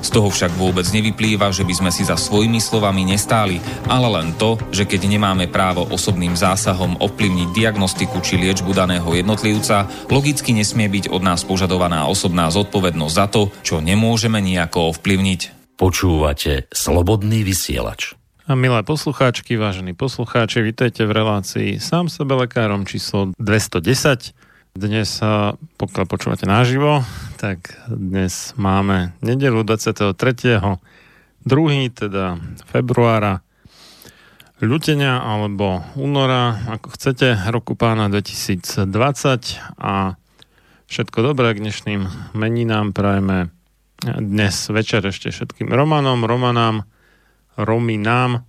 Z toho však vôbec nevyplýva, že by sme si za svojimi slovami nestáli, ale len to, že keď nemáme právo osobným zásahom ovplyvniť diagnostiku či liečbu daného jednotlivca, logicky nesmie byť od nás požadovaná osobná zodpovednosť za to, čo nemôžeme nejako ovplyvniť. Počúvate Slobodný vysielač. A milé poslucháčky, vážení poslucháči, vítajte v relácii sám sebe lekárom číslo 210. Dnes, pokiaľ počúvate naživo, tak dnes máme nedelu 23. 2. teda februára ľutenia alebo února, ako chcete, roku pána 2020 a všetko dobré k dnešným meninám prajeme dnes večer ešte všetkým Romanom, Romanám, Rominám,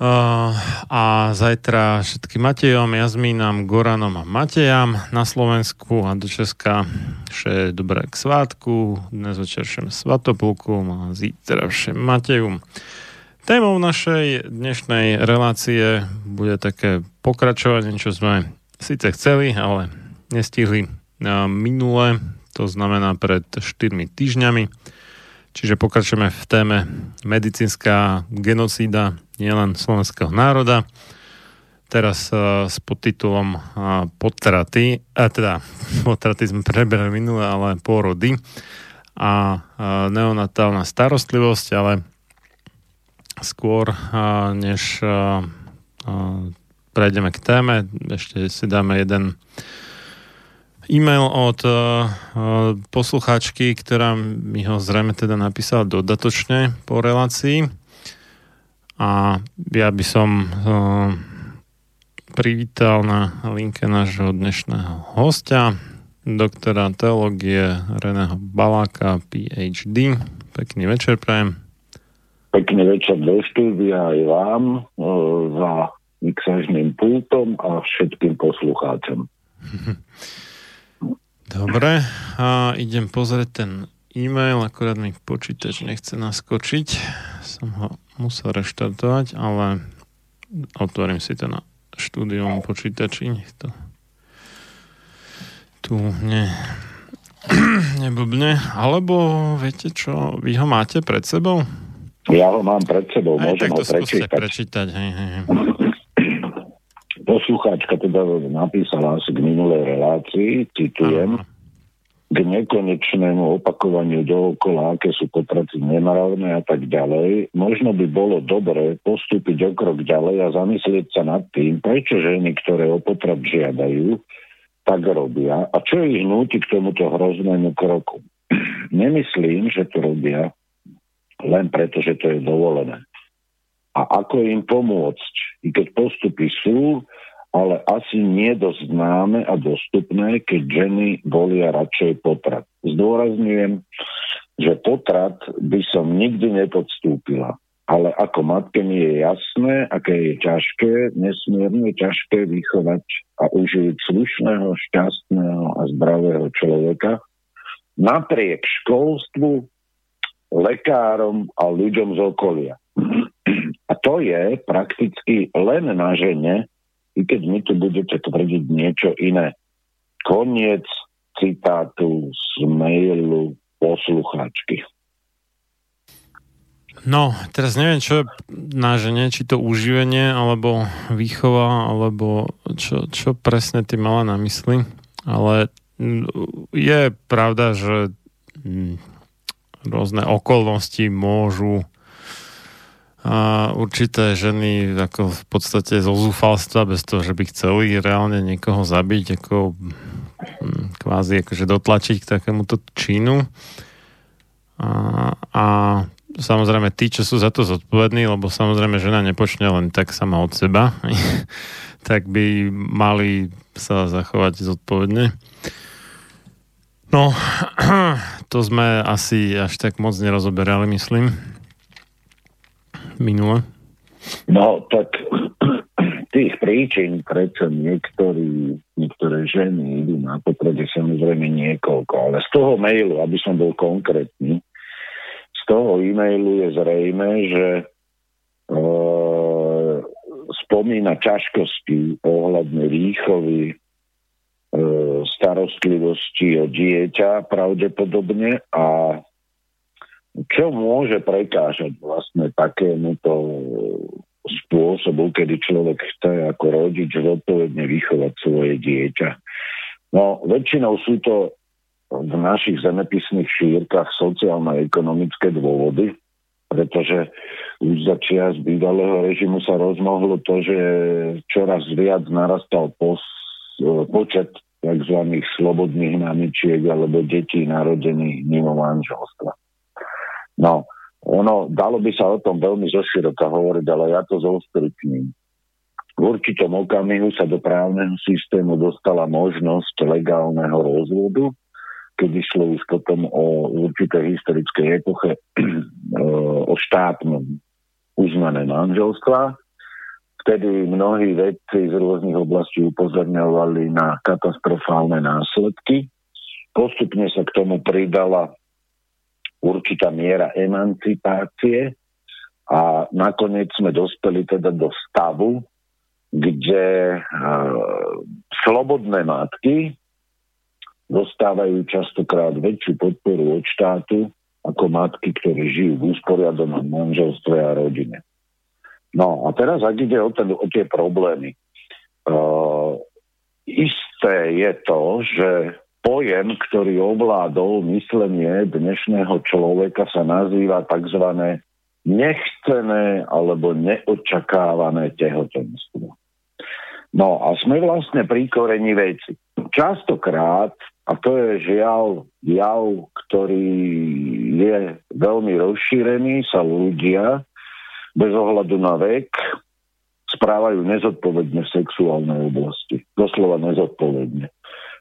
a zajtra všetkým Matejom, Jazmínam, Goranom a Matejam na Slovensku a do Česka vše dobré k svátku, dnes večer všem Svatopulku a zítra všem Matejum. Témou našej dnešnej relácie bude také pokračovanie, čo sme síce chceli, ale nestihli minule, to znamená pred 4 týždňami. Čiže pokračujeme v téme medicínska genocída nielen slovenského národa. Teraz uh, s podtitulom uh, potraty, a teda potraty sme preberali minulé, ale pôrody a uh, neonatálna starostlivosť, ale skôr uh, než uh, uh, prejdeme k téme, ešte si dáme jeden e-mail od uh, poslucháčky, ktorá mi ho zrejme teda napísala dodatočne po relácii. A ja by som uh, privítal na linke nášho dnešného hostia, doktora teológie Reného Baláka, PhD. Pekný večer, prajem. Pekný večer do štúdia aj vám uh, za mixažným pultom a všetkým poslucháčom. Dobre, a idem pozrieť ten e-mail, akorát mi počítač nechce naskočiť. Som ho musel reštartovať, ale otvorím si to na štúdium počítači, nech to tu ne, neblbne. Alebo viete čo, vy ho máte pred sebou? Ja ho mám pred sebou, Aj, môžem ho prečítať. prečítať. Hej, hej. Poslucháčka teda napísala asi k minulej relácii, citujem. Áno. K nekonečnému opakovaniu dookola, aké sú potraty nemravné a tak ďalej, možno by bolo dobre postúpiť o krok ďalej a zamyslieť sa nad tým, prečo ženy, ktoré o potrat žiadajú, tak robia a čo ich núti k tomuto hroznému kroku. Nemyslím, že to robia len preto, že to je dovolené. A ako im pomôcť, i keď postupy sú, ale asi nie dosť známe a dostupné, keď ženy volia radšej potrat. Zdôrazňujem, že potrat by som nikdy nepodstúpila. Ale ako matke mi je jasné, aké je ťažké, nesmierne ťažké vychovať a uživiť slušného, šťastného a zdravého človeka napriek školstvu, lekárom a ľuďom z okolia. A to je prakticky len na žene, i keď mi tu budete tvrdiť niečo iné. Koniec citátu z mailu posluchačky. No, teraz neviem, čo je na žene, či to uživenie, alebo výchova, alebo čo, čo presne ty mala na mysli. Ale je pravda, že rôzne okolnosti môžu a určité ženy ako v podstate zo zúfalstva, bez toho, že by chceli reálne niekoho zabiť, ako hm, kvázi akože dotlačiť k takémuto činu. A, a samozrejme tí, čo sú za to zodpovední, lebo samozrejme žena nepočne len tak sama od seba, tak by mali sa zachovať zodpovedne. No, to sme asi až tak moc nerozoberali, myslím minule? No, tak tých príčin, prečo niektorí, niektoré ženy idú na potrade samozrejme niekoľko, ale z toho mailu, aby som bol konkrétny, z toho e-mailu je zrejme, že e, spomína ťažkosti ohľadne výchovy, e, starostlivosti o dieťa pravdepodobne a čo môže prekážať vlastne takémuto spôsobu, kedy človek chce ako rodič zodpovedne vychovať svoje dieťa. No, väčšinou sú to v našich zemepisných šírkach sociálno-ekonomické dôvody, pretože už za čias bývalého režimu sa rozmohlo to, že čoraz viac narastal pos, počet tzv. slobodných namičiek alebo detí narodených mimo manželstva. No, ono, dalo by sa o tom veľmi zoširoka hovoriť, ale ja to zostručním. V určitom okamihu sa do právneho systému dostala možnosť legálneho rozvodu, keď išlo už potom o určité historické epoche o štátnom uznané manželstva. Vtedy mnohí vedci z rôznych oblastí upozorňovali na katastrofálne následky. Postupne sa k tomu pridala určitá miera emancipácie a nakoniec sme dospeli teda do stavu, kde uh, slobodné matky dostávajú častokrát väčšiu podporu od štátu ako matky, ktoré žijú v usporiadanom manželstve a rodine. No a teraz, ak ide o, ten, o tie problémy, uh, isté je to, že pojem, ktorý ovládol myslenie dnešného človeka, sa nazýva tzv. nechcené alebo neočakávané tehotenstvo. No a sme vlastne pri koreni veci. Častokrát, a to je žiaľ jav, ktorý je veľmi rozšírený, sa ľudia bez ohľadu na vek správajú nezodpovedne v sexuálnej oblasti. Doslova nezodpovedne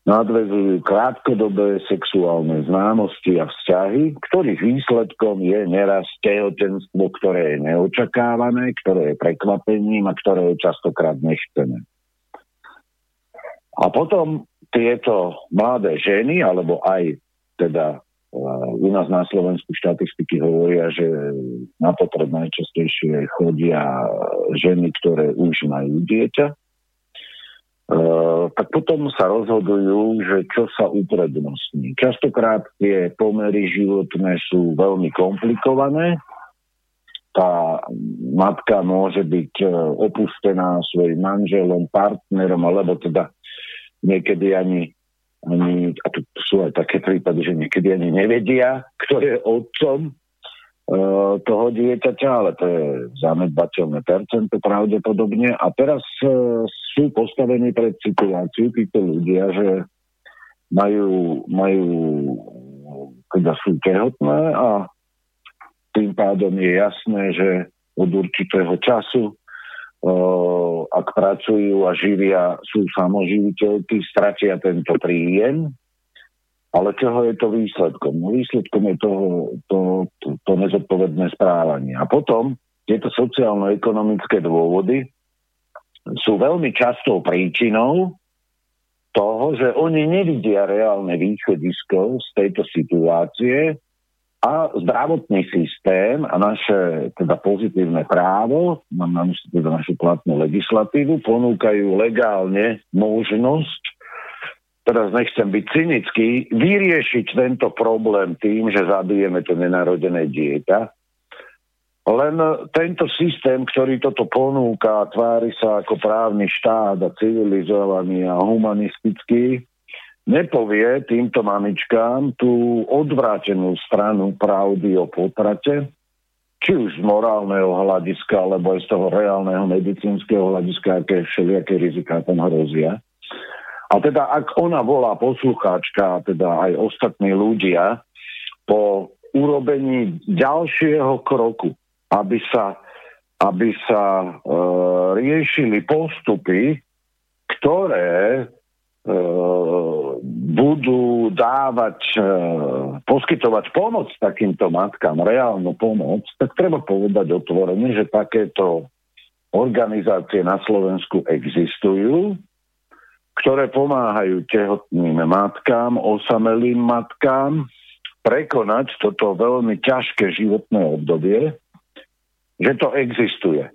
nadvezujú krátkodobé sexuálne známosti a vzťahy, ktorých výsledkom je neraz tehotenstvo, ktoré je neočakávané, ktoré je prekvapením a ktoré je častokrát nechcené. A potom tieto mladé ženy, alebo aj teda u nás na Slovensku štatistiky hovoria, že na potreb najčastejšie chodia ženy, ktoré už majú dieťa, Eh, tak potom sa rozhodujú, že čo sa uprednostní. Častokrát tie pomery životné sú veľmi komplikované. Tá matka môže byť eh, opustená svojim manželom, partnerom, alebo teda niekedy ani ani, a tu sú aj také prípady, že niekedy ani nevedia, kto je otcom e, toho dieťaťa, ale to je zanedbateľné percento pravdepodobne. A teraz e, sú postavení pred situáciu títo ľudia, že majú, majú teda sú tehotné a tým pádom je jasné, že od určitého času ak pracujú a živia, sú samoživiteľky, stratia tento príjem, ale čoho je to výsledkom? No výsledkom je toho, to, to, to nezodpovedné správanie. A potom tieto sociálno-ekonomické dôvody sú veľmi častou príčinou toho, že oni nevidia reálne východisko z tejto situácie a zdravotný systém a naše teda pozitívne právo, mám na mysli teda našu platnú legislatívu, ponúkajú legálne možnosť, teraz nechcem byť cynický, vyriešiť tento problém tým, že zabijeme to nenarodené dieťa. Len tento systém, ktorý toto ponúka, tvári sa ako právny štát a civilizovaný a humanistický, nepovie týmto mamičkám tú odvrátenú stranu pravdy o potrate, či už z morálneho hľadiska, alebo aj z toho reálneho medicínskeho hľadiska, aké všelijaké riziká tam hrozia. A teda ak ona volá poslucháčka, teda aj ostatní ľudia, po urobení ďalšieho kroku, aby sa, aby sa e, riešili postupy, ktoré E, budú dávať, e, poskytovať pomoc takýmto matkám, reálnu pomoc, tak treba povedať otvorene, že takéto organizácie na Slovensku existujú, ktoré pomáhajú tehotným matkám, osamelým matkám prekonať toto veľmi ťažké životné obdobie, že to existuje.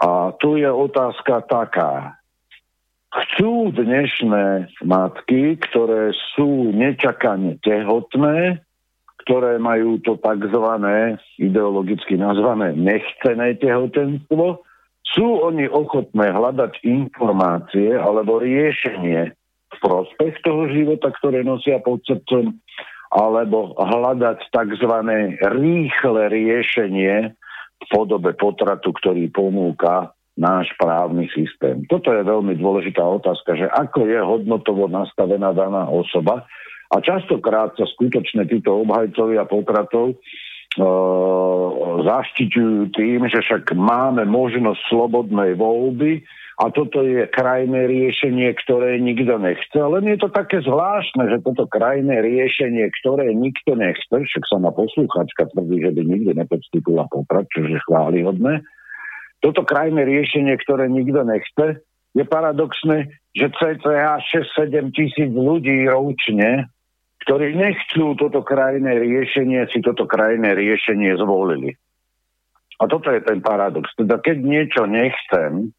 A tu je otázka taká, chcú dnešné matky, ktoré sú nečakane tehotné, ktoré majú to tzv. ideologicky nazvané nechcené tehotenstvo, sú oni ochotné hľadať informácie alebo riešenie v prospech toho života, ktoré nosia pod srdcom, alebo hľadať tzv. rýchle riešenie v podobe potratu, ktorý ponúka náš právny systém. Toto je veľmi dôležitá otázka, že ako je hodnotovo nastavená daná osoba a častokrát sa skutočne títo obhajcovia potratov zaštiťujú tým, že však máme možnosť slobodnej voľby a toto je krajné riešenie, ktoré nikto nechce. Len je to také zvláštne, že toto krajné riešenie, ktoré nikto nechce, však sa ma posluchačka tvrdí, že by nikdy nepodstúpila potrat, čo je chválihodné, toto krajné riešenie, ktoré nikto nechce, je paradoxné, že cca 6-7 tisíc ľudí ročne, ktorí nechcú toto krajné riešenie, si toto krajné riešenie zvolili. A toto je ten paradox. Teda keď niečo nechcem,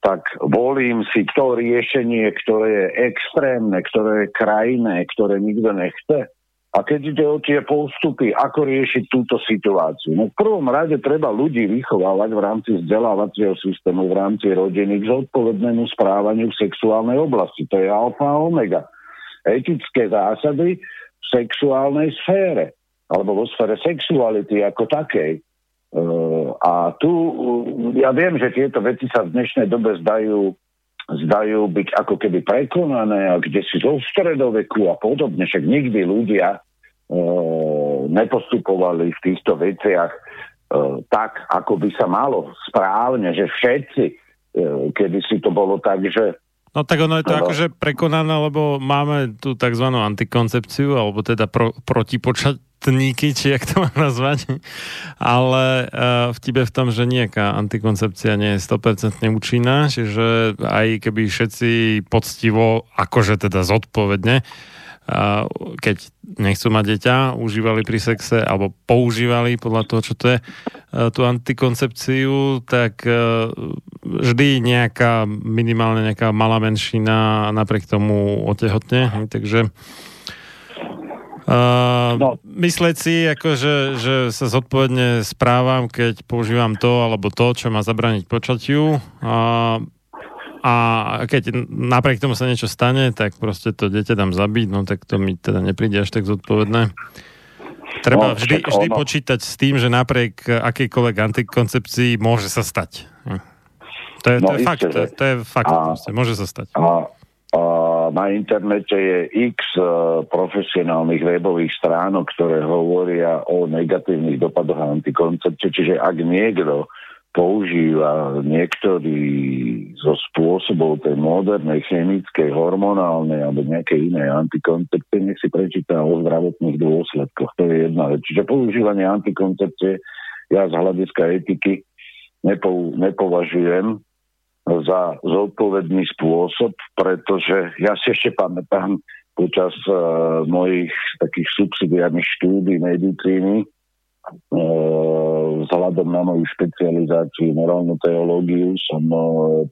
tak volím si to riešenie, ktoré je extrémne, ktoré je krajné, ktoré nikto nechce. A keď ide o tie postupy, ako riešiť túto situáciu? No v prvom rade treba ľudí vychovávať v rámci vzdelávacieho systému, v rámci rodiny k zodpovednému správaniu v sexuálnej oblasti. To je alfa a omega. Etické zásady v sexuálnej sfére, alebo vo sfére sexuality ako takej. Uh, a tu, ja viem, že tieto veci sa v dnešnej dobe zdajú zdajú byť ako keby prekonané a kde si zo stredoveku a podobne, však nikdy ľudia e, nepostupovali v týchto veciach e, tak, ako by sa malo správne, že všetci, e, kedy si to bolo tak, že No tak ono je to no. akože prekonané, lebo máme tú tzv. antikoncepciu, alebo teda pro, protipočat, tníky, či jak to mám nazvať. Ale uh, vtipe v tom, že nejaká antikoncepcia nie je 100% účinná, čiže aj keby všetci poctivo, akože teda zodpovedne, uh, keď nechcú mať dieťa, užívali pri sexe alebo používali podľa toho, čo to je, uh, tú antikoncepciu, tak uh, vždy nejaká, minimálne nejaká malá menšina napriek tomu otehotne. Takže Uh, no. Mysleť si, ako, že, sa zodpovedne správam, keď používam to alebo to, čo má zabraniť počatiu. Uh, a keď napriek tomu sa niečo stane, tak proste to dieťa tam zabiť, no tak to mi teda nepríde až tak zodpovedné. Treba no, vždy, vždy počítať s tým, že napriek akejkoľvek antikoncepcii môže sa stať. To je, no, to je fakt, to to je fakt, a, proste, môže sa stať. A, a na internete je x uh, profesionálnych webových stránok, ktoré hovoria o negatívnych dopadoch antikoncepcie, čiže ak niekto používa niektorý zo spôsobov tej modernej chemickej, hormonálnej alebo nejakej inej antikoncepcie, nech si prečíta o zdravotných dôsledkoch. To je jedna vec. Čiže používanie antikoncepcie ja z hľadiska etiky nepo, nepovažujem za zodpovedný spôsob, pretože ja si ešte pamätám počas uh, mojich takých subsidiárnych štúdí medicíny, vzhľadom na moju špecializáciu morálnu teológiu som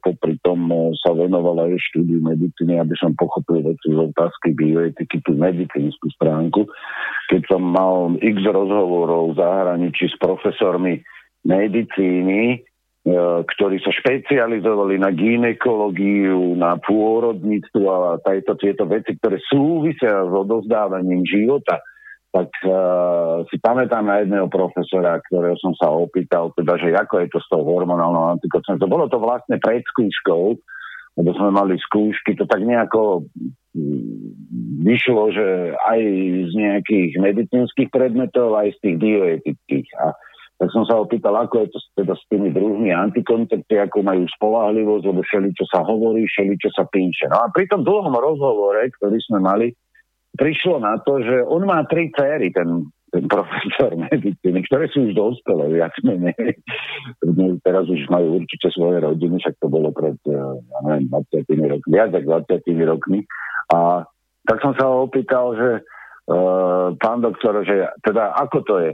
popri tom sa venoval aj štúdiu medicíny, aby som pochopil veci z otázky bioetiky, tú medicínsku stránku. Keď som mal x rozhovorov v zahraničí s profesormi medicíny, ktorí sa špecializovali na ginekológiu, na pôrodníctvo a tieto, tieto veci, ktoré súvisia s odozdávaním života tak uh, si pamätám na jedného profesora, ktorého som sa opýtal, teda, že ako je to s tou hormonálnou antikoncepciou. Bolo to vlastne pred skúškou, lebo sme mali skúšky, to tak nejako mm, vyšlo, že aj z nejakých medicínskych predmetov, aj z tých bioetických. A tak som sa opýtal, ako je to teda s tými druhmi antikoncepcie, ako majú spolahlivosť, lebo všeli, čo sa hovorí, všeli, čo sa píše. No a pri tom dlhom rozhovore, ktorý sme mali, prišlo na to, že on má tri céry, ten, ten profesor medicíny, ktoré sú už dospelé, viac menej. Teraz už majú určite svoje rodiny, však to bolo pred, eh, ja neviem, 20 rokmi, viac ako 20 rokmi. A tak som sa ho opýtal, že uh, pán doktor, že teda ako to je?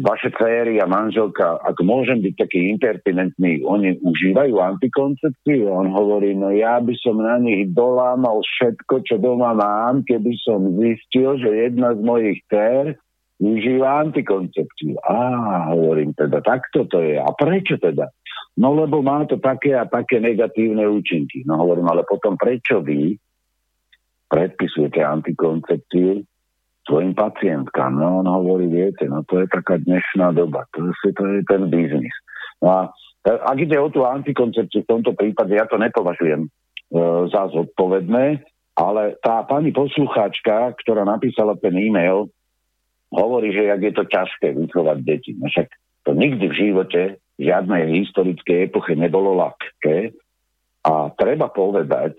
Vaše céry a manželka, ak môžem byť taký impertinentný, oni užívajú antikoncepciu? On hovorí, no ja by som na nich dolámal všetko, čo doma mám, keby som zistil, že jedna z mojich cér užíva antikoncepciu. Á, hovorím teda, takto to je. A prečo teda? No lebo má to také a také negatívne účinky. No hovorím, ale potom prečo vy predpisujete antikoncepciu, svojim pacientkám. No on hovorí, viete, no to je taká dnešná doba, to je, to je ten biznis. No a e, ak ide o tú antikoncepciu v tomto prípade, ja to nepovažujem e, za zodpovedné, ale tá pani poslucháčka, ktorá napísala ten e-mail, hovorí, že jak je to ťažké vychovať deti. No však to nikdy v živote v žiadnej historickej epoche nebolo ľahké. A treba povedať,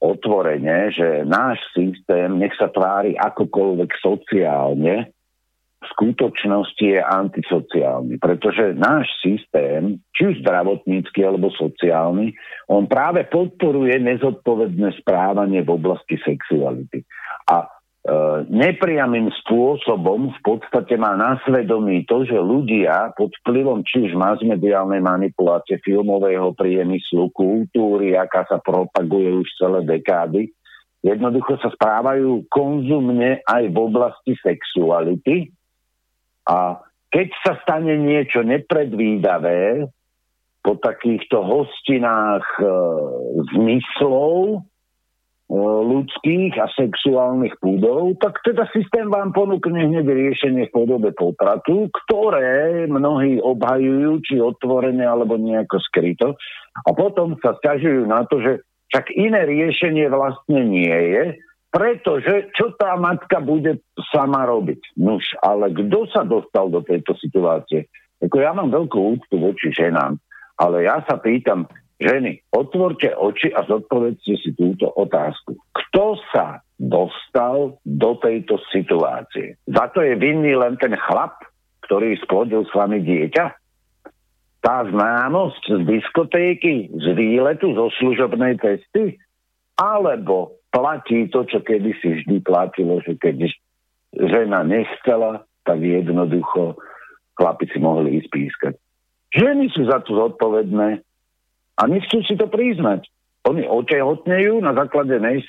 otvorene, že náš systém, nech sa tvári akokoľvek sociálne, v skutočnosti je antisociálny, pretože náš systém, či už zdravotnícky alebo sociálny, on práve podporuje nezodpovedné správanie v oblasti sexuality. A nepriamým spôsobom v podstate má na svedomí to, že ľudia pod vplyvom či už masmediálnej manipulácie filmového priemyslu, kultúry, aká sa propaguje už celé dekády, jednoducho sa správajú konzumne aj v oblasti sexuality. A keď sa stane niečo nepredvídavé po takýchto hostinách e, zmyslov, E, ľudských a sexuálnych púdov, tak teda systém vám ponúkne hneď riešenie v podobe potratu, ktoré mnohí obhajujú, či otvorene alebo nejako skryto. A potom sa stiažujú na to, že však iné riešenie vlastne nie je, pretože čo tá matka bude sama robiť? Nuž, ale kto sa dostal do tejto situácie? Ako ja mám veľkú úctu voči ženám, ale ja sa pýtam, Ženy, otvorte oči a zodpovedzte si túto otázku. Kto sa dostal do tejto situácie? Za to je vinný len ten chlap, ktorý splodil s vami dieťa? Tá známosť z diskotéky, z výletu, zo služobnej cesty? Alebo platí to, čo kedysi vždy platilo, že keď žena nechcela, tak jednoducho chlapi si mohli ísť pískať. Ženy sú za to zodpovedné, a nechcú si to priznať. Oni otehotnejú na základe nej, e,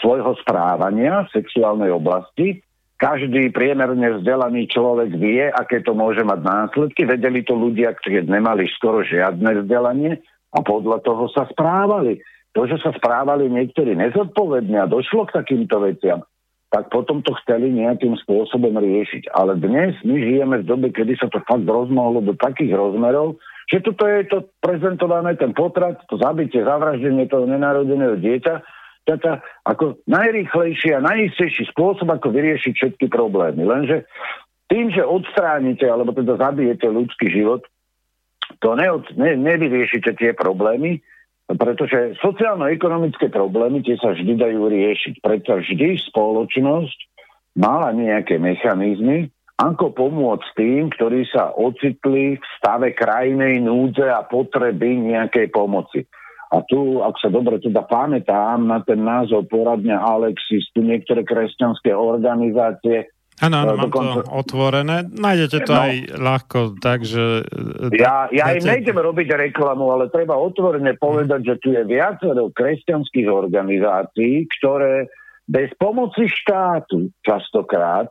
svojho správania v sexuálnej oblasti. Každý priemerne vzdelaný človek vie, aké to môže mať následky. Vedeli to ľudia, ktorí nemali skoro žiadne vzdelanie. A podľa toho sa správali. To, že sa správali niektorí nezodpovedne a došlo k takýmto veciam, tak potom to chceli nejakým spôsobom riešiť. Ale dnes my žijeme v dobe, kedy sa to fakt rozmohlo do takých rozmerov, že toto je to prezentované, ten potrat, to zabitie, zavraždenie toho nenarodeného dieťa, taká ako najrýchlejší a najistejší spôsob, ako vyriešiť všetky problémy. Lenže tým, že odstránite, alebo teda zabijete ľudský život, to neod, ne, nevyriešite tie problémy, pretože sociálno-ekonomické problémy tie sa vždy dajú riešiť. Preto vždy spoločnosť mala nejaké mechanizmy, ako pomôcť tým, ktorí sa ocitli v stave krajnej núdze a potreby nejakej pomoci. A tu, ak sa dobre teda pamätám na ten názov poradňa Alexis, tu niektoré kresťanské organizácie Áno, áno, mám dokonca... to otvorené. Nájdete to no, aj ľahko, takže... E, ja, ja im nejdem robiť reklamu, ale treba otvorene povedať, že tu je viacero kresťanských organizácií, ktoré bez pomoci štátu častokrát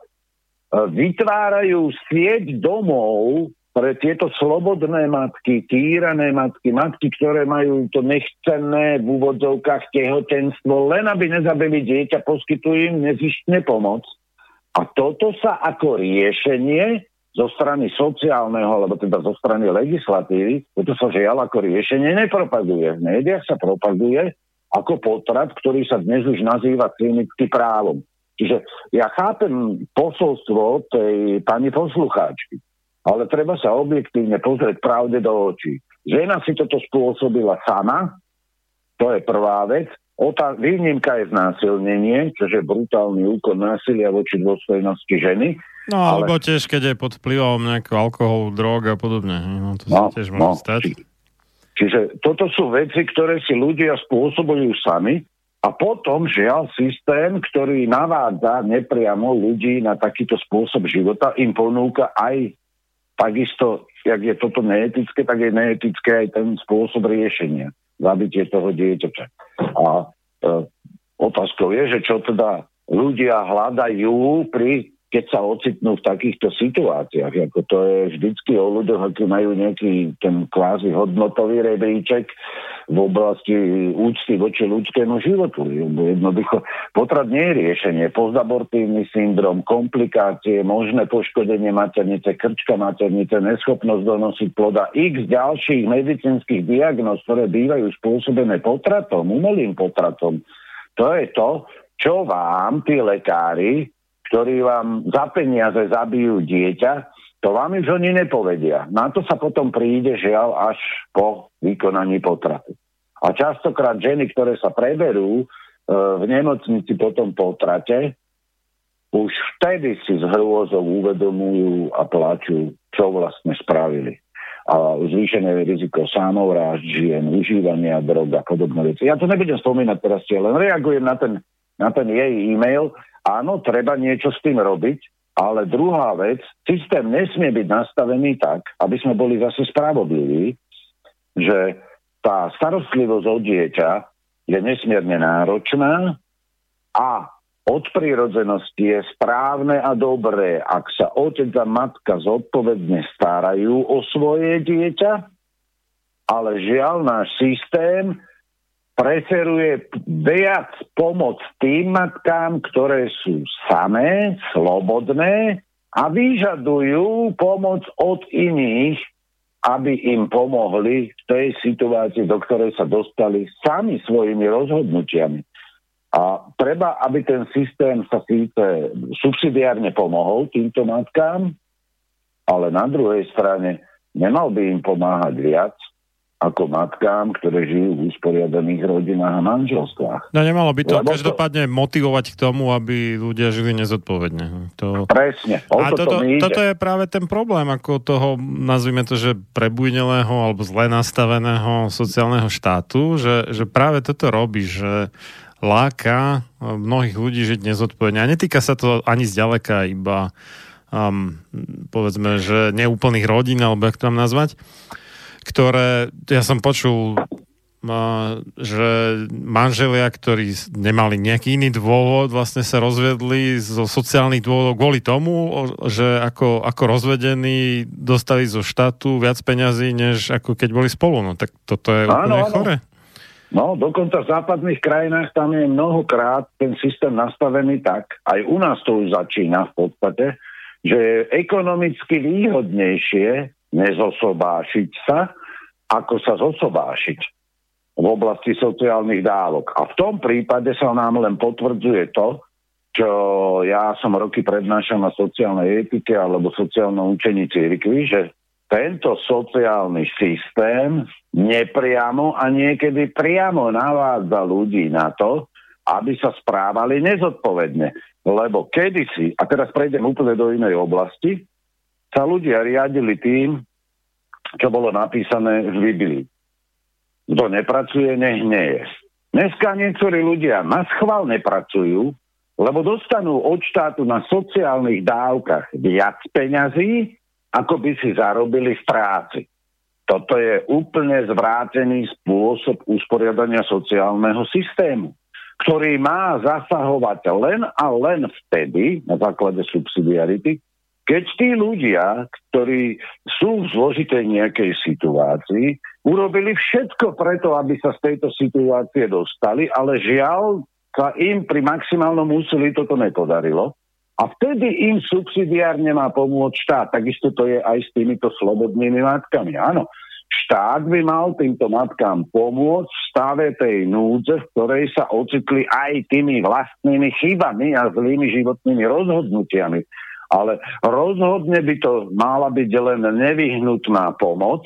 vytvárajú sieť domov pre tieto slobodné matky, týrané matky, matky, ktoré majú to nechcenné v úvodzovkách tehotenstvo, len aby nezabili dieťa, poskytujú im nezištne pomoc. A toto sa ako riešenie zo strany sociálneho, alebo teda zo strany legislatívy, toto sa žiaľ ako riešenie nepropaguje. V médiách sa propaguje ako potrat, ktorý sa dnes už nazýva klinický právom. Čiže ja chápem posolstvo tej pani poslucháčky, ale treba sa objektívne pozrieť pravde do očí. Žena si toto spôsobila sama, to je prvá vec. Otá- výnimka je znásilnenie, čo je brutálny úkon násilia voči dôstojnosti ženy. No alebo ale... tiež, keď je pod vplyvom nejakého alkoholu, drog a podobne. No, to no, sa tiež môže no, stať. Či, čiže toto sú veci, ktoré si ľudia spôsobujú sami a potom, žiaľ, systém, ktorý navádza nepriamo ľudí na takýto spôsob života, im ponúka aj takisto, jak je toto neetické, tak je neetické aj ten spôsob riešenia, zabitie toho dieťaťa. A e, otázkou je, že čo teda ľudia hľadajú pri keď sa ocitnú v takýchto situáciách. Ako to je vždycky o ľuďoch, aký majú nejaký ten kvázi hodnotový rebríček v oblasti úcty voči ľudskému životu. Jednoducho, potrat nie je riešenie. Pozabortívny syndrom, komplikácie, možné poškodenie maternice, krčka maternice, neschopnosť donosiť ploda, x ďalších medicínskych diagnóz, ktoré bývajú spôsobené potratom, umelým potratom. To je to, čo vám tí lekári ktorí vám za peniaze zabijú dieťa, to vám už oni nepovedia. Na to sa potom príde žiaľ až po vykonaní potratu. A častokrát ženy, ktoré sa preberú e, v nemocnici po tom potrate, už vtedy si s hrôzou uvedomujú a plačú, čo vlastne spravili. A zvýšené riziko samovrážd žien, užívania drog a podobné veci. Ja to nebudem spomínať teraz, len reagujem na ten, na ten jej e-mail, Áno, treba niečo s tým robiť, ale druhá vec, systém nesmie byť nastavený tak, aby sme boli zase spravodliví, že tá starostlivosť o dieťa je nesmierne náročná a od prírodzenosti je správne a dobré, ak sa otec a matka zodpovedne starajú o svoje dieťa, ale žiaľ náš systém preferuje viac pomoc tým matkám, ktoré sú samé, slobodné a vyžadujú pomoc od iných, aby im pomohli v tej situácii, do ktorej sa dostali sami svojimi rozhodnutiami. A treba, aby ten systém sa síce subsidiárne pomohol týmto matkám, ale na druhej strane nemal by im pomáhať viac, ako matkám, ktoré žijú v usporiadaných rodinách a manželstvách. No nemalo by to Lebo každopádne to... motivovať k tomu, aby ľudia žili nezodpovedne. To... Presne. O a to toto, toto je práve ten problém, ako toho, nazvime to, že prebujnelého alebo zle nastaveného sociálneho štátu, že, že práve toto robí, že láka mnohých ľudí žiť nezodpovedne. A netýka sa to ani zďaleka iba um, povedzme, že neúplných rodín, alebo jak to mám nazvať, ktoré, ja som počul že manželia, ktorí nemali nejaký iný dôvod, vlastne sa rozvedli zo sociálnych dôvodov kvôli tomu, že ako, ako rozvedení dostali zo štátu viac peňazí, než ako keď boli spolu. No tak toto je áno, úplne áno. chore. No, dokonca v západných krajinách tam je mnohokrát ten systém nastavený tak, aj u nás to už začína v podstate, že je ekonomicky výhodnejšie nezosobášiť sa, ako sa zosobášiť v oblasti sociálnych dávok. A v tom prípade sa nám len potvrdzuje to, čo ja som roky prednášal na sociálnej etike alebo sociálnom učení cirkvi, že tento sociálny systém nepriamo a niekedy priamo navádza ľudí na to, aby sa správali nezodpovedne. Lebo kedysi, a teraz prejdem úplne do inej oblasti, sa ľudia riadili tým, čo bolo napísané v Biblii. Kto nepracuje, nech nie je. Dneska niektorí ľudia na schvál nepracujú, lebo dostanú od štátu na sociálnych dávkach viac peňazí, ako by si zarobili v práci. Toto je úplne zvrátený spôsob usporiadania sociálneho systému, ktorý má zasahovať len a len vtedy, na základe subsidiarity, keď tí ľudia, ktorí sú v zložitej nejakej situácii, urobili všetko preto, aby sa z tejto situácie dostali, ale žiaľ sa im pri maximálnom úsilí toto nepodarilo. A vtedy im subsidiárne má pomôcť štát. Takisto to je aj s týmito slobodnými matkami. Áno, štát by mal týmto matkám pomôcť v stave tej núdze, v ktorej sa ocitli aj tými vlastnými chybami a zlými životnými rozhodnutiami ale rozhodne by to mala byť len nevyhnutná pomoc,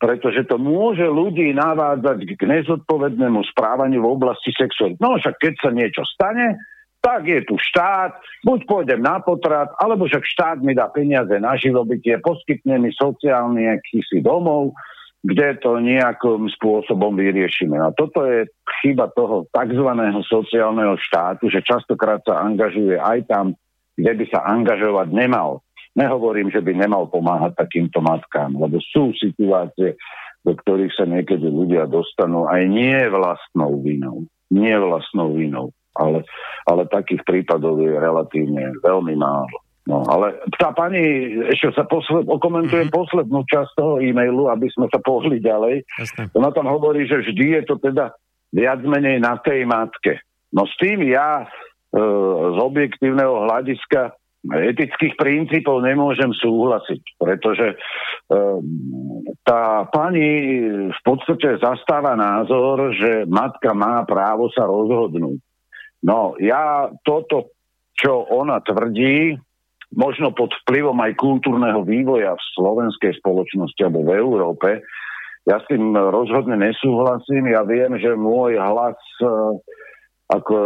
pretože to môže ľudí navádzať k nezodpovednému správaniu v oblasti sexuality. No však keď sa niečo stane, tak je tu štát, buď pôjdem na potrat, alebo však štát mi dá peniaze na živobytie, poskytne mi sociálny akýsi domov, kde to nejakým spôsobom vyriešime. A toto je chyba toho tzv. sociálneho štátu, že častokrát sa angažuje aj tam, kde by sa angažovať nemal. Nehovorím, že by nemal pomáhať takýmto matkám, lebo sú situácie, do ktorých sa niekedy ľudia dostanú aj nie vlastnou vinou. Nie vlastnou vinou. Ale, ale takých prípadov je relatívne veľmi málo. No, ale tá pani ešte sa posled, okomentuje mm-hmm. poslednú časť toho e-mailu, aby sme sa pohli ďalej. Jasne. Ona tam hovorí, že vždy je to teda viac menej na tej matke. No s tým ja z objektívneho hľadiska etických princípov nemôžem súhlasiť, pretože e, tá pani v podstate zastáva názor, že matka má právo sa rozhodnúť. No ja toto, čo ona tvrdí, možno pod vplyvom aj kultúrneho vývoja v slovenskej spoločnosti alebo v Európe, ja s tým rozhodne nesúhlasím. Ja viem, že môj hlas uh, ako,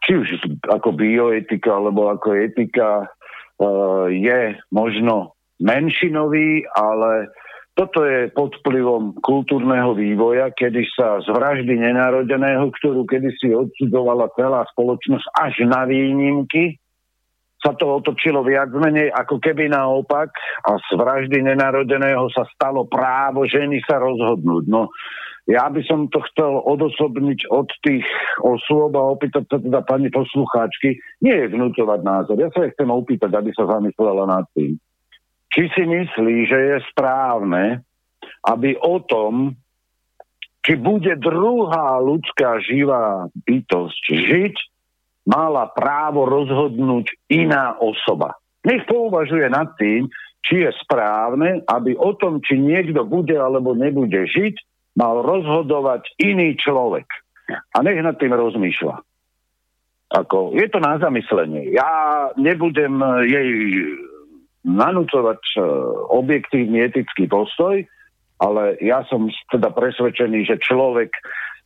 či už ako bioetika alebo ako etika uh, je možno menšinový, ale toto je pod vplyvom kultúrneho vývoja, kedy sa z vraždy nenarodeného, ktorú kedysi odsudzovala celá spoločnosť až na výnimky, sa to otočilo viac menej ako keby naopak a z vraždy nenarodeného sa stalo právo ženy sa rozhodnúť. No ja by som to chcel odosobniť od tých osôb a opýtať sa teda pani poslucháčky, nie je vnúcovať názor. Ja sa chcem opýtať, aby sa zamyslela nad tým. Či si myslí, že je správne, aby o tom, či bude druhá ľudská živá bytosť žiť, mala právo rozhodnúť iná osoba. Nech pouvažuje nad tým, či je správne, aby o tom, či niekto bude alebo nebude žiť, mal rozhodovať iný človek. A nech nad tým rozmýšľa. Ako, je to na zamyslenie. Ja nebudem jej nanúcovať e, objektívny etický postoj, ale ja som teda presvedčený, že človek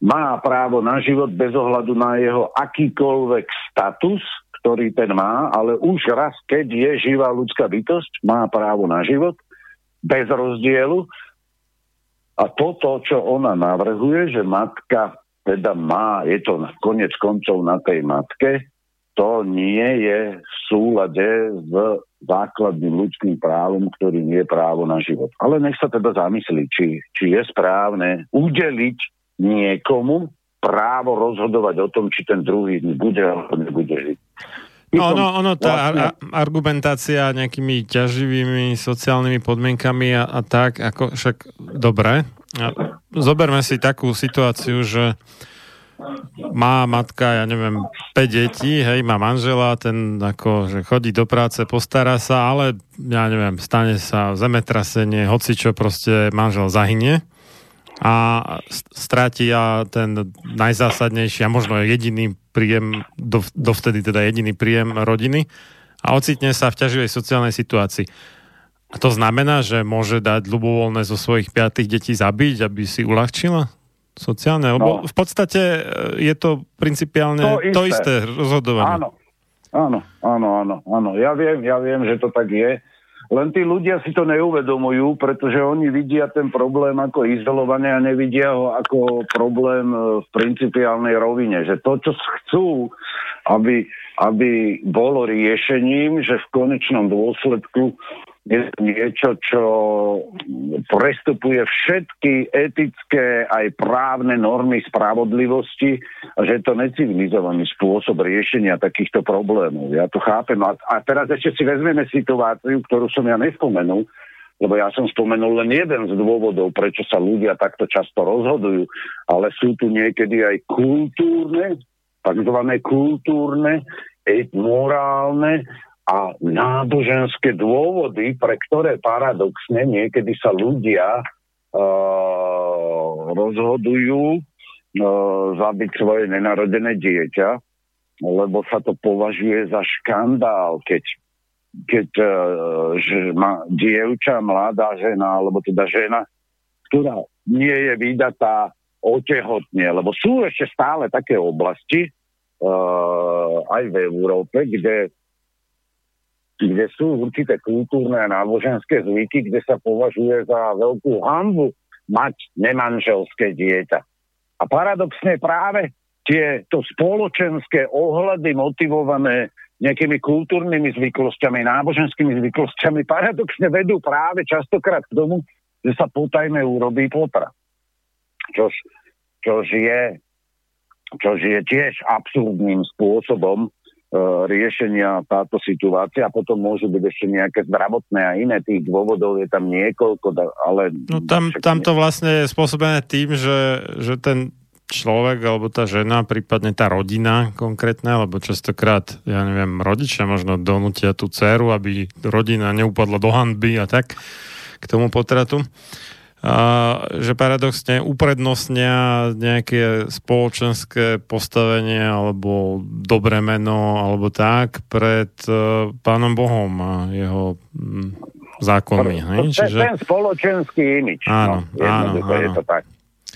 má právo na život bez ohľadu na jeho akýkoľvek status, ktorý ten má, ale už raz, keď je živá ľudská bytosť, má právo na život bez rozdielu a toto, čo ona navrhuje, že matka teda má, je to konec koncov na tej matke, to nie je v súlade s základným ľudským právom, ktorým je právo na život. Ale nech sa teda zamyslí, či, či je správne udeliť niekomu právo rozhodovať o tom, či ten druhý bude alebo nebude žiť. No, no, ono, tá vlastne... argumentácia nejakými ťaživými sociálnymi podmienkami a, a tak, ako však dobre. Zoberme si takú situáciu, že má matka, ja neviem, 5 detí, hej, má manžela, ten ako, že chodí do práce, postará sa, ale ja neviem, stane sa zemetrasenie, hoci čo proste manžel zahynie a stráti ja ten najzásadnejší a možno jediný príjem, dovtedy teda jediný príjem rodiny a ocitne sa v ťaživej sociálnej situácii. A to znamená, že môže dať ľubovoľné zo svojich piatých detí zabiť, aby si uľahčila? Sociálne, lebo no. v podstate e, je to principiálne to isté, to isté rozhodovanie. Áno, áno, áno, áno, áno. Ja viem, ja viem, že to tak je. Len tí ľudia si to neuvedomujú, pretože oni vidia ten problém ako izolovanie a nevidia ho ako problém e, v principiálnej rovine. Že to, čo chcú, aby, aby bolo riešením, že v konečnom dôsledku je niečo, čo prestupuje všetky etické aj právne normy spravodlivosti a že je to necivilizovaný spôsob riešenia takýchto problémov. Ja to chápem. A, a teraz ešte si vezmeme situáciu, ktorú som ja nespomenul, lebo ja som spomenul len jeden z dôvodov, prečo sa ľudia takto často rozhodujú, ale sú tu niekedy aj kultúrne, takzvané kultúrne, morálne a náboženské dôvody, pre ktoré paradoxne niekedy sa ľudia uh, rozhodujú uh, zabiť svoje nenarodené dieťa, lebo sa to považuje za škandál, keď, keď uh, že má dievča, mladá žena, alebo teda žena, ktorá nie je vydatá, otehotne, lebo sú ešte stále také oblasti, uh, aj v Európe, kde kde sú určité kultúrne a náboženské zvyky, kde sa považuje za veľkú hambu mať nemanželské dieťa. A paradoxne práve tieto spoločenské ohľady motivované nejakými kultúrnymi zvyklosťami, náboženskými zvyklosťami paradoxne vedú práve častokrát k tomu, že sa potajme urobí potra. Čož, čož, je, čož je tiež absurdným spôsobom riešenia táto situácia a potom môžu byť ešte nejaké zdravotné a iné. Tých dôvodov je tam niekoľko, ale... No tam, tam to vlastne je spôsobené tým, že, že ten človek alebo tá žena, prípadne tá rodina konkrétna, lebo častokrát, ja neviem, rodičia možno donútia tú dceru, aby rodina neupadla do hanby a tak k tomu potratu že paradoxne uprednostnia nejaké spoločenské postavenie alebo dobré meno alebo tak pred uh, pánom Bohom a jeho zákonmi. Hej? Ten, Čiže... ten spoločenský imič. Áno, no, áno, áno. Je to tak.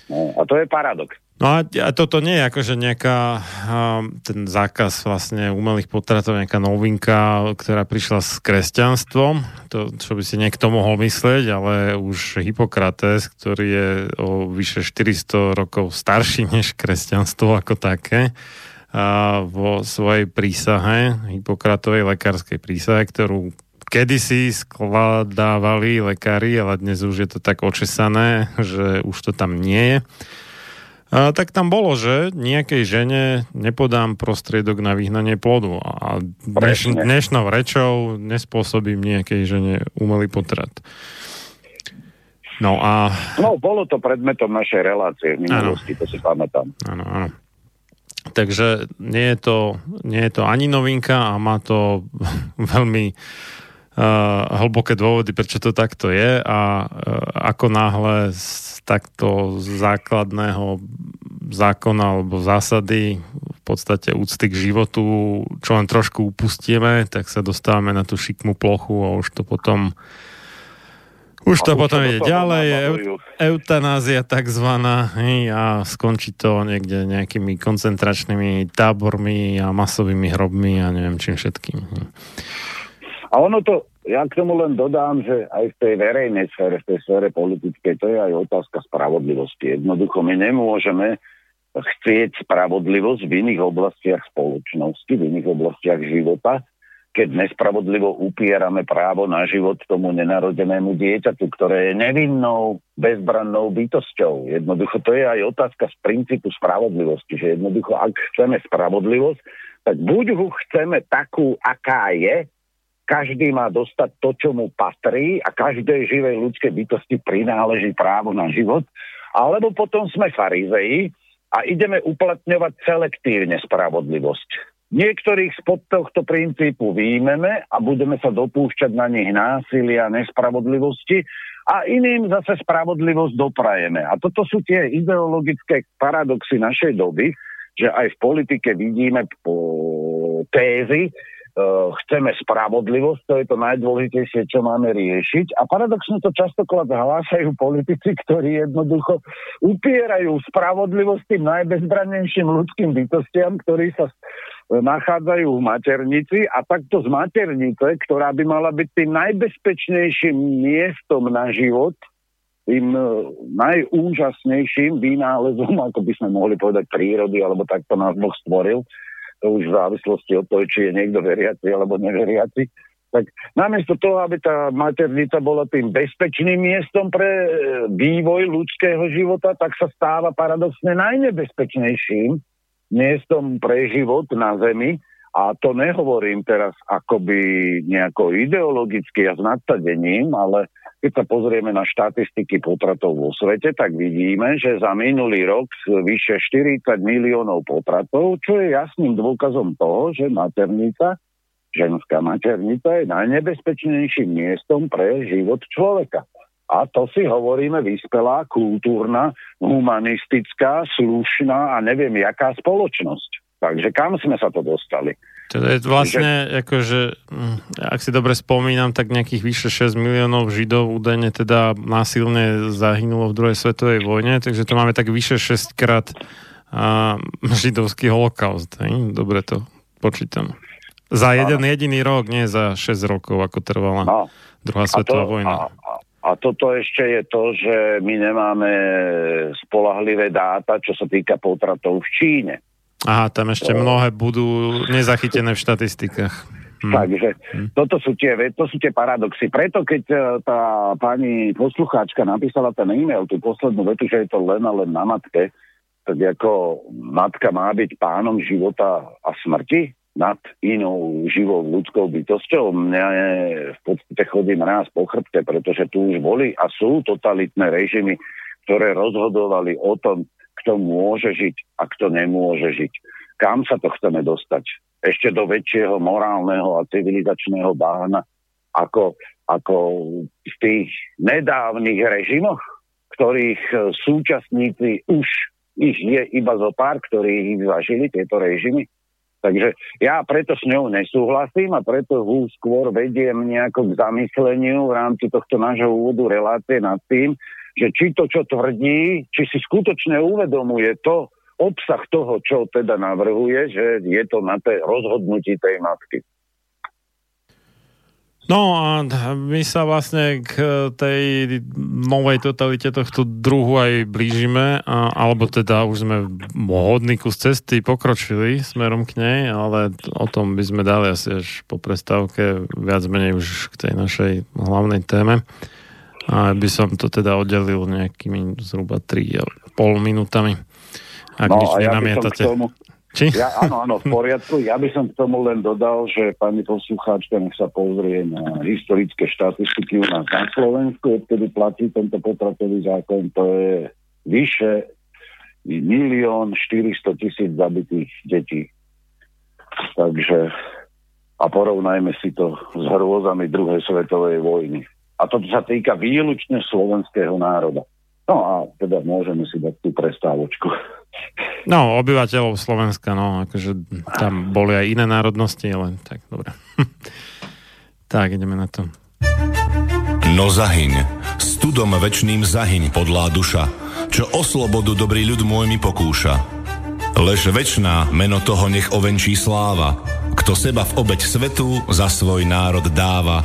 No, a to je paradox. No a, a toto nie je akože nejaká, ten zákaz vlastne umelých potratov, nejaká novinka, ktorá prišla s kresťanstvom, to, čo by si niekto mohol myslieť, ale už Hippokrates, ktorý je o vyše 400 rokov starší než kresťanstvo ako také, a vo svojej prísahe, Hippokratovej lekárskej prísahe, ktorú kedysi skladávali lekári, ale dnes už je to tak očesané, že už to tam nie je a, tak tam bolo, že nejakej žene nepodám prostriedok na vyhnanie plodu a dneš, dnešnou rečou nespôsobím nejakej žene umelý potrat. No a... No, bolo to predmetom našej relácie v minulosti, to si pamätám. Áno, áno. Takže nie je, to, nie je to ani novinka a má to veľmi uh, hlboké dôvody, prečo to takto je a uh, ako náhle takto základného zákona alebo zásady v podstate úcty k životu, čo len trošku upustíme, tak sa dostávame na tú šikmú plochu a už to potom už to potom ide ďalej, eu, eutanázia takzvaná hej, a skončí to niekde nejakými koncentračnými tábormi a masovými hrobmi a neviem čím všetkým. A ono to, ja k tomu len dodám, že aj v tej verejnej sfére, v tej sfére politickej, to je aj otázka spravodlivosti. Jednoducho my nemôžeme chcieť spravodlivosť v iných oblastiach spoločnosti, v iných oblastiach života, keď nespravodlivo upierame právo na život tomu nenarodenému dieťaťu, ktoré je nevinnou, bezbrannou bytosťou. Jednoducho to je aj otázka z princípu spravodlivosti, že jednoducho ak chceme spravodlivosť, tak buď ho chceme takú, aká je, každý má dostať to, čo mu patrí a každej živej ľudskej bytosti prináleží právo na život, alebo potom sme farizeji a ideme uplatňovať selektívne spravodlivosť. Niektorých spod tohto princípu výjmeme a budeme sa dopúšťať na nich násilia, nespravodlivosti a iným zase spravodlivosť doprajeme. A toto sú tie ideologické paradoxy našej doby, že aj v politike vidíme po tézy, chceme spravodlivosť, to je to najdôležitejšie, čo máme riešiť. A paradoxne to častokrát hlásajú politici, ktorí jednoducho upierajú spravodlivosť tým najbezbrannejším ľudským bytostiam, ktorí sa nachádzajú v maternici a takto z maternice, ktorá by mala byť tým najbezpečnejším miestom na život, tým e, najúžasnejším vynálezom, ako by sme mohli povedať, prírody, alebo takto nás Boh stvoril, to už v závislosti od toho, či je niekto veriaci alebo neveriaci, tak namiesto toho, aby tá maternica bola tým bezpečným miestom pre e, vývoj ľudského života, tak sa stáva paradoxne najnebezpečnejším miestom pre život na Zemi. A to nehovorím teraz akoby nejako ideologicky a s nadsadením, ale keď sa pozrieme na štatistiky potratov vo svete, tak vidíme, že za minulý rok vyše 40 miliónov potratov, čo je jasným dôkazom toho, že maternica, ženská maternica je najnebezpečnejším miestom pre život človeka. A to si hovoríme vyspelá, kultúrna, humanistická, slušná a neviem jaká spoločnosť. Takže kam sme sa to dostali? To je vlastne, že... akože, ak si dobre spomínam, tak nejakých vyše 6 miliónov Židov údajne teda násilne zahynulo v druhej svetovej vojne, takže to máme tak vyše 6 krát a, židovský holokaust. Hej? Dobre to počítam. Za jeden jediný rok, nie za 6 rokov, ako trvala no. druhá svetová to, vojna. A, a toto ešte je to, že my nemáme spolahlivé dáta, čo sa týka potratov v Číne. Aha, tam ešte mnohé budú nezachytené v štatistikách. Hm. Takže hm. toto sú tie, to sú tie paradoxy. Preto keď e, tá pani poslucháčka napísala ten e-mail, tú poslednú vetu, že je to len a len na matke, tak ako matka má byť pánom života a smrti nad inou živou ľudskou bytosťou. Mňa je, v podstate chodím raz po chrbte, pretože tu už boli a sú totalitné režimy, ktoré rozhodovali o tom, kto môže žiť a kto nemôže žiť. Kam sa to chceme dostať? Ešte do väčšieho morálneho a civilizačného bána ako, ako v tých nedávnych režimoch, ktorých e, súčasníci už ich je iba zo pár, ktorí ich zažili, tieto režimy. Takže ja preto s ňou nesúhlasím a preto ho skôr vediem nejako k zamysleniu v rámci tohto nášho úvodu relácie nad tým, že či to, čo tvrdí, či si skutočne uvedomuje to, obsah toho, čo teda navrhuje, že je to na tej rozhodnutí tej matky. No a my sa vlastne k tej novej totalite tohto druhu aj blížime, a, alebo teda už sme hodný kus cesty pokročili smerom k nej, ale o tom by sme dali asi až po prestávke viac menej už k tej našej hlavnej téme. A by som to teda oddelil nejakými zhruba 3,5 minútami. Ak no, nič nenamietate. Ja či? Ja, áno, áno, v poriadku. Ja by som k tomu len dodal, že pani poslucháčka nech sa pozrie na historické štatistiky u nás na Slovensku, odkedy platí tento potratový zákon, to je vyše milión 400 tisíc zabitých detí. Takže a porovnajme si to s hrôzami druhej svetovej vojny. A toto sa týka výlučne slovenského národa. No a teda môžeme si dať tú prestávočku. No, obyvateľov Slovenska, no, akože tam boli aj iné národnosti, ale tak, dobre. tak, ideme na to. No zahyň, studom večným zahyň podlá duša, čo o slobodu dobrý ľud môj mi pokúša. Lež večná meno toho nech ovenčí sláva, kto seba v obeď svetu za svoj národ dáva,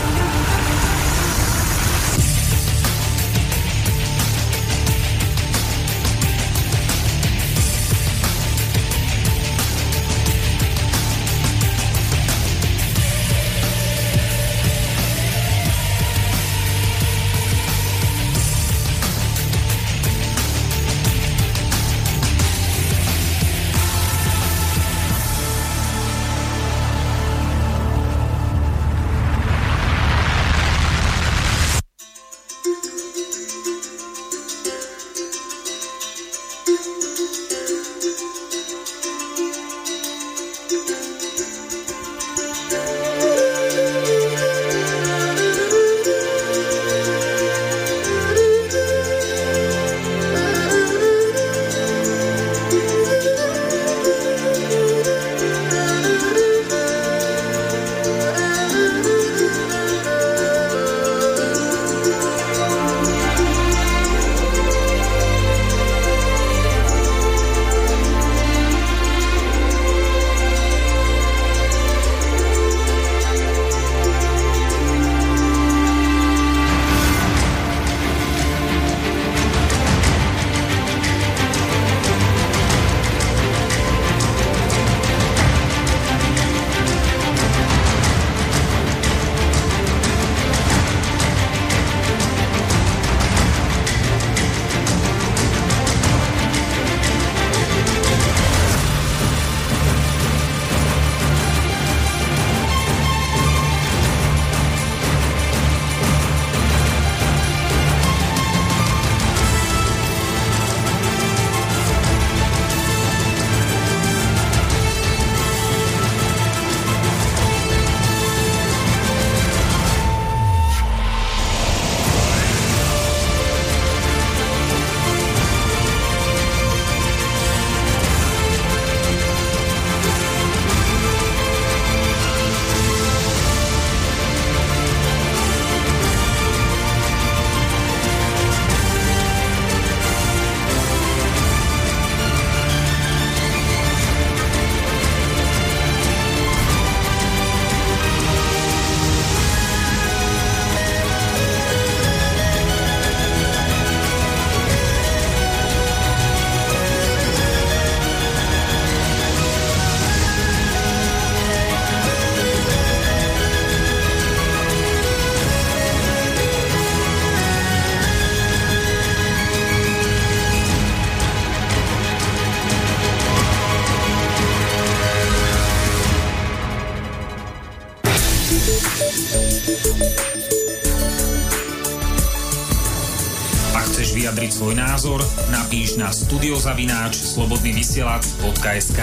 slobodnyvysielac.sk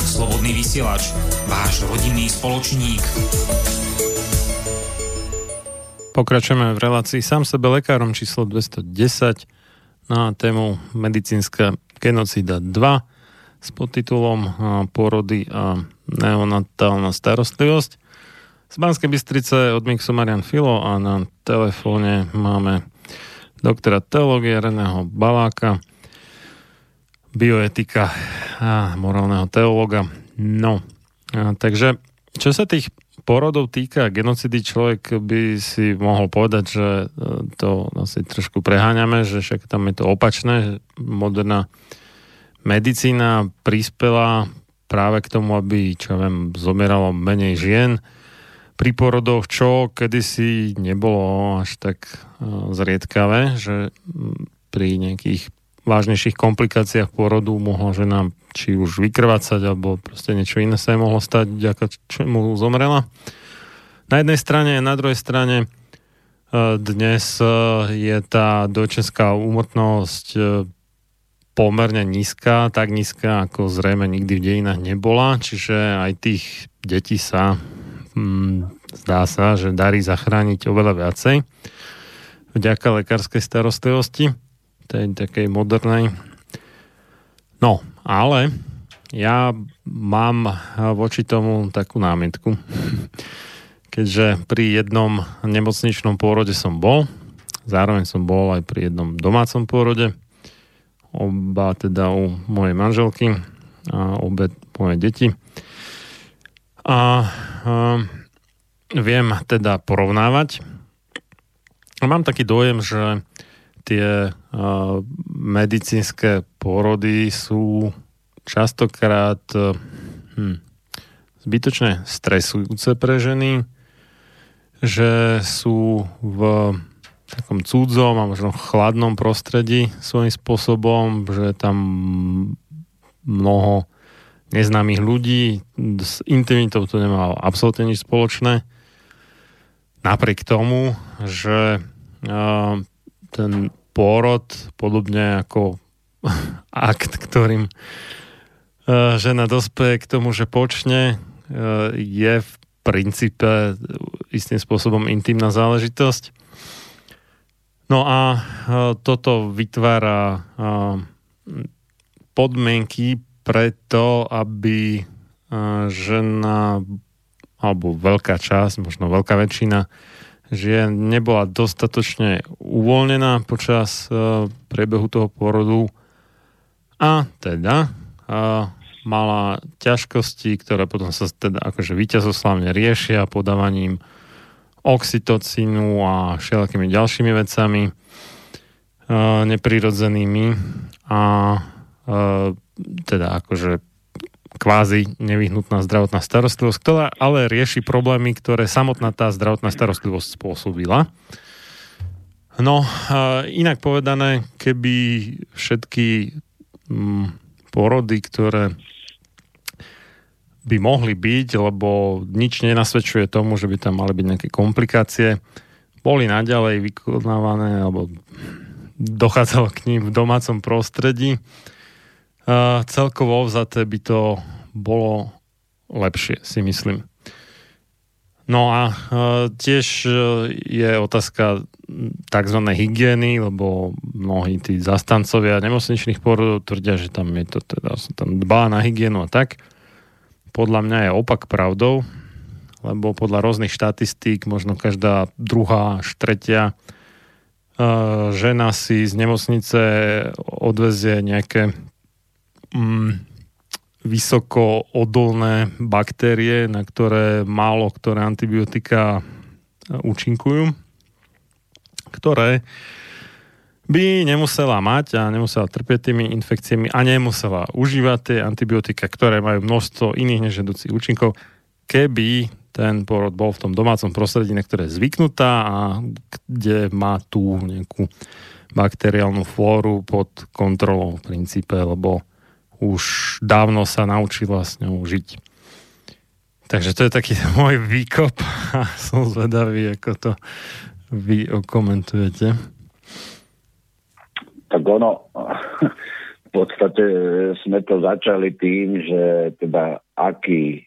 Slobodný vysielač, váš rodinný spoločník. Pokračujeme v relácii sám sebe lekárom číslo 210 na tému medicínska genocida 2 s podtitulom Porody a neonatálna starostlivosť. Z Banskej Bystrice od Mixu Marian Filo a na telefóne máme doktora teológie Reného Baláka bioetika a morálneho teologa. No, a takže čo sa tých porodov týka genocidy, človek by si mohol povedať, že e, to asi trošku preháňame, že však tam je to opačné, moderná medicína prispela práve k tomu, aby, čo viem, zomieralo menej žien pri porodoch, čo kedysi nebolo až tak e, zriedkavé, že pri nejakých vážnejších komplikáciách pôrodu mohla žena či už vykrvácať, alebo proste niečo iné sa jej mohlo stať, ďaká čomu zomrela. Na jednej strane na druhej strane e, dnes e, je tá dočenská úmrtnosť e, pomerne nízka, tak nízka, ako zrejme nikdy v dejinách nebola, čiže aj tých detí sa hm, zdá sa, že darí zachrániť oveľa viacej vďaka lekárskej starostlivosti tej takej modernej. No, ale ja mám voči tomu takú námietku. Keďže pri jednom nemocničnom pôrode som bol, zároveň som bol aj pri jednom domácom pôrode, oba teda u mojej manželky a obe moje deti. A, a viem teda porovnávať. A mám taký dojem, že tie a, medicínske pôrody sú častokrát hm, zbytočne stresujúce pre ženy, že sú v takom cudzom a možno chladnom prostredí svojím spôsobom, že tam mnoho neznámych ľudí, s intimitou to nemá absolútne nič spoločné. Napriek tomu, že ten pôrod, podobne ako akt, ktorým žena dospeje k tomu, že počne, je v princípe istým spôsobom intimná záležitosť. No a toto vytvára podmienky preto, aby žena alebo veľká časť, možno veľká väčšina že nebola dostatočne uvoľnená počas priebehu toho porodu. A teda mala ťažkosti, ktoré potom sa teda akože víťazoslavne riešia podávaním oxytocínu a všelakými ďalšími vecami e, neprirodzenými. A e, teda akože kvázi nevyhnutná zdravotná starostlivosť, ktorá ale rieši problémy, ktoré samotná tá zdravotná starostlivosť spôsobila. No, inak povedané, keby všetky mm, porody, ktoré by mohli byť, lebo nič nenasvedčuje tomu, že by tam mali byť nejaké komplikácie. Boli naďalej vykonávané, alebo dochádzalo k ním v domácom prostredí. Celkovo vzaté by to bolo lepšie, si myslím. No a tiež e, je otázka tzv. hygieny, lebo mnohí tí zastancovia nemocničných porodov tvrdia, že tam je to teda, tam dbá na hygienu a tak podľa mňa je opak pravdou, lebo podľa rôznych štatistík možno každá druhá, štretia uh, žena si z nemocnice odvezie nejaké um, vysoko odolné baktérie, na ktoré málo ktoré antibiotika účinkujú, ktoré by nemusela mať a nemusela trpieť tými infekciami a nemusela užívať tie antibiotika, ktoré majú množstvo iných nežedúcich účinkov, keby ten porod bol v tom domácom prostredí, na ktoré je zvyknutá a kde má tú nejakú bakteriálnu flóru pod kontrolou v princípe, lebo už dávno sa naučila s ňou žiť. Takže to je taký môj výkop a som zvedavý, ako to vy okomentujete tak ono, v podstate sme to začali tým, že teda aký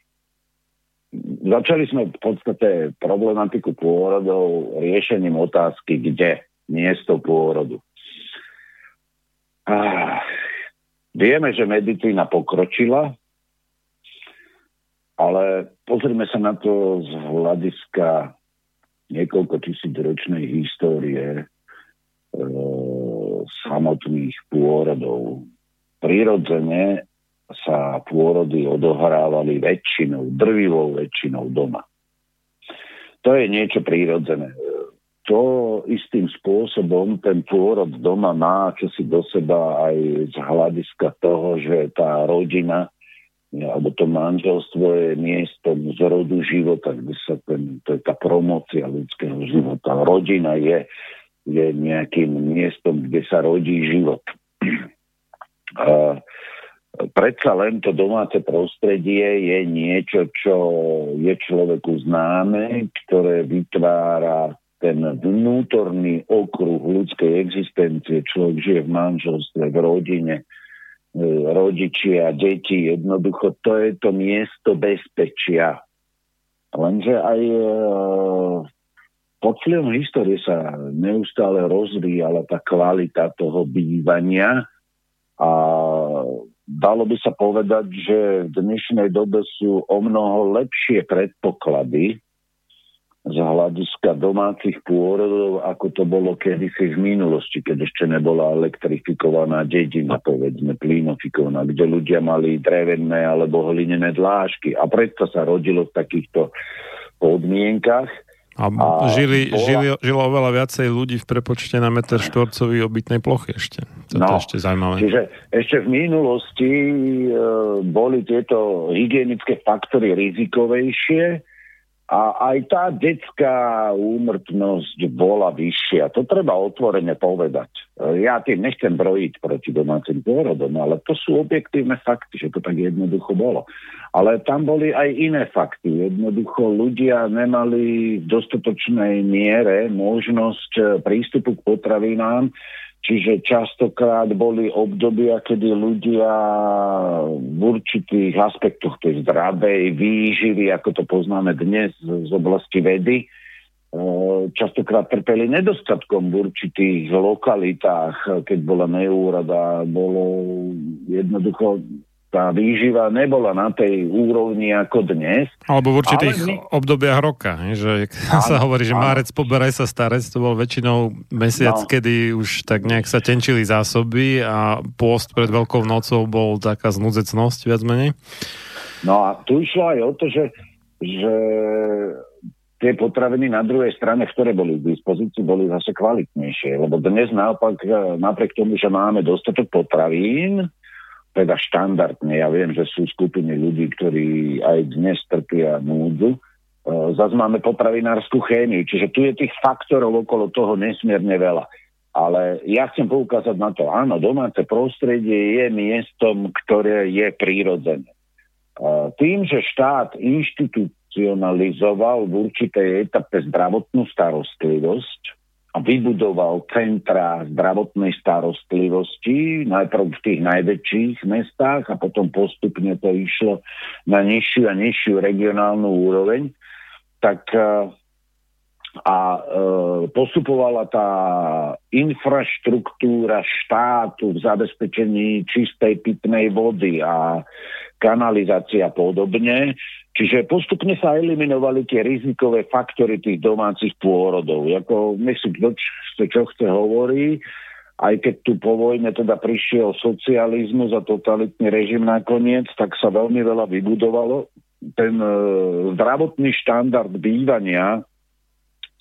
Začali sme v podstate problematiku pôrodov riešením otázky, kde miesto pôrodu. A vieme, že medicína pokročila, ale pozrime sa na to z hľadiska niekoľko tisíc ročnej histórie. E, samotných pôrodov. Prirodzene sa pôrody odohrávali väčšinou, drvivou väčšinou doma. To je niečo prírodzené. To istým spôsobom ten pôrod doma má čosi do seba aj z hľadiska toho, že tá rodina alebo to manželstvo je miestom zrodu života, kde sa ten, to je tá promócia ľudského života. Rodina je je nejakým miestom, kde sa rodí život. A predsa len to domáce prostredie je niečo, čo je človeku známe, ktoré vytvára ten vnútorný okruh ľudskej existencie. Človek žije v manželstve, v rodine, e, rodičia, deti, jednoducho to je to miesto bezpečia. Lenže aj e, pod vplyvom histórie sa neustále rozvíjala tá kvalita toho bývania a dalo by sa povedať, že v dnešnej dobe sú o mnoho lepšie predpoklady z hľadiska domácich pôrodov, ako to bolo kedysi v minulosti, keď ešte nebola elektrifikovaná dedina, povedzme, plínofikovaná, kde ľudia mali drevené alebo hlinené dlážky. A preto sa rodilo v takýchto podmienkach. A, a žili, bola... žili, žilo oveľa viacej ľudí v prepočte na meter štvorcový obytnej plochy ešte. To no, je ešte zaujímavé. Čiže ešte v minulosti e, boli tieto hygienické faktory rizikovejšie, a aj tá detská úmrtnosť bola vyššia. To treba otvorene povedať. Ja tým nechcem brojiť proti domácim pôrodom, ale to sú objektívne fakty, že to tak jednoducho bolo. Ale tam boli aj iné fakty. Jednoducho ľudia nemali v dostatočnej miere možnosť prístupu k potravinám, Čiže častokrát boli obdobia, kedy ľudia v určitých aspektoch tej zdravej výživy, ako to poznáme dnes z oblasti vedy, eh, častokrát trpeli nedostatkom v určitých lokalitách, keď bola neúrada, bolo jednoducho tá výživa nebola na tej úrovni ako dnes. Alebo v určitých my... obdobiach roka, že áno, sa hovorí, že márec poberaj sa starec, to bol väčšinou mesiac, no. kedy už tak nejak sa tenčili zásoby a pôst pred Veľkou nocou bol taká znúdzecnosť viac menej. No a tu išlo aj o to, že, že tie potraviny na druhej strane, ktoré boli k dispozícii, boli zase kvalitnejšie. Lebo dnes naopak, napriek tomu, že máme dostatok potravín, teda štandardne. Ja viem, že sú skupiny ľudí, ktorí aj dnes trpia núdzu. E, zase máme potravinárskú chémiu, čiže tu je tých faktorov okolo toho nesmierne veľa. Ale ja chcem poukázať na to, áno, domáce prostredie je miestom, ktoré je prírodzené. E, tým, že štát inštitucionalizoval v určitej etape zdravotnú starostlivosť, vybudoval centra zdravotnej starostlivosti, najprv v tých najväčších mestách a potom postupne to išlo na nižšiu a nižšiu regionálnu úroveň, tak e, a e, postupovala tá infraštruktúra štátu v zabezpečení čistej pitnej vody a kanalizácia podobne, Čiže postupne sa eliminovali tie rizikové faktory tých domácich pôrodov. Jako, myslím, kto čo chce hovorí, aj keď tu po vojne teda prišiel socializmus a totalitný režim nakoniec, tak sa veľmi veľa vybudovalo. Ten e, zdravotný štandard bývania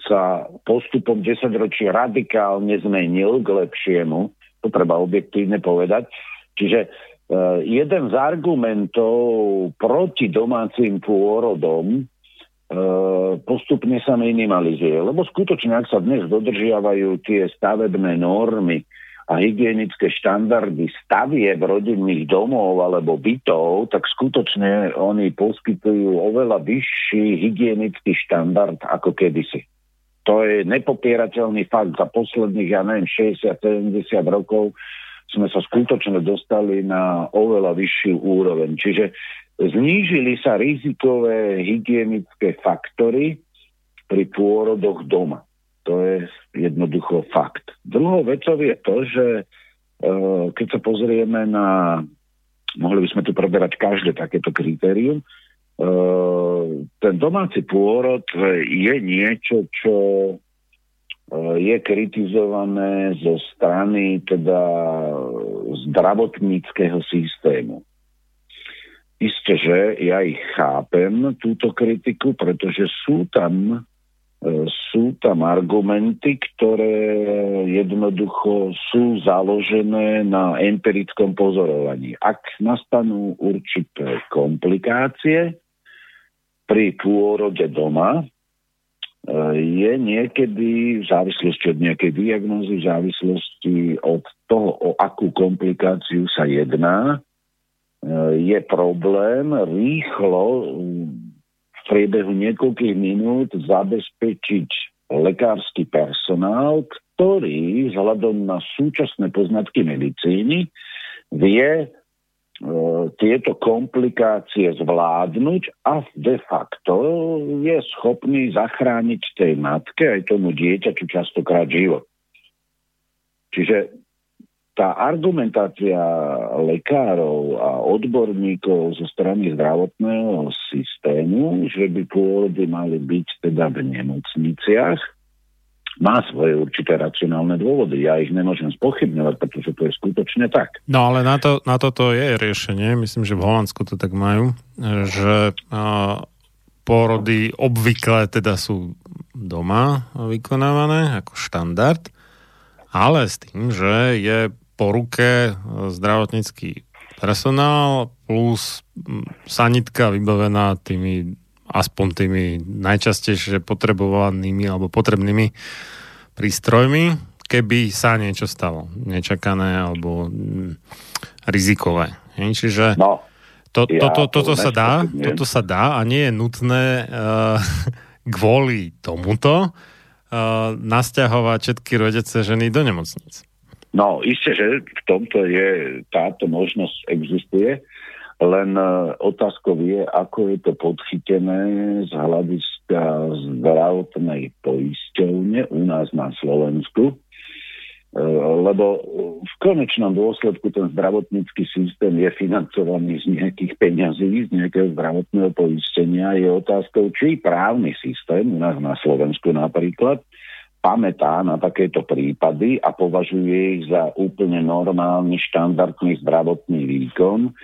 sa postupom 10 ročí radikálne zmenil k lepšiemu, to treba objektívne povedať. Čiže Eh, jeden z argumentov proti domácim pôrodom eh, postupne sa minimalizuje. Lebo skutočne, ak sa dnes dodržiavajú tie stavebné normy a hygienické štandardy stavie v rodinných domov alebo bytov, tak skutočne oni poskytujú oveľa vyšší hygienický štandard ako kedysi. To je nepopierateľný fakt. Za posledných, ja neviem, 60-70 rokov sme sa skutočne dostali na oveľa vyššiu úroveň. Čiže znížili sa rizikové hygienické faktory pri pôrodoch doma. To je jednoducho fakt. Druhou vecou je to, že e, keď sa pozrieme na, mohli by sme tu preberať každé takéto kritérium, ten domáci pôrod je niečo, čo Eh, je kritizované zo strany teda zdravotníckého systému. Isté, že ja ich chápem, túto kritiku, pretože sú tam, eh, sú tam argumenty, ktoré jednoducho sú založené na empirickom pozorovaní. Ak nastanú určité komplikácie pri pôrode doma, je niekedy v závislosti od nejakej diagnózy, v závislosti od toho, o akú komplikáciu sa jedná, je problém rýchlo v priebehu niekoľkých minút zabezpečiť lekársky personál, ktorý vzhľadom na súčasné poznatky medicíny vie E, tieto komplikácie zvládnuť a de facto je schopný zachrániť tej matke aj tomu dieťaťu častokrát život. Čiže tá argumentácia lekárov a odborníkov zo strany zdravotného systému, že by pôrody mali byť teda v nemocniciach, má svoje určité racionálne dôvody. Ja ich nemôžem spochybňovať, pretože to je skutočne tak. No ale na, to, na toto je riešenie, myslím, že v Holandsku to tak majú, že uh, pôrody obvykle teda sú doma vykonávané ako štandard, ale s tým, že je po ruke zdravotnícky personál plus sanitka vybavená tými aspoň tými najčastejšie potrebovanými alebo potrebnými prístrojmi, keby sa niečo stalo. Nečakané alebo rizikové. Čiže no, to, to, to, toto, sa dá, toto sa dá a nie je nutné uh, kvôli tomuto uh, nasťahovať všetky rodece ženy do nemocnic. No, isté, že v tomto je, táto možnosť existuje, len uh, otázkou je, ako je to podchytené z hľadiska zdravotnej poisťovne u nás na Slovensku, uh, lebo v konečnom dôsledku ten zdravotnícky systém je financovaný z nejakých peňazí, z nejakého zdravotného poistenia. Je otázkou, či právny systém u nás na Slovensku napríklad pamätá na takéto prípady a považuje ich za úplne normálny, štandardný zdravotný výkon,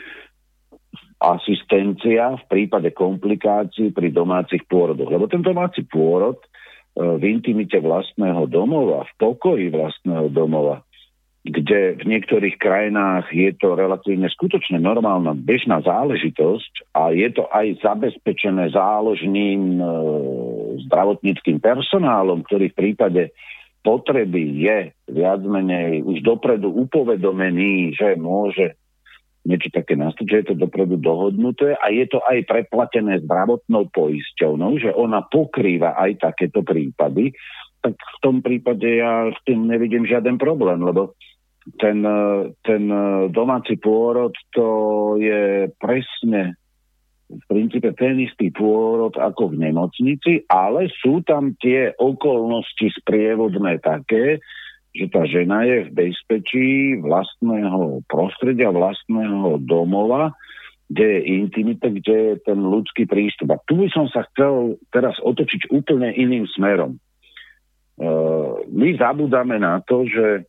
asistencia v prípade komplikácií pri domácich pôrodoch. Lebo ten domáci pôrod e, v intimite vlastného domova, v pokoji vlastného domova, kde v niektorých krajinách je to relatívne skutočne normálna bežná záležitosť a je to aj zabezpečené záložným e, zdravotníckým personálom, ktorý v prípade potreby je viac menej už dopredu upovedomený, že môže niečo také nastať, že je to dopredu dohodnuté a je to aj preplatené zdravotnou poisťovnou, že ona pokrýva aj takéto prípady, tak v tom prípade ja s tým nevidím žiaden problém, lebo ten, ten domáci pôrod to je presne v princípe ten istý pôrod ako v nemocnici, ale sú tam tie okolnosti sprievodné také, že tá žena je v bezpečí vlastného prostredia, vlastného domova, kde je intimita, kde je ten ľudský prístup. A tu by som sa chcel teraz otočiť úplne iným smerom. Uh, my zabudáme na to, že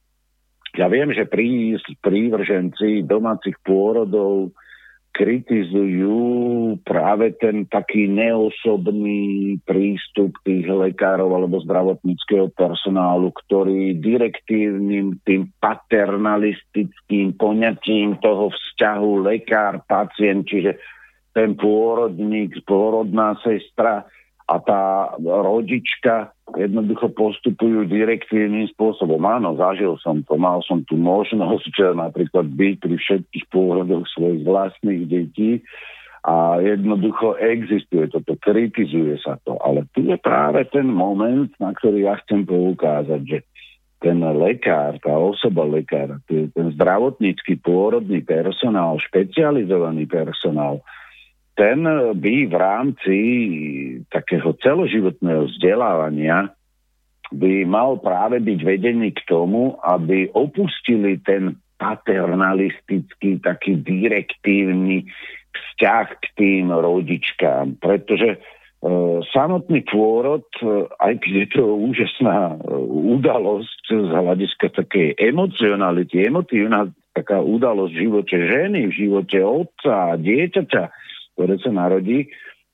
ja viem, že prí, prívrženci domácich pôrodov kritizujú práve ten taký neosobný prístup tých lekárov alebo zdravotníckého personálu, ktorý direktívnym tým paternalistickým poňatím toho vzťahu lekár-pacient, čiže ten pôrodník, pôrodná sestra a tá rodička jednoducho postupujú direktívnym spôsobom. Áno, zažil som to, mal som tu možnosť napríklad byť pri všetkých pôrodoch svojich vlastných detí a jednoducho existuje toto, kritizuje sa to. Ale tu je práve ten moment, na ktorý ja chcem poukázať, že ten lekár, tá osoba lekára, ten zdravotnícky pôrodný personál, špecializovaný personál, ten by v rámci takého celoživotného vzdelávania by mal práve byť vedený k tomu, aby opustili ten paternalistický, taký direktívny vzťah k tým rodičkám. Pretože e, samotný pôrod, e, aj keď je to úžasná e, udalosť z hľadiska takej emocionality, emotívna taká udalosť v živote ženy, v živote otca dieťaťa, ktoré sa narodí.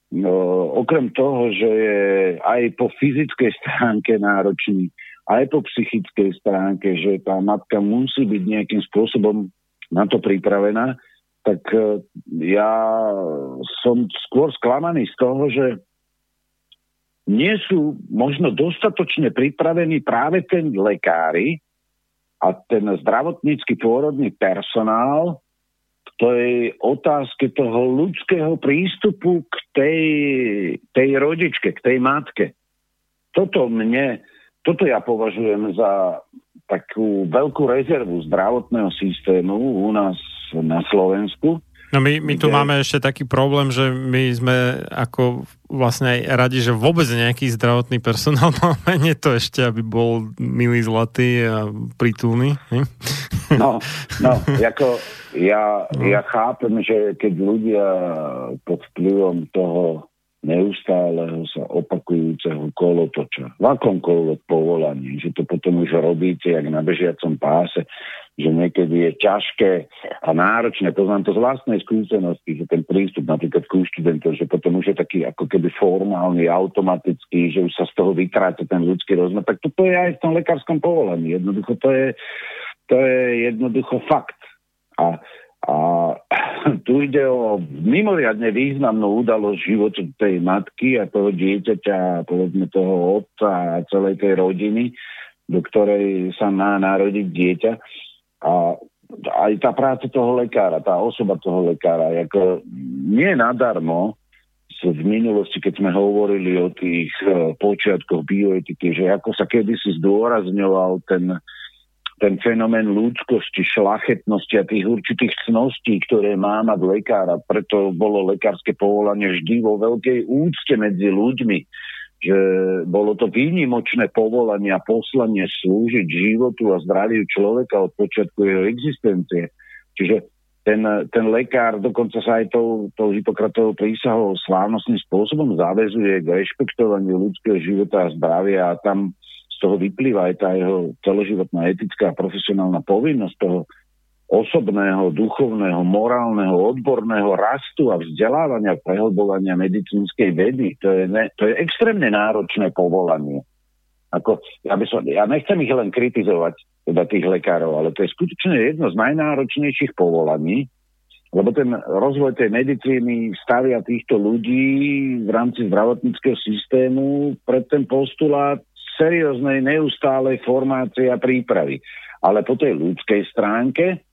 No, okrem toho, že je aj po fyzickej stránke náročný, aj po psychickej stránke, že tá matka musí byť nejakým spôsobom na to pripravená, tak e, ja som skôr sklamaný z toho, že nie sú možno dostatočne pripravení práve ten lekári a ten zdravotnícky pôrodný personál tej otázke toho ľudského prístupu k tej, tej rodičke, k tej matke. Toto mne, toto ja považujem za takú veľkú rezervu zdravotného systému u nás na Slovensku. No my, my tu máme ešte taký problém, že my sme ako vlastne aj radi, že vôbec nejaký zdravotný personál máme, nie to ešte, aby bol milý, zlatý a prítulný. No, no, ako ja, no. ja chápem, že keď ľudia pod vplyvom toho neustáleho sa opakujúceho kolotoča v akomkoľvek povolaní, že to potom už robíte jak na bežiacom páse, že niekedy je ťažké a náročné, poznám to z vlastnej skúsenosti, že ten prístup napríklad ku študentov, že potom už je taký ako keby formálny, automatický, že už sa z toho vytráca ten ľudský rozmer, tak toto je aj v tom lekárskom povolaní. Jednoducho to je, to je jednoducho fakt. A a tu ide o mimoriadne významnú udalosť života tej matky a toho dieťaťa, povedzme toho otca a celej tej rodiny, do ktorej sa má narodiť dieťa. A aj tá práca toho lekára, tá osoba toho lekára, ako nie nadarmo v minulosti, keď sme hovorili o tých eh, počiatkoch bioetiky, že ako sa kedysi zdôrazňoval ten ten fenomén ľudskosti, šlachetnosti a tých určitých cností, ktoré má mať lekára. Preto bolo lekárske povolanie vždy vo veľkej úcte medzi ľuďmi že bolo to výnimočné povolanie a poslanie slúžiť životu a zdraviu človeka od počiatku jeho existencie. Čiže ten, ten lekár dokonca sa aj tou, tou Hipokratovou prísahou slávnostným spôsobom zavezuje k rešpektovaniu ľudského života a zdravia a tam z toho vyplýva aj tá jeho celoživotná etická a profesionálna povinnosť toho osobného, duchovného, morálneho, odborného rastu a vzdelávania, prehlbovania medicínskej vedy. To je, ne, to je extrémne náročné povolanie. Ako, ja, by som, ja nechcem ich len kritizovať, teda tých lekárov, ale to je skutočne jedno z najnáročnejších povolaní, lebo ten rozvoj tej medicíny stavia týchto ľudí v rámci zdravotníckého systému pred ten postulát serióznej, neustálej formácie a prípravy. Ale po tej ľudskej stránke,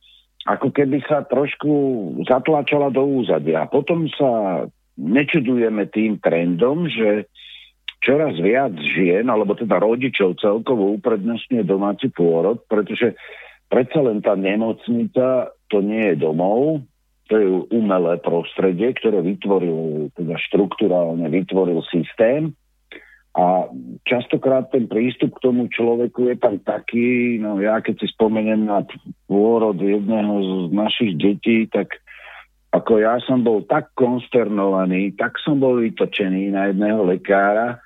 ako keby sa trošku zatlačala do úzadia. A potom sa nečudujeme tým trendom, že čoraz viac žien, alebo teda rodičov celkovo uprednostňuje domáci pôrod, pretože predsa len tá nemocnica to nie je domov, to je umelé prostredie, ktoré vytvoril, teda štruktúrálne vytvoril systém, a častokrát ten prístup k tomu človeku je tam taký, no ja keď si spomeniem na pôrod jedného z našich detí, tak ako ja som bol tak konsternovaný, tak som bol vytočený na jedného lekára,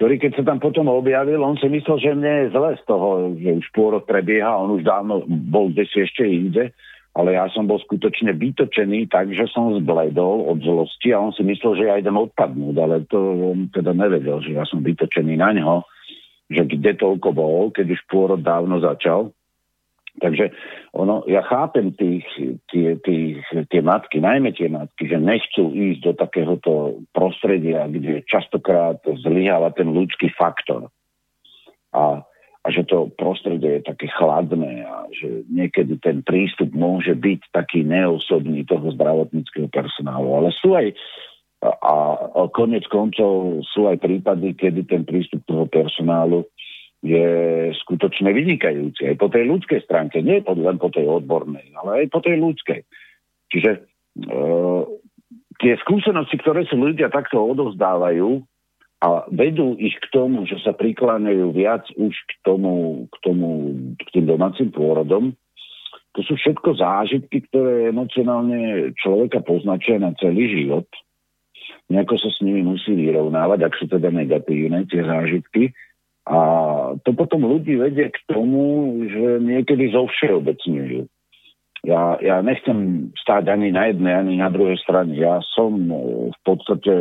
ktorý keď sa tam potom objavil, on si myslel, že mne je zle z toho, že už pôrod prebieha, on už dávno bol kde si ešte inde ale ja som bol skutočne vytočený tak, že som zbledol od zlosti a on si myslel, že ja idem odpadnúť, ale to on teda nevedel, že ja som vytočený na ňo, že kde toľko bol, keď už pôrod dávno začal. Takže ono, ja chápem tých, tie, tých, tie matky, najmä tie matky, že nechcú ísť do takéhoto prostredia, kde častokrát zlyháva ten ľudský faktor. A a že to prostredie je také chladné a že niekedy ten prístup môže byť taký neosobný toho zdravotníckého personálu. Ale sú aj a, a konec koncov sú aj prípady, kedy ten prístup toho personálu je skutočne vynikajúci. Aj po tej ľudskej stránke, nie len po tej odbornej, ale aj po tej ľudskej. Čiže e, tie skúsenosti, ktoré sú ľudia takto odovzdávajú, a vedú ich k tomu, že sa prikláňajú viac už k tomu, k tomu, k tým domácim pôrodom. To sú všetko zážitky, ktoré emocionálne človeka poznačia na celý život. Nejako sa s nimi musí vyrovnávať, ak sú teda negatívne tie zážitky. A to potom ľudí vedie k tomu, že niekedy zovšeobecňujú ja, ja nechcem stáť ani na jednej, ani na druhej strane. Ja som e, v podstate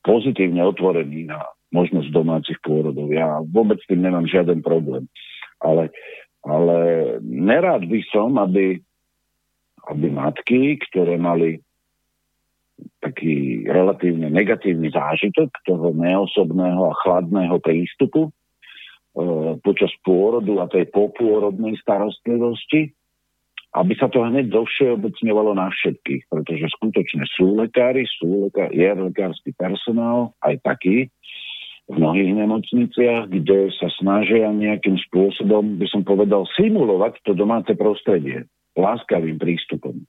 pozitívne otvorený na možnosť domácich pôrodov. Ja vôbec tým nemám žiaden problém. Ale, ale nerád by som, aby, aby matky, ktoré mali taký relatívne negatívny zážitok toho neosobného a chladného prístupu e, počas pôrodu a tej popôrodnej starostlivosti, aby sa to hneď dovšeobecňovalo na všetkých, pretože skutočne sú lekári, sú lekári, je lekársky personál, aj taký, v mnohých nemocniciach, kde sa snažia nejakým spôsobom, by som povedal, simulovať to domáce prostredie láskavým prístupom.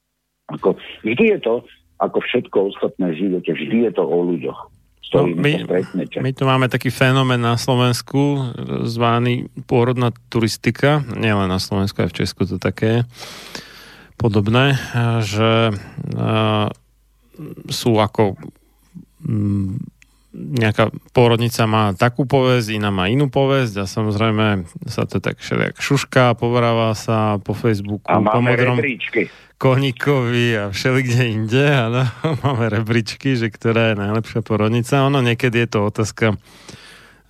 Ako, vždy je to, ako všetko ostatné v živote, vždy je to o ľuďoch. No, my, my tu máme taký fenomén na Slovensku, zvaný pôrodná turistika, nielen na Slovensku, aj v Česku to také podobné, že uh, sú ako um, nejaká pôrodnica má takú povesť, iná má inú povesť a samozrejme sa to tak všelijak šušká, poveráva sa po Facebooku, a máme po modrom rebríčky. koníkovi a všelikde inde, áno, máme rebríčky, že ktorá je najlepšia porodnica. Ono niekedy je to otázka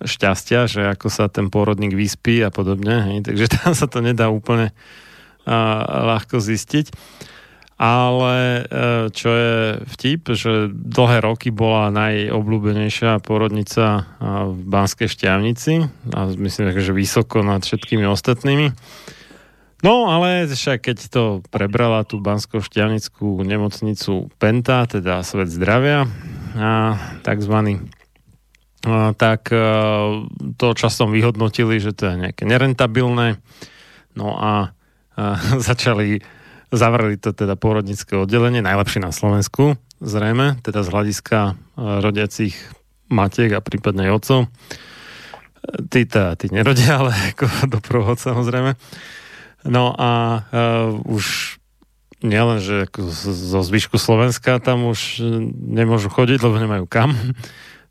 šťastia, že ako sa ten pôrodník vyspí a podobne, hej, takže tam sa to nedá úplne a, ľahko zistiť ale e, čo je vtip, že dlhé roky bola najobľúbenejšia porodnica v Banskej šťavnici a myslím, že vysoko nad všetkými ostatnými. No, ale však keď to prebrala tú Banskou šťavnickú nemocnicu Penta, teda Svet zdravia, a takzvaný, a, tak e, to časom vyhodnotili, že to je nejaké nerentabilné. No a začali Zavreli to teda pôrodnické oddelenie, najlepšie na Slovensku, zrejme, teda z hľadiska e, rodiacich matiek a prípadne otcov. E, tí, tá, tí nerodia, ale ako doprohod samozrejme. No a uh, už nielen, že zo zvyšku Slovenska tam už nemôžu chodiť, lebo nemajú kam.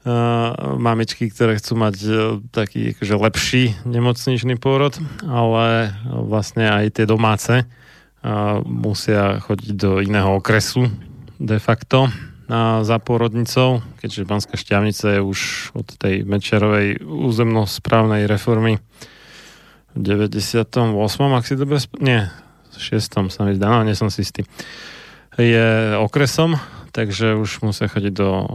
Uh, mamičky, ktoré chcú mať uh, taký akože lepší nemocničný pôrod, ale vlastne aj tie domáce musia chodiť do iného okresu de facto a za pôrodnicou, keďže Banská šťavnica je už od tej Mečerovej územnosprávnej reformy v 98. ak si dobre sp- nie, 6. sa mi zdá, no nie som si istý je okresom, takže už musia chodiť do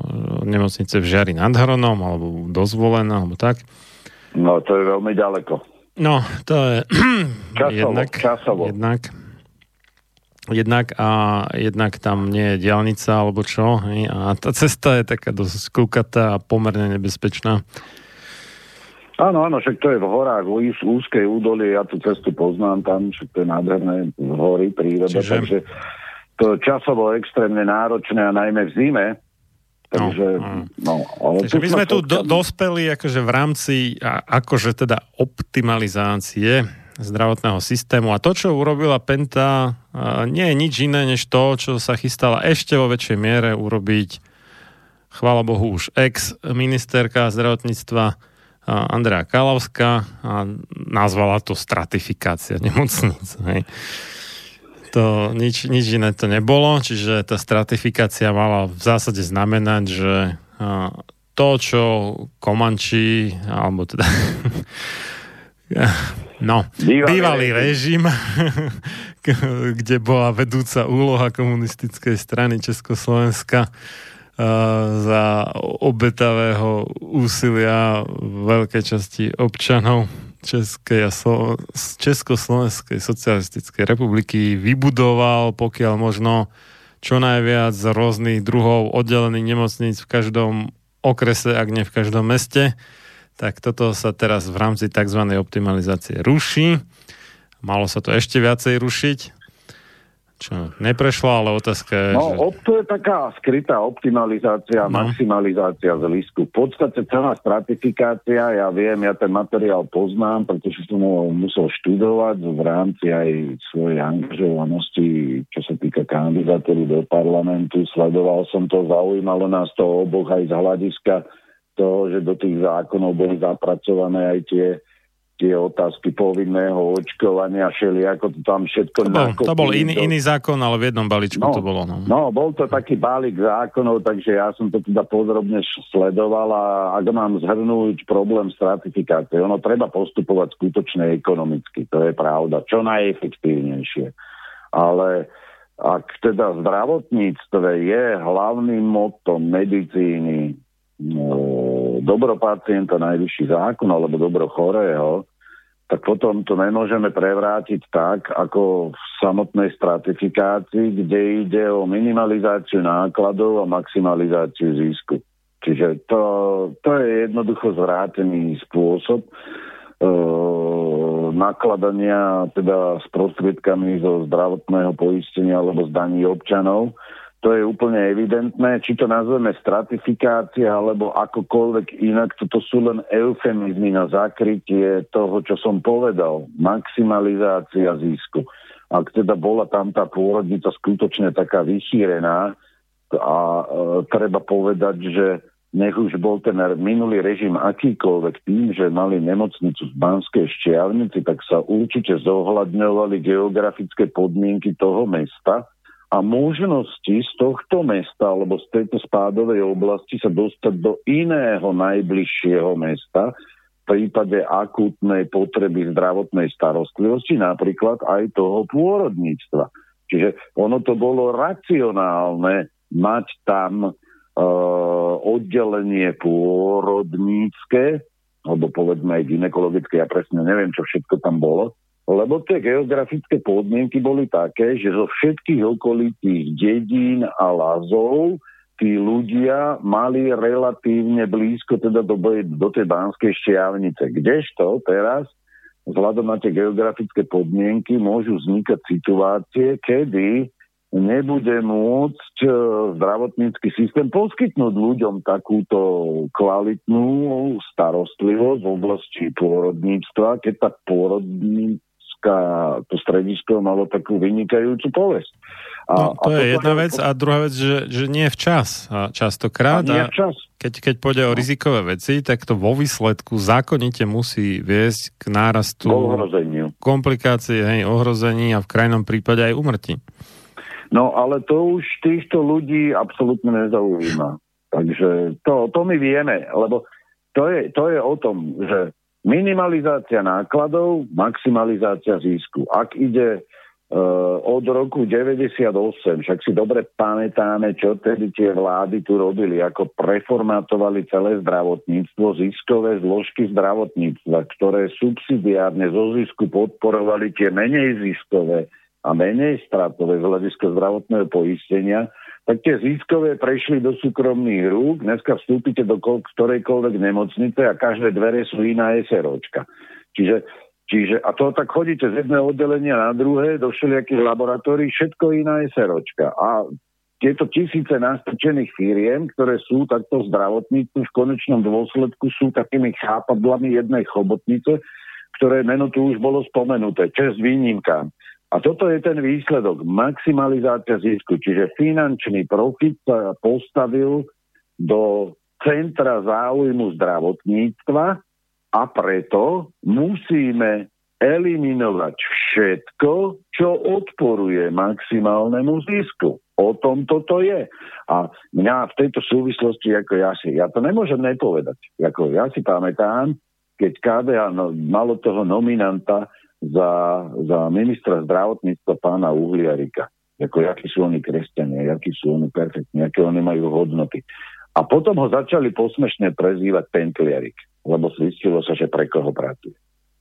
nemocnice v Žiari nad Hronom alebo do Zvolena, alebo tak. No, to je veľmi ďaleko. No, to je časovo, jednak, časovo. jednak jednak a jednak tam nie je diálnica alebo čo a tá cesta je taká dosť kľukatá a pomerne nebezpečná. Áno, áno, však to je v horách, v úzkej údolie, ja tú cestu poznám tam, však to je nádherné hory, príroda, Čiže... takže to časovo extrémne náročné a najmä v zime, Takže, no, no, ale Takže my sme tu do, dospeli akože v rámci akože teda optimalizácie zdravotného systému. A to, čo urobila Penta, nie je nič iné, než to, čo sa chystala ešte vo väčšej miere urobiť, chvála Bohu, už ex-ministerka zdravotníctva Andrea Kalavská a nazvala to stratifikácia nemocnic. Hej. To nič, nič iné to nebolo, čiže tá stratifikácia mala v zásade znamenať, že to, čo Komanči, alebo teda No, bývalý, bývalý režim, kde bola vedúca úloha komunistickej strany Československa uh, za obetavého úsilia veľkej časti občanov Českej a Slo- Československej socialistickej republiky vybudoval, pokiaľ možno čo najviac rôznych druhov oddelených nemocníc v každom okrese, ak nie v každom meste tak toto sa teraz v rámci tzv. optimalizácie ruší. Malo sa to ešte viacej rušiť, čo neprešlo, ale otázka je... No, že... to je taká skrytá optimalizácia, no. maximalizácia z lístku. V podstate celá stratifikácia, ja viem, ja ten materiál poznám, pretože som ho musel študovať v rámci aj svojej angažovanosti, čo sa týka kandidatúry do parlamentu. Sledoval som to, zaujímalo nás to oboch aj z hľadiska toho, že do tých zákonov boli zapracované aj tie tie otázky povinného očkovania, šeli, ako to tam všetko... To bol, to bol iný, iný zákon, ale v jednom balíčku no, to bolo. No. no, bol to taký balík zákonov, takže ja som to teda podrobne sledoval a ak mám zhrnúť problém stratifikácie, ono treba postupovať skutočne ekonomicky, to je pravda, čo najefektívnejšie. Ale ak teda zdravotníctve je hlavným motom medicíny, dobro pacienta najvyšší zákon alebo dobro chorého, tak potom to nemôžeme prevrátiť tak, ako v samotnej stratifikácii, kde ide o minimalizáciu nákladov a maximalizáciu zisku. Čiže to, to je jednoducho zvrátený spôsob. nakladania teda s prostriedkami zo zdravotného poistenia alebo z daní občanov. To je úplne evidentné, či to nazveme stratifikácia alebo akokoľvek inak, toto sú len eufemizmy na zakrytie toho, čo som povedal. Maximalizácia zisku. Ak teda bola tam tá pôrodnica skutočne taká vychýrená a e, treba povedať, že nech už bol ten minulý režim akýkoľvek tým, že mali nemocnicu z Banskej šťavnici, tak sa určite zohľadňovali geografické podmienky toho mesta a možnosti z tohto mesta alebo z tejto spádovej oblasti sa dostať do iného najbližšieho mesta v prípade akútnej potreby zdravotnej starostlivosti, napríklad aj toho pôrodníctva. Čiže ono to bolo racionálne mať tam uh, oddelenie pôrodnícke, alebo povedzme aj ginekologické, ja presne neviem, čo všetko tam bolo, lebo tie geografické podmienky boli také, že zo všetkých okolitých dedín a lazov tí ľudia mali relatívne blízko teda do, do tej Banskej šťavnice. Kdežto teraz, vzhľadom na tie geografické podmienky, môžu vznikať situácie, kedy nebude môcť e, zdravotnícky systém poskytnúť ľuďom takúto kvalitnú starostlivosť v oblasti pôrodníctva, keď tá pôrodníctva to stredisko malo takú vynikajúcu povesť. A, no, to a je jedna vec a druhá vec, že, že nie včas a častokrát. A nie včas. Keď, keď pôjde o no. rizikové veci, tak to vo výsledku zákonite musí viesť k nárastu komplikácií, hej, ohrození a v krajnom prípade aj umrtí. No ale to už týchto ľudí absolútne nezaujíma. Takže to, to my vieme, lebo to je, to je o tom, že minimalizácia nákladov, maximalizácia zisku. Ak ide uh, od roku 98, však si dobre pamätáme, čo tedy tie vlády tu robili, ako preformátovali celé zdravotníctvo, ziskové zložky zdravotníctva, ktoré subsidiárne zo zisku podporovali tie menej ziskové a menej stratové z hľadiska zdravotného poistenia, tak tie ziskové prešli do súkromných rúk. Dneska vstúpite do ktorejkoľvek nemocnice a každé dvere sú iná SROčka. Čiže, čiže, a to tak chodíte z jedného oddelenia na druhé, do všelijakých laboratórií, všetko iná SROčka. A tieto tisíce nastrčených firiem, ktoré sú takto zdravotníci, v konečnom dôsledku sú takými chápadlami jednej chobotnice, ktoré meno tu už bolo spomenuté, čest výnimkám. A toto je ten výsledok, maximalizácia zisku, čiže finančný profit sa postavil do centra záujmu zdravotníctva a preto musíme eliminovať všetko, čo odporuje maximálnemu zisku. O tom toto je. A mňa v tejto súvislosti, ako ja si, ja to nemôžem nepovedať. Ako ja si pamätám, keď KDH no, malo toho nominanta za, za ministra zdravotníctva pána Uhliarika. Ako, akí sú oni kresťania, akí sú oni perfektní, aké oni majú hodnoty. A potom ho začali posmešne prezývať Pentliarik, lebo zistilo sa, že pre koho pracuje.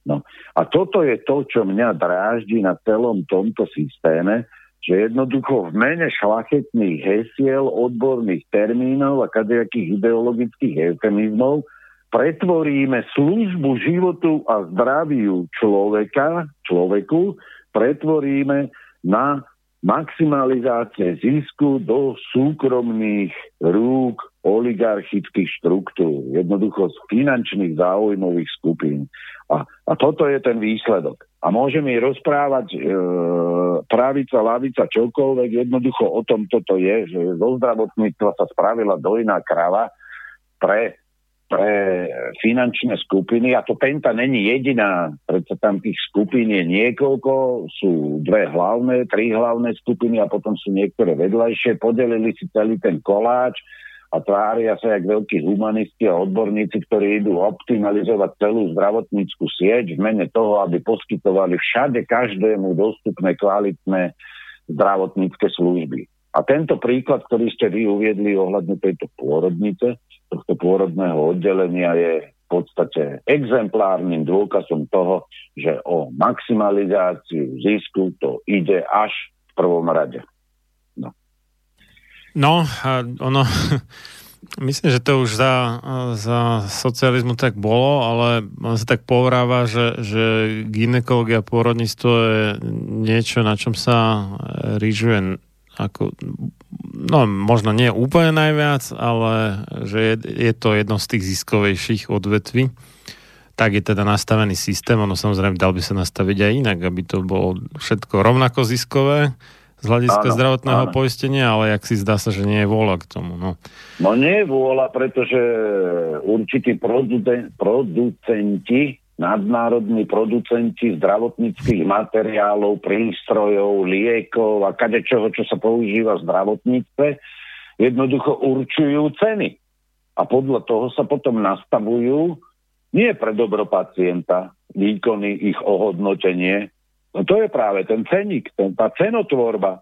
No. A toto je to, čo mňa dráždi na celom tomto systéme, že jednoducho v mene šlachetných hesiel, odborných termínov a kadejakých ideologických eufemizmov pretvoríme službu životu a zdraviu človeka, človeku, pretvoríme na maximalizácie zisku do súkromných rúk oligarchických štruktúr, jednoducho z finančných záujmových skupín. A, a toto je ten výsledok. A môžeme rozprávať e, pravica, lavica, čokoľvek, jednoducho o tom toto je, že zo zdravotníctva sa spravila dojná krava pre pre finančné skupiny a to Penta není jediná, predsa tam tých skupín je niekoľko, sú dve hlavné, tri hlavné skupiny a potom sú niektoré vedľajšie, podelili si celý ten koláč a tvária sa jak veľkí humanisti a odborníci, ktorí idú optimalizovať celú zdravotníckú sieť v mene toho, aby poskytovali všade každému dostupné kvalitné zdravotnícke služby. A tento príklad, ktorý ste vy uviedli ohľadne tejto pôrodnice, tohto pôrodného oddelenia je v podstate exemplárnym dôkazom toho, že o maximalizáciu zisku to ide až v prvom rade. No, no ono, Myslím, že to už za, za socializmu tak bolo, ale on sa tak povráva, že, že ginekológia a pôrodníctvo je niečo, na čom sa rýžuje ako, no možno nie úplne najviac, ale že je, je to jedno z tých ziskovejších odvetví. Tak je teda nastavený systém, ono samozrejme dal by sa nastaviť aj inak, aby to bolo všetko rovnako ziskové, z hľadiska áno, zdravotného áno. poistenia, ale jak si zdá sa, že nie je vôľa k tomu. No, no nie je vôľa, pretože určití producenti, nadnárodní producenti zdravotníckých materiálov, prístrojov, liekov a kadečoho, čo sa používa v zdravotníctve, jednoducho určujú ceny. A podľa toho sa potom nastavujú nie pre dobro pacienta, výkony, ich ohodnotenie, No to je práve ten ceník, ten, tá cenotvorba.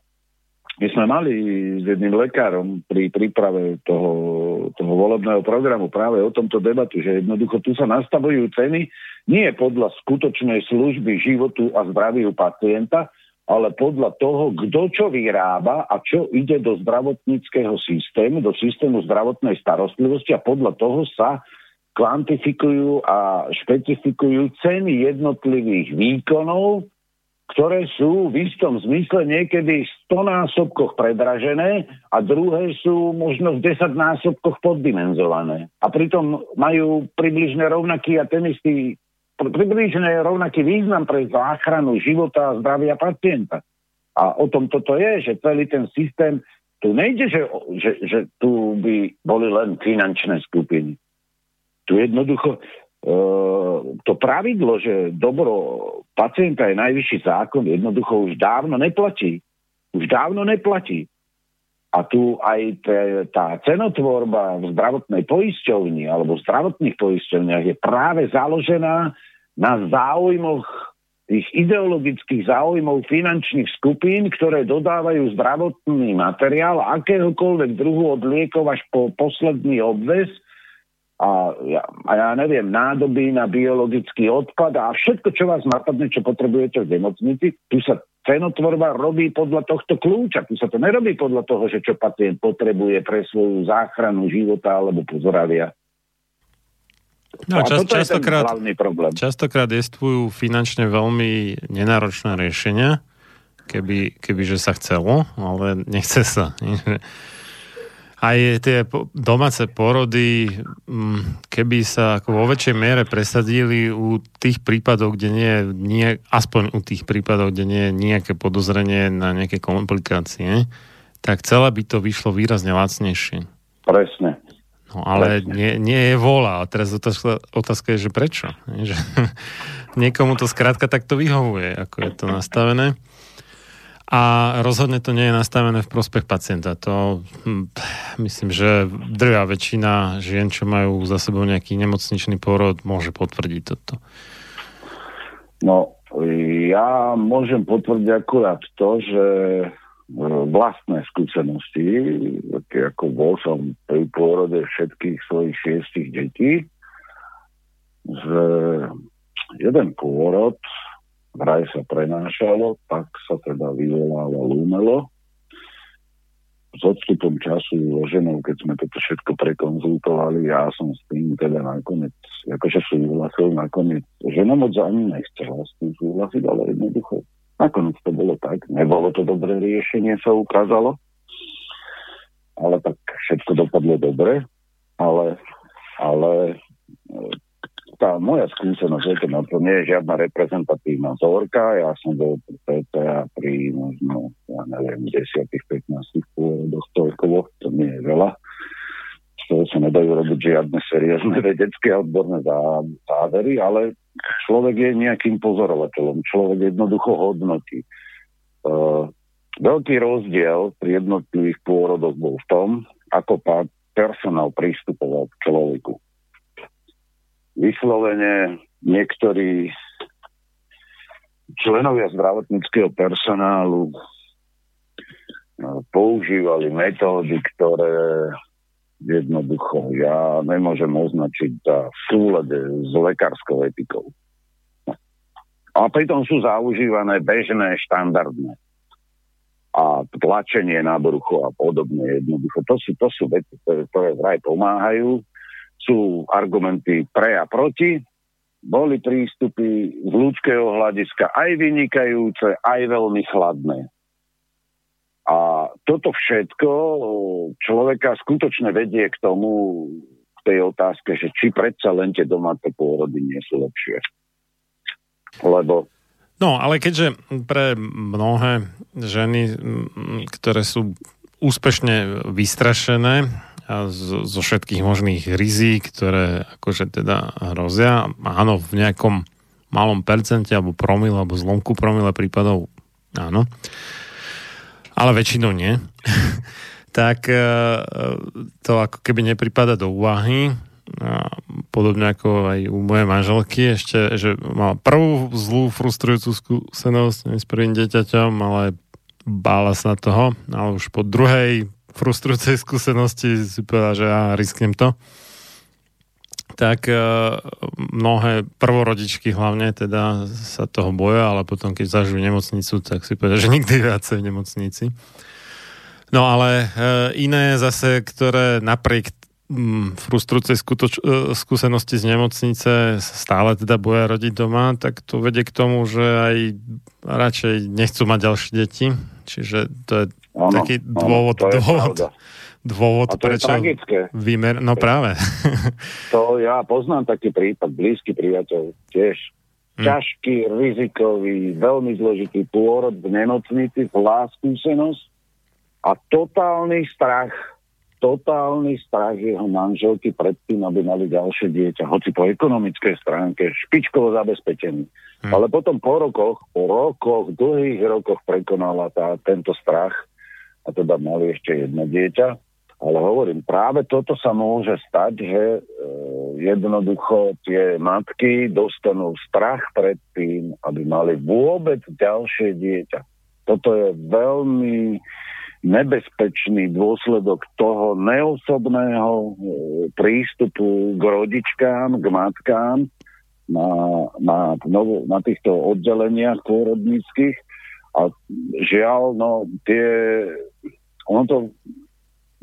My sme mali s jedným lekárom pri príprave toho, toho volebného programu práve o tomto debatu, že jednoducho tu sa nastavujú ceny nie podľa skutočnej služby životu a zdraviu pacienta, ale podľa toho, kto čo vyrába a čo ide do zdravotníckého systému, do systému zdravotnej starostlivosti a podľa toho sa kvantifikujú a špecifikujú ceny jednotlivých výkonov ktoré sú v istom zmysle niekedy v 100 násobkoch predražené a druhé sú možno v 10 násobkoch poddimenzované. A pritom majú približne rovnaký a ten istý približne rovnaký význam pre záchranu života a zdravia pacienta. A o tom toto je, že celý ten systém, tu nejde, že, že, že tu by boli len finančné skupiny. Tu jednoducho to pravidlo, že dobro pacienta je najvyšší zákon, jednoducho už dávno neplatí. Už dávno neplatí. A tu aj tá cenotvorba v zdravotnej poisťovni alebo v zdravotných poisťovniach je práve založená na záujmoch tých ideologických záujmov finančných skupín, ktoré dodávajú zdravotný materiál akéhokoľvek druhu od liekov až po posledný obvez a ja, a ja neviem, nádoby na biologický odpad a všetko, čo vás napadne, čo potrebujete v nemocnici, tu sa cenotvorba robí podľa tohto kľúča. Tu sa to nerobí podľa toho, že čo pacient potrebuje pre svoju záchranu života alebo pozoravia. No, čas, častokrát, častokrát jestvujú finančne veľmi nenáročné riešenia, keby, keby že sa chcelo, ale nechce sa aj tie domáce porody, mm, keby sa ako vo väčšej miere presadili u tých prípadov, kde nie je, nie, aspoň u tých prípadov, kde nie je nejaké podozrenie na nejaké komplikácie, tak celé by to vyšlo výrazne lacnejšie. Presne. No ale nie, nie je vola. A teraz otázka, otázka je, že prečo? Že niekomu to skrátka takto vyhovuje, ako je to nastavené. A rozhodne to nie je nastavené v prospech pacienta. To hm, myslím, že drvá väčšina žien, čo majú za sebou nejaký nemocničný pôrod, môže potvrdiť toto. No, ja môžem potvrdiť akurát to, že e, vlastné skúsenosti, ako bol som pri pôrode všetkých svojich šiestich detí, že jeden pôrod vraj sa prenášalo, tak sa teda vyvolávalo umelo. S odstupom času so ženou, keď sme toto všetko prekonzultovali, ja som s tým teda nakoniec, akože súhlasil nakoniec, žena moc ani nechcela s tým súhlasiť, ale jednoducho nakoniec to bolo tak. Nebolo to dobré riešenie, sa ukázalo, ale tak všetko dopadlo dobre, ale, ale tá moja skúsenosť, viete, no to nie je žiadna reprezentatívna vzorka, ja som bol pri PTA pri možno, ja neviem, 10-15 pôrodoch celkovo, to nie je veľa. Z toho sa nedajú robiť žiadne seriózne vedecké a odborné závery, ale človek je nejakým pozorovateľom, človek jednoducho hodnotí. Uh, veľký rozdiel pri jednotlivých pôrodoch bol v tom, ako personál pristupoval k človeku vyslovene niektorí členovia zdravotníckého personálu no, používali metódy, ktoré jednoducho ja nemôžem označiť za v súlade s lekárskou etikou. A pritom sú zaužívané bežné, štandardné. a tlačenie na brucho a podobne jednoducho. To sú, to sú veci, ktoré, ktoré vraj pomáhajú. Sú argumenty pre a proti. Boli prístupy z ľudského hľadiska aj vynikajúce, aj veľmi chladné. A toto všetko človeka skutočne vedie k tomu, k tej otázke, že či predsa len tie domáce pôrody nie sú lepšie. Lebo No, ale keďže pre mnohé ženy, ktoré sú úspešne vystrašené a zo, zo všetkých možných rizík, ktoré akože teda hrozia, áno, v nejakom malom percente alebo promile alebo zlomku promile prípadov áno, ale väčšinou nie, tak e, to ako keby nepripada do úvahy. Podobne ako aj u mojej manželky, ešte, že mala prvú zlú, frustrujúcu skúsenosť s prvým dieťaťom, ale bála sa toho, ale už po druhej frustrujúcej skúsenosti si povedala, že ja risknem to. Tak e, mnohé prvorodičky hlavne teda sa toho boja, ale potom keď zažijú nemocnicu, tak si povedia, že nikdy viacej v nemocnici. No ale e, iné zase, ktoré napriek Mm, frustrujúcej skutoč- e, skúsenosti z nemocnice stále teda boja rodiť doma, tak to vedie k tomu, že aj radšej nechcú mať ďalšie deti. Čiže to je ano, taký dôvod, ano, dôvod, dôvod, A to prečo je tragické. Vymer... No práve. To ja poznám taký prípad, blízky priateľ, tiež hm. ťažký, rizikový, veľmi zložitý pôrod v nemocnici, zlá skúsenosť a totálny strach totálny strach jeho manželky pred tým, aby mali ďalšie dieťa, hoci po ekonomickej stránke špičkovo zabezpečený. Hmm. Ale potom po rokoch, po rokoch, dlhých rokoch prekonala tá, tento strach a teda mali ešte jedno dieťa. Ale hovorím, práve toto sa môže stať, že e, jednoducho tie matky dostanú strach pred tým, aby mali vôbec ďalšie dieťa. Toto je veľmi nebezpečný dôsledok toho neosobného e, prístupu k rodičkám, k matkám na, na, na týchto oddeleniach pôrodnických. A žiaľ, no tie, ono to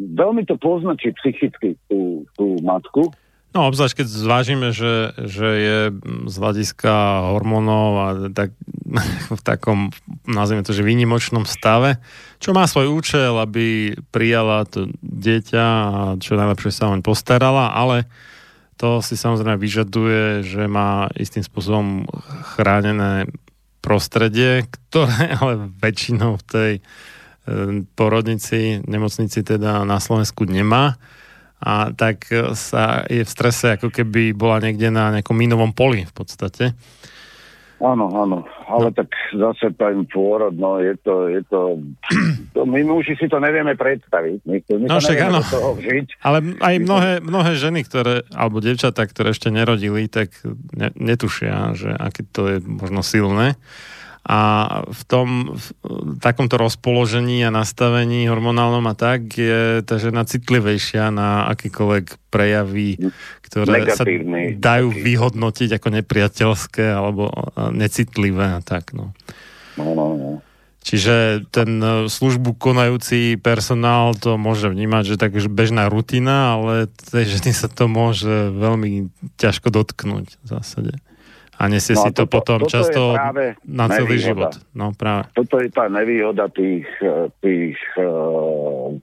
veľmi to poznačí psychicky tú, tú matku, No, obzvlášť keď zvážime, že, že je z hľadiska hormónov a tak, v takom, nazvime to, že výnimočnom stave, čo má svoj účel, aby prijala to dieťa a čo najlepšie sa oň postarala, ale to si samozrejme vyžaduje, že má istým spôsobom chránené prostredie, ktoré ale väčšinou v tej e, porodnici, nemocnici teda na Slovensku nemá a tak sa je v strese, ako keby bola niekde na nejakom minovom poli v podstate. Áno, áno, ale no. tak zase ten pôrod, no je to, je to, to my muži si to nevieme predstaviť, my, my no, však áno. toho žiť. Ale aj mnohé, mnohé ženy, ktoré, alebo devčatá, ktoré ešte nerodili, tak ne, netušia, že aké to je možno silné a v tom v takomto rozpoložení a nastavení hormonálnom a tak je tá žena citlivejšia na akýkoľvek prejavy, ktoré Negatívny. sa dajú vyhodnotiť ako nepriateľské alebo necitlivé a tak. No. No, no, no. Čiže ten e, službu konajúci personál to môže vnímať, že tak bežná rutina, ale tej ženy sa to môže veľmi ťažko dotknúť v zásade. A nesie no si to toto, potom toto často na celý nevýhoda. život. No práve. Toto je tá nevýhoda tých, eh, tých uh,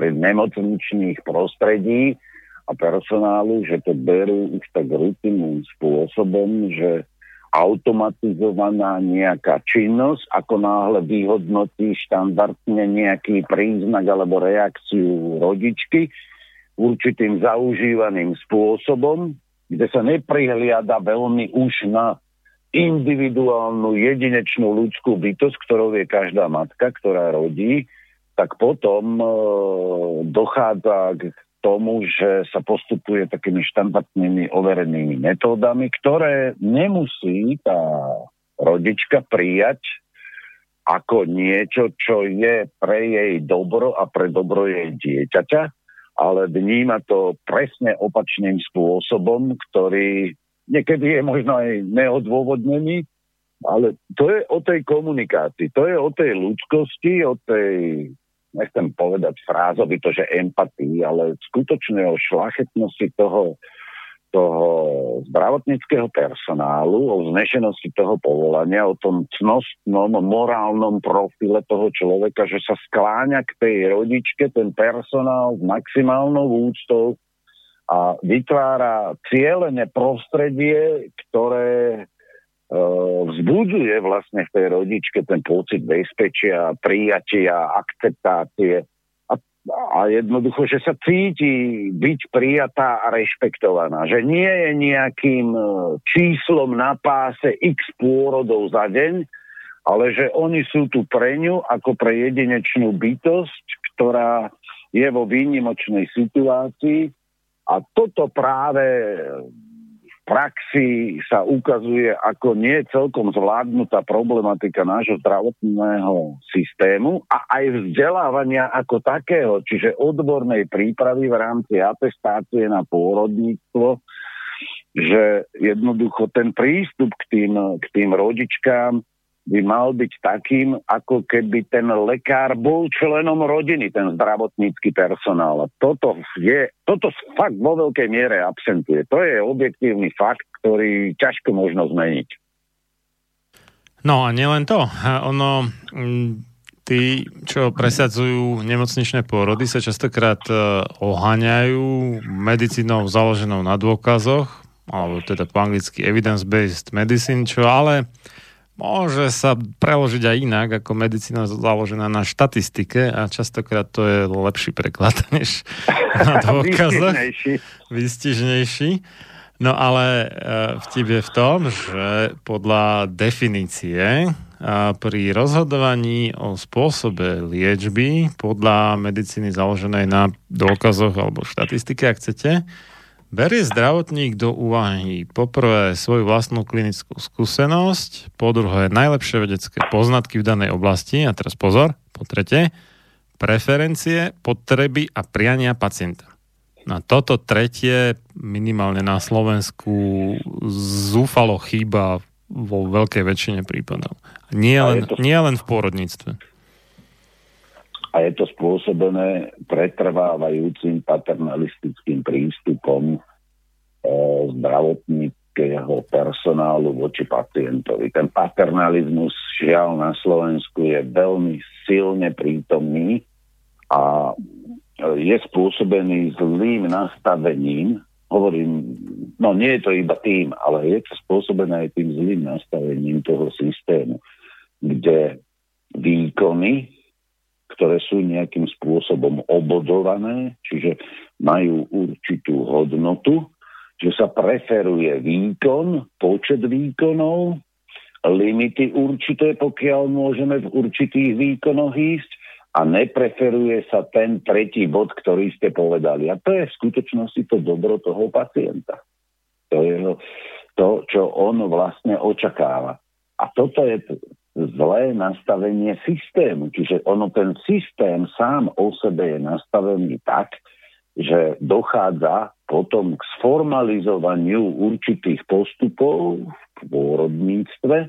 nemocničných prostredí a personálu, že to berú už tak rutinným spôsobom, že automatizovaná nejaká činnosť, ako náhle vyhodnotí štandardne nejaký príznak alebo reakciu rodičky určitým zaužívaným spôsobom, kde sa neprihliada veľmi už na individuálnu, jedinečnú ľudskú bytosť, ktorou je každá matka, ktorá rodí, tak potom e, dochádza k tomu, že sa postupuje takými štandardnými overenými metódami, ktoré nemusí tá rodička prijať ako niečo, čo je pre jej dobro a pre dobro jej dieťaťa, ale vníma to presne opačným spôsobom, ktorý niekedy je možno aj neodôvodnený, ale to je o tej komunikácii, to je o tej ľudskosti, o tej, nechcem povedať frázovi to, že empatii, ale skutočne o šlachetnosti toho, toho zdravotníckého personálu, o znešenosti toho povolania, o tom cnostnom, morálnom profile toho človeka, že sa skláňa k tej rodičke, ten personál s maximálnou úctou a vytvára cieľené prostredie, ktoré E, vzbudzuje vlastne v tej rodičke ten pocit bezpečia, prijatia, akceptácie a, jednoducho, že sa cíti byť prijatá a rešpektovaná. Že nie je nejakým e, číslom na páse x pôrodov za deň, ale že oni sú tu pre ňu ako pre jedinečnú bytosť, ktorá je vo výnimočnej situácii a toto práve praxi sa ukazuje ako nie celkom zvládnutá problematika nášho zdravotného systému a aj vzdelávania ako takého, čiže odbornej prípravy v rámci atestácie na pôrodníctvo, že jednoducho ten prístup k tým, k tým rodičkám by mal byť takým, ako keby ten lekár bol členom rodiny, ten zdravotnícky personál. Toto, je, toto fakt vo veľkej miere absentuje. To je objektívny fakt, ktorý ťažko možno zmeniť. No a nielen to. Ono, tí, čo presadzujú nemocničné pôrody, sa častokrát e, oháňajú medicínou založenou na dôkazoch, alebo teda po anglicky evidence-based medicine, čo ale Môže sa preložiť aj inak, ako medicína založená na štatistike a častokrát to je lepší preklad, než na dôkazoch. Výstižnejší. No ale e, vtip je v tom, že podľa definície pri rozhodovaní o spôsobe liečby podľa medicíny založenej na dôkazoch alebo štatistike, ak chcete, Berie zdravotník do úvahy poprvé svoju vlastnú klinickú skúsenosť, po druhé najlepšie vedecké poznatky v danej oblasti a teraz pozor, po tretie preferencie, potreby a priania pacienta. Na toto tretie minimálne na Slovensku zúfalo chýba vo veľkej väčšine prípadov. Nie len, to... nie len v pôrodníctve a je to spôsobené pretrvávajúcim paternalistickým prístupom e, zdravotníckého personálu voči pacientovi. Ten paternalizmus žiaľ na Slovensku je veľmi silne prítomný a je spôsobený zlým nastavením, hovorím, no nie je to iba tým, ale je to spôsobené aj tým zlým nastavením toho systému, kde výkony ktoré sú nejakým spôsobom obodované, čiže majú určitú hodnotu, že sa preferuje výkon, počet výkonov, limity určité, pokiaľ môžeme v určitých výkonoch ísť a nepreferuje sa ten tretí bod, ktorý ste povedali. A to je v skutočnosti to dobro toho pacienta. To je to, čo on vlastne očakáva. A toto je zlé nastavenie systému. Čiže ono ten systém sám o sebe je nastavený tak, že dochádza potom k sformalizovaniu určitých postupov v pôrodníctve,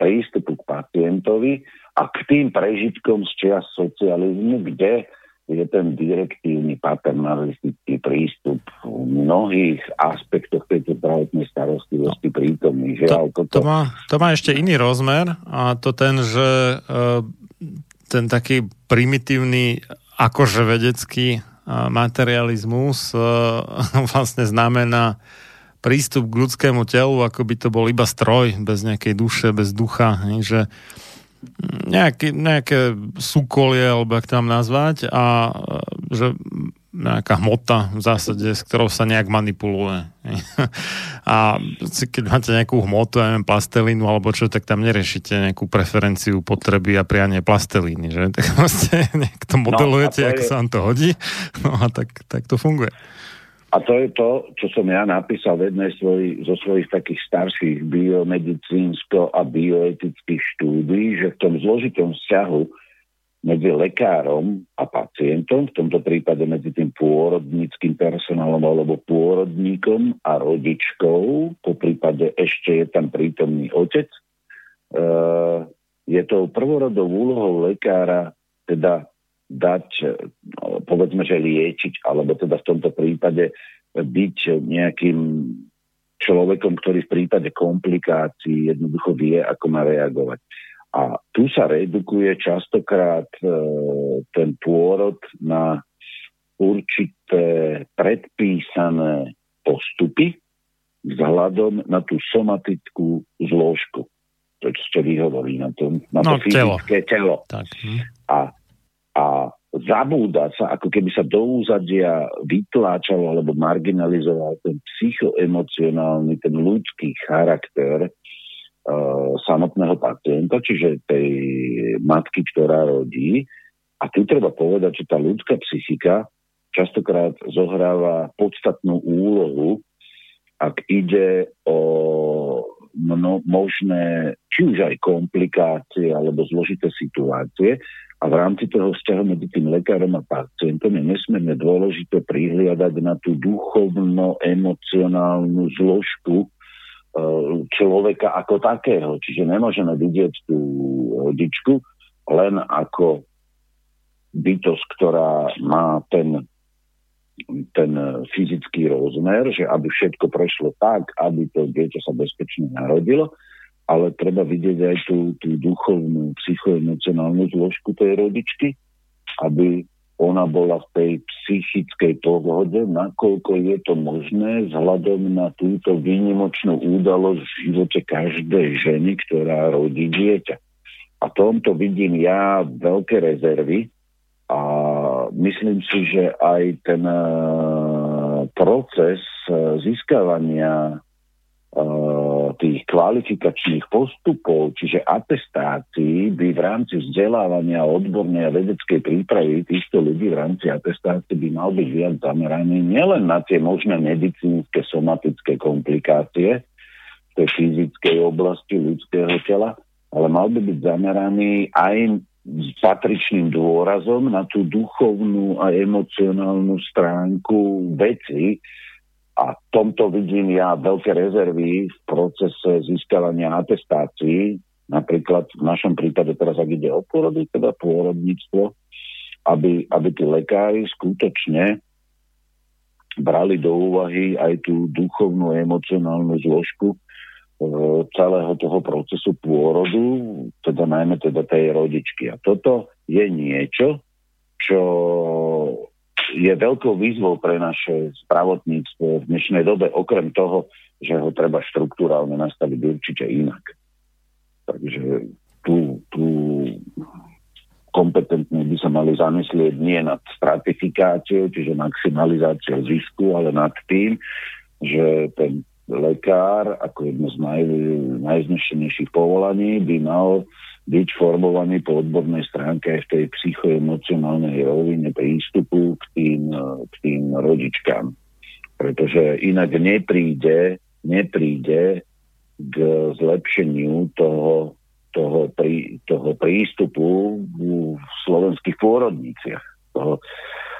prístupu k pacientovi a k tým prežitkom z čias socializmu, kde je ten direktívny paternalistický prístup v mnohých aspektoch tejto zdravotnej starostlivosti prítomný. Žiaľ, to, to, má, to má ešte iný rozmer a to ten, že uh, ten taký primitívny akože vedecký uh, materializmus uh, vlastne znamená prístup k ľudskému telu, ako by to bol iba stroj, bez nejakej duše, bez ducha, že nejaké, nejaké súkolie, alebo ak tam nazvať, a že nejaká hmota v zásade, s ktorou sa nejak manipuluje. A keď máte nejakú hmotu, ja neviem, plastelínu alebo čo, tak tam nerešite nejakú preferenciu potreby a prianie plastelíny, že? Tak vlastne nejak to no, modelujete, no, to je... sa vám to hodí, no a tak, tak to funguje. A to je to, čo som ja napísal v jednej svoj, zo svojich takých starších biomedicínsko- a bioetických štúdí, že v tom zložitom vzťahu medzi lekárom a pacientom, v tomto prípade medzi tým pôrodníckým personálom alebo pôrodníkom a rodičkou, po prípade ešte je tam prítomný otec, je to prvorodou úlohou lekára teda dať, povedzme, že liečiť, alebo teda v tomto prípade byť nejakým človekom, ktorý v prípade komplikácií jednoducho vie, ako má reagovať. A tu sa redukuje častokrát e, ten pôrod na určité predpísané postupy vzhľadom na tú somatickú zložku. To, čo ste vyhovorili, na to, na to no, fyzické telo. telo. Tak. Hm. A, a zabúda sa, ako keby sa do úzadia vytláčalo alebo marginalizoval ten psychoemocionálny, ten ľudský charakter uh, samotného pacienta, čiže tej matky, ktorá rodí. A tu treba povedať, že tá ľudská psychika častokrát zohráva podstatnú úlohu, ak ide o mno, možné, či už aj komplikácie alebo zložité situácie, a v rámci toho vzťahu medzi tým lekárom a pacientom je nesmierne dôležité prihliadať na tú duchovno-emocionálnu zložku e, človeka ako takého. Čiže nemôžeme vidieť tú rodičku len ako bytosť, ktorá má ten, ten fyzický rozmer, že aby všetko prešlo tak, aby to dieťa sa bezpečne narodilo, ale treba vidieť aj tú, tú duchovnú, psychoemocionálnu zložku tej rodičky, aby ona bola v tej psychickej pohode, nakoľko je to možné vzhľadom na túto výnimočnú údalosť v živote každej ženy, ktorá rodí dieťa. A tomto vidím ja veľké rezervy a myslím si, že aj ten eh, proces eh, získavania tých kvalifikačných postupov, čiže atestácií, by v rámci vzdelávania odbornej a vedeckej prípravy týchto ľudí v rámci atestácií by mal byť viac zameraný nielen na tie možné medicínske, somatické komplikácie v tej fyzickej oblasti ľudského tela, ale mal by byť zameraný aj s patričným dôrazom na tú duchovnú a emocionálnu stránku veci, a v tomto vidím ja veľké rezervy v procese získavania atestácií, napríklad v našom prípade teraz, ak ide o pôrodu, teda pôrodníctvo, aby, aby tí lekári skutočne brali do úvahy aj tú duchovnú, emocionálnu zložku celého toho procesu pôrodu, teda najmä teda tej rodičky. A toto je niečo, čo je veľkou výzvou pre naše zdravotníctvo v dnešnej dobe, okrem toho, že ho treba štruktúrálne nastaviť určite inak. Takže tu, tu kompetentne by sa mali zamyslieť nie nad stratifikáciou, čiže maximalizáciou zisku, ale nad tým, že ten lekár ako jedno z naj, najznešenejších povolaní by mal byť formovaný po odbornej stránke aj v tej psychoemocionálnej rovine prístupu k tým, k tým rodičkám. Pretože inak nepríde, nepríde k zlepšeniu toho, toho, prí, toho prístupu v slovenských pôrodniciach. Toho,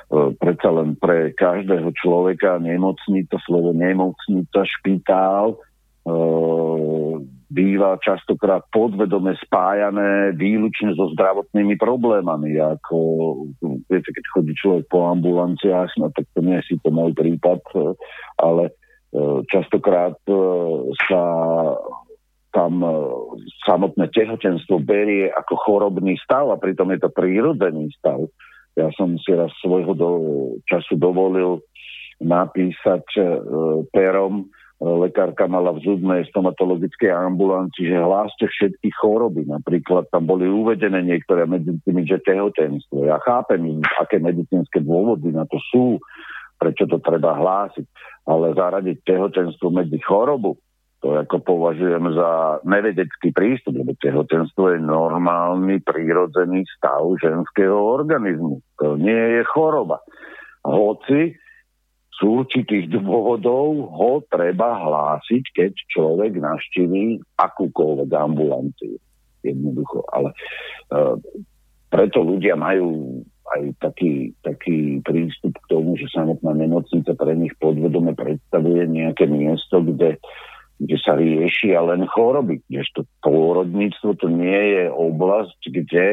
predsa len pre každého človeka nemocnica, slovo nemocnica, špitál, e, býva častokrát podvedome spájané výlučne so zdravotnými problémami. Ako, viete, keď chodí človek po ambulanciách, no tak to nie je si to môj prípad, ale e, častokrát sa tam samotné tehotenstvo berie ako chorobný stav a pritom je to prírodzený stav. Ja som si raz svojho do, času dovolil napísať e, perom lekárka mala v zubnej stomatologickej ambulancii, že hláste všetky choroby. Napríklad tam boli uvedené niektoré medzi tými, že tehotenstvo. Ja chápem, aké medicínske dôvody na to sú, prečo to treba hlásiť. Ale zaradiť tehotenstvo medzi chorobu, to ako považujem za nevedecký prístup, lebo tehotenstvo je normálny, prírodzený stav ženského organizmu. To nie je choroba. Hoci z určitých dôvodov ho treba hlásiť, keď človek navštíví akúkoľvek ambulanciu. Jednoducho. Ale uh, preto ľudia majú aj taký, taký prístup k tomu, že samotná nemocnica pre nich podvedome predstavuje nejaké miesto, kde kde sa riešia len choroby. Kdežto pôrodníctvo to nie je oblasť, kde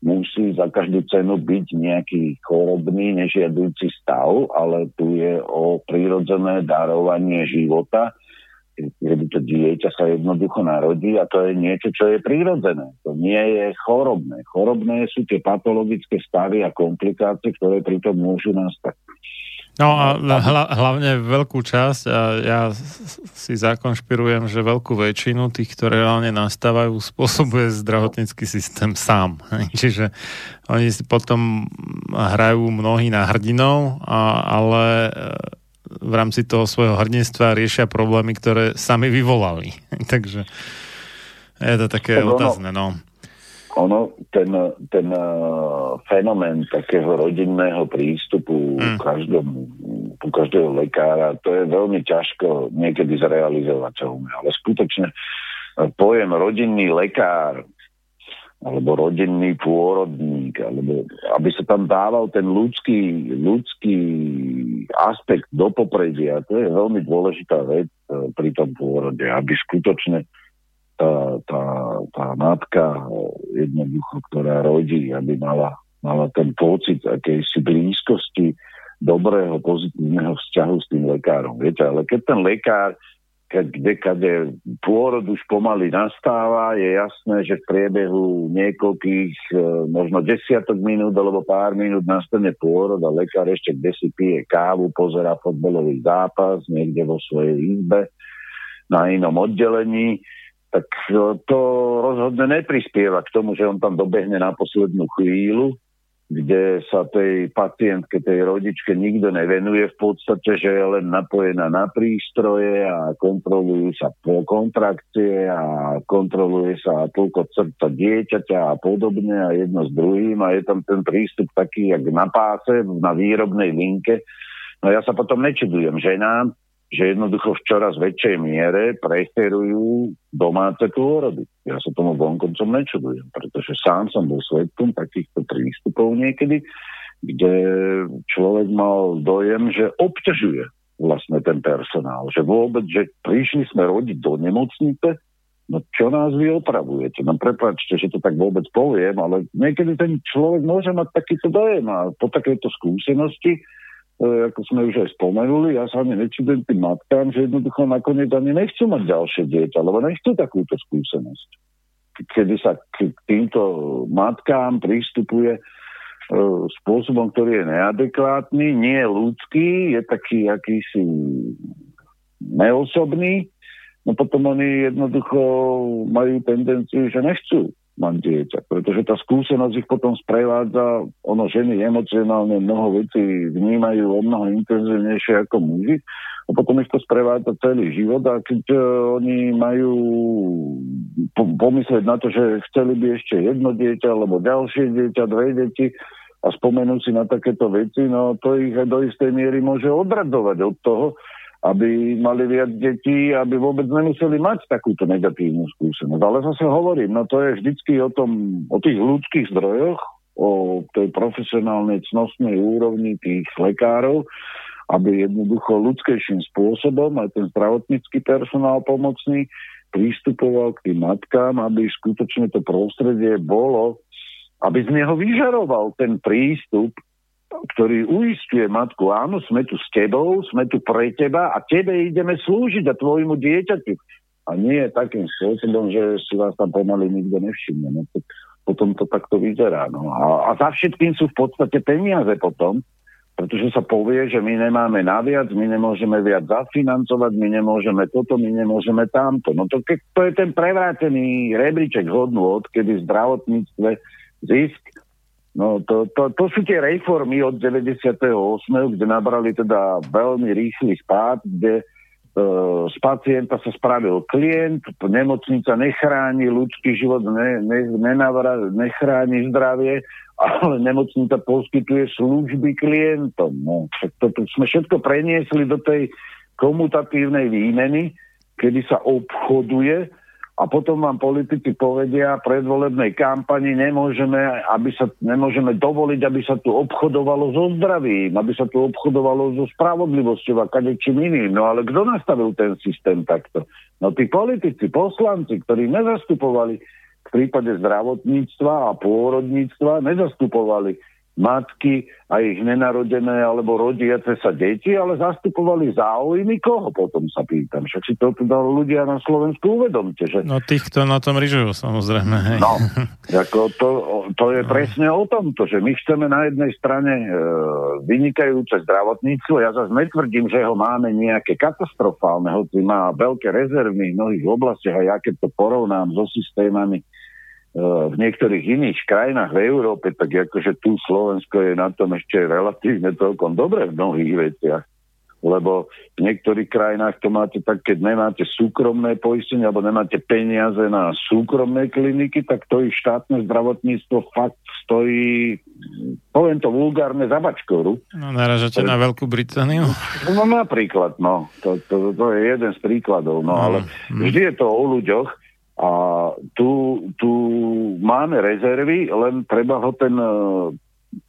musí za každú cenu byť nejaký chorobný, nežiadujúci stav, ale tu je o prírodzené darovanie života, kedy to dieťa sa jednoducho narodí a to je niečo, čo je prírodzené. To nie je chorobné. Chorobné sú tie patologické stavy a komplikácie, ktoré pritom môžu nastať. No a hla, hlavne veľkú časť, a ja si zakonšpirujem, že veľkú väčšinu tých, ktoré reálne nastávajú, spôsobuje zdravotnícky systém sám. Čiže oni si potom hrajú mnohí na hrdinov, a, ale e, v rámci toho svojho hrdinstva riešia problémy, ktoré sami vyvolali. Takže je to také otázne, no ono, ten, ten uh, fenomén takého rodinného prístupu mm. každému, u každého lekára, to je veľmi ťažko niekedy zrealizovateľné. Ale skutočne uh, pojem rodinný lekár alebo rodinný pôrodník, alebo aby sa tam dával ten ľudský, ľudský aspekt do popredia, to je veľmi dôležitá vec uh, pri tom pôrode, aby skutočne tá, tá, tá matka jednoducho, ktorá rodí, aby mala, mala ten pocit akejsi blízkosti, dobrého, pozitívneho vzťahu s tým lekárom. Viete, ale keď ten lekár, keď kde, kade pôrod už pomaly nastáva, je jasné, že v priebehu niekoľkých, e, možno desiatok minút alebo pár minút nastane pôrod a lekár ešte kde si pije kávu, pozera fotbalový zápas niekde vo svojej izbe na inom oddelení tak to rozhodne neprispieva k tomu, že on tam dobehne na poslednú chvíľu, kde sa tej pacientke, tej rodičke nikto nevenuje v podstate, že je len napojená na prístroje a kontrolujú sa po kontrakcie a kontroluje sa toľko srdca dieťaťa a podobne a jedno s druhým a je tam ten prístup taký, jak na páse, na výrobnej linke. No ja sa potom nečudujem ženám, že jednoducho v čoraz väčšej miere preferujú domáce pôrody. Ja sa tomu vonkoncom nečudujem, pretože sám som bol svetkom takýchto prístupov niekedy, kde človek mal dojem, že obťažuje vlastne ten personál, že vôbec, že prišli sme rodiť do nemocnice, no čo nás vy opravujete? No prepáčte, že to tak vôbec poviem, ale niekedy ten človek môže mať takýto dojem a po takéto skúsenosti ako sme už aj spomenuli, ja sa ani nečudujem tým matkám, že jednoducho nakoniec ani nechcú mať ďalšie dieťa, lebo nechcú takúto skúsenosť. Kedy sa k týmto matkám prístupuje e, spôsobom, ktorý je neadekvátny, nie je ľudský, je taký akýsi neosobný, no potom oni jednoducho majú tendenciu, že nechcú mať dieťa. Pretože tá skúsenosť ich potom sprevádza, ono ženy emocionálne mnoho vecí vnímajú o mnoho intenzívnejšie ako muži a potom ich to sprevádza celý život a keď uh, oni majú po- pomyslieť na to, že chceli by ešte jedno dieťa alebo ďalšie dieťa, dve deti a spomenúť si na takéto veci, no to ich do istej miery môže odradzovať od toho, aby mali viac detí, aby vôbec nemuseli mať takúto negatívnu skúsenosť. Ale zase hovorím, no to je vždycky o, tom, o tých ľudských zdrojoch, o tej profesionálnej cnostnej úrovni tých lekárov, aby jednoducho ľudskejším spôsobom aj ten zdravotnícky personál pomocný prístupoval k tým matkám, aby skutočne to prostredie bolo, aby z neho vyžaroval ten prístup ktorý uistuje matku, áno, sme tu s tebou, sme tu pre teba a tebe ideme slúžiť a tvojmu dieťaťu. A nie takým spôsobom, že si vás tam pomaly nikto nevšimne. No, tak potom to takto vyzerá. No. A, a za všetkým sú v podstate peniaze potom, pretože sa povie, že my nemáme naviac, my nemôžeme viac zafinancovať, my nemôžeme toto, my nemôžeme tamto. No to, to je ten prevrátený rebríček hodnú, odkedy v zdravotníctve zisk No to, to, to sú tie reformy od 98., kde nabrali teda veľmi rýchly spád, kde e, z pacienta sa spravil klient, nemocnica nechráni ľudský život, ne, ne, nenavra, nechráni zdravie, ale nemocnica poskytuje služby klientom. No, to, to sme všetko preniesli do tej komutatívnej výmeny, kedy sa obchoduje a potom vám politici povedia predvolebnej kampani nemôžeme, aby sa, nemôžeme dovoliť, aby sa tu obchodovalo so zdravím, aby sa tu obchodovalo so spravodlivosťou a kadečím iným. No ale kto nastavil ten systém takto? No tí politici, poslanci, ktorí nezastupovali v prípade zdravotníctva a pôrodníctva, nezastupovali matky a ich nenarodené alebo rodiace sa deti, ale zastupovali záujmy koho potom sa pýtam. Však si to teda ľudia na Slovensku uvedomte. Že... No tých, kto na tom ryžujú, samozrejme. Hej. No, ako to, to je no. presne o tomto, že my chceme na jednej strane e, vynikajúce zdravotníctvo. Ja zase netvrdím, že ho máme nejaké katastrofálne, hoci má veľké rezervy v mnohých oblastiach a ja keď to porovnám so systémami v niektorých iných krajinách v Európe, tak akože tu Slovensko je na tom ešte relatívne celkom dobre v mnohých veciach. Lebo v niektorých krajinách to máte tak, keď nemáte súkromné poistenie alebo nemáte peniaze na súkromné kliniky, tak to i štátne zdravotníctvo fakt stojí, poviem to vulgárne, za bačkoru. No naražate na Veľkú Britániu? No napríklad, no. To, to, to je jeden z príkladov, no, no ale mm. vždy je to o ľuďoch, a tu, tu máme rezervy, len treba ho ten, e,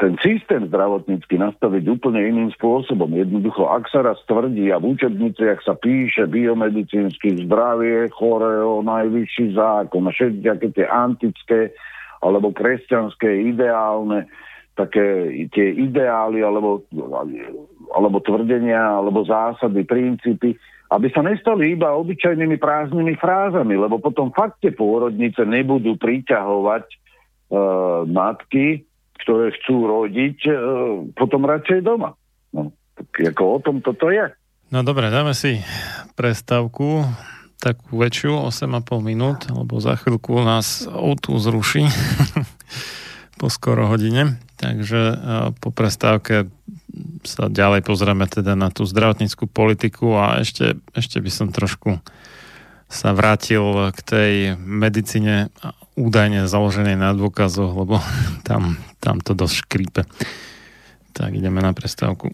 ten systém zdravotnícky nastaviť úplne iným spôsobom. Jednoducho, ak sa raz tvrdí a v učebniciach sa píše biomedicínsky zdravie, choreo, najvyšší zákon a všetky tie antické alebo kresťanské ideálne také tie ideály alebo, alebo tvrdenia alebo zásady, princípy, aby sa nestali iba obyčajnými prázdnymi frázami, lebo potom fakt tie pôrodnice nebudú priťahovať e, matky, ktoré chcú rodiť e, potom radšej doma. No, tak ako o tom toto je. No dobre, dáme si prestavku takú väčšiu, 8,5 minút, lebo za chvíľku nás autu zruší po skoro hodine. Takže e, po prestávke sa ďalej pozrieme teda na tú zdravotníckú politiku a ešte, ešte by som trošku sa vrátil k tej medicíne údajne založenej na dôkazoch, lebo tam, tam to dosť škrípe. Tak ideme na prestávku.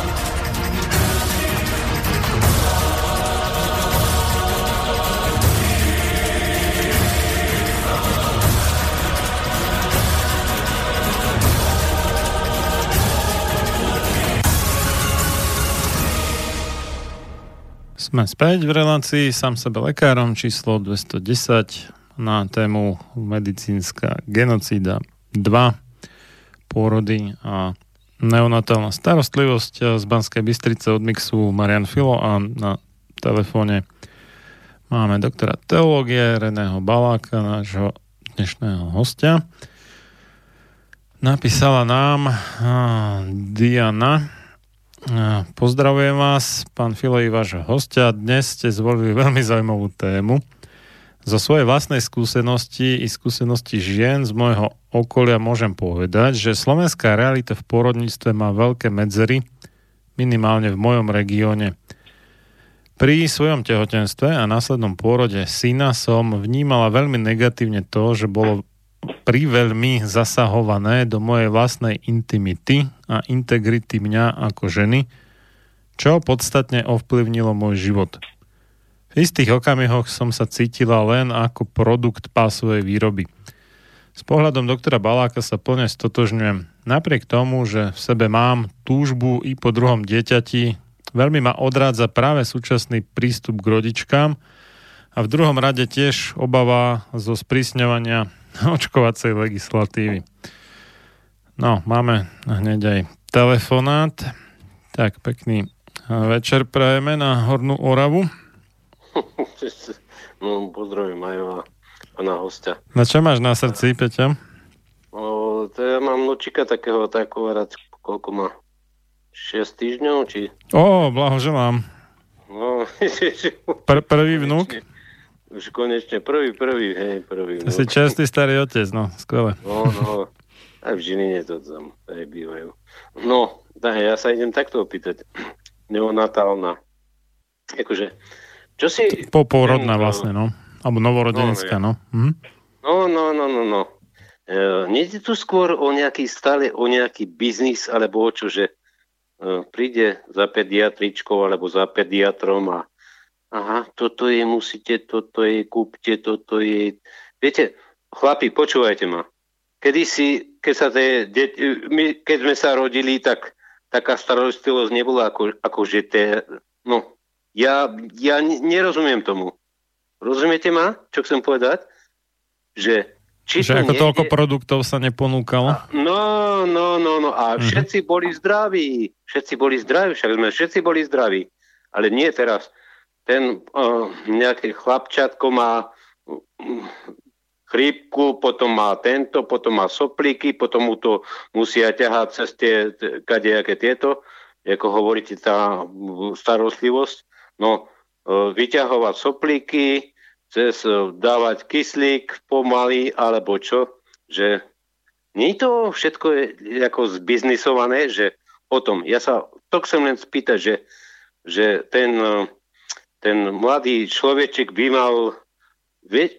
Sme späť v relácii sám sebe lekárom číslo 210 na tému medicínska genocída 2 pôrody a neonatálna starostlivosť z Banskej Bystrice od Mixu Marian Filo a na telefóne máme doktora teológie Reného Baláka, nášho dnešného hostia. Napísala nám Diana, Pozdravujem vás, pán Filej, vášho hostia. Dnes ste zvolili veľmi zaujímavú tému. Zo svojej vlastnej skúsenosti i skúsenosti žien z môjho okolia môžem povedať, že slovenská realita v porodníctve má veľké medzery, minimálne v mojom regióne. Pri svojom tehotenstve a následnom pôrode syna som vnímala veľmi negatívne to, že bolo priveľmi zasahované do mojej vlastnej intimity a integrity mňa ako ženy, čo podstatne ovplyvnilo môj život. V istých okamihoch som sa cítila len ako produkt pásovej výroby. S pohľadom doktora Baláka sa plne stotožňujem. Napriek tomu, že v sebe mám túžbu i po druhom dieťati Veľmi ma odrádza práve súčasný prístup k rodičkám a v druhom rade tiež obava zo sprísňovania očkovacej legislatívy. No, máme hneď aj telefonát. Tak, pekný večer prajeme na Hornú Oravu. No, pozdravím aj na hostia. Na čo máš na srdci, Peťa? O, to ja mám nočika takého, takového, koľko má? 6 týždňov, či... Ó, blahoželám. No, Pr- prvý vnúk? Už konečne prvý, prvý, hej, prvý vnúk. Si čerstvý starý otec, no, skvelé. No, no, aj v Žiline to tam aj bývajú. No, tak ja sa idem takto opýtať. Neonatálna. Akože, čo si... Po, pôrodná vlastne, no. Alebo novorodenecká, no. Hm? No, no, no, no, no. E, nie je tu skôr o nejaký stále, o nejaký biznis, alebo o čo, že e, príde za pediatričkou alebo za pediatrom a aha, toto je, musíte, toto je, kúpte, toto je... Viete, chlapi, počúvajte ma. Kedy si, keď, sa tie, deti, my, keď sme sa rodili, tak taká starostlivosť nebola ako, ako že tie, no, ja, ja nerozumiem tomu. Rozumiete ma, čo chcem povedať? Že či že ako niekde... toľko produktov sa neponúkalo? No, no, no, no. A uh-huh. všetci boli zdraví. Všetci boli zdraví, však sme všetci boli zdraví. Ale nie teraz. Ten uh, nejaké chlapčatko má chrípku, potom má tento, potom má soplíky, potom mu to musia ťahať cez tie kadejaké tieto, ako hovoríte, tá starostlivosť. No, e, vyťahovať soplíky, cez e, dávať kyslík pomaly, alebo čo, že nie to všetko je ako zbiznisované, že potom, ja sa to chcem len spýtať, že, že ten, e, ten mladý človeček by mal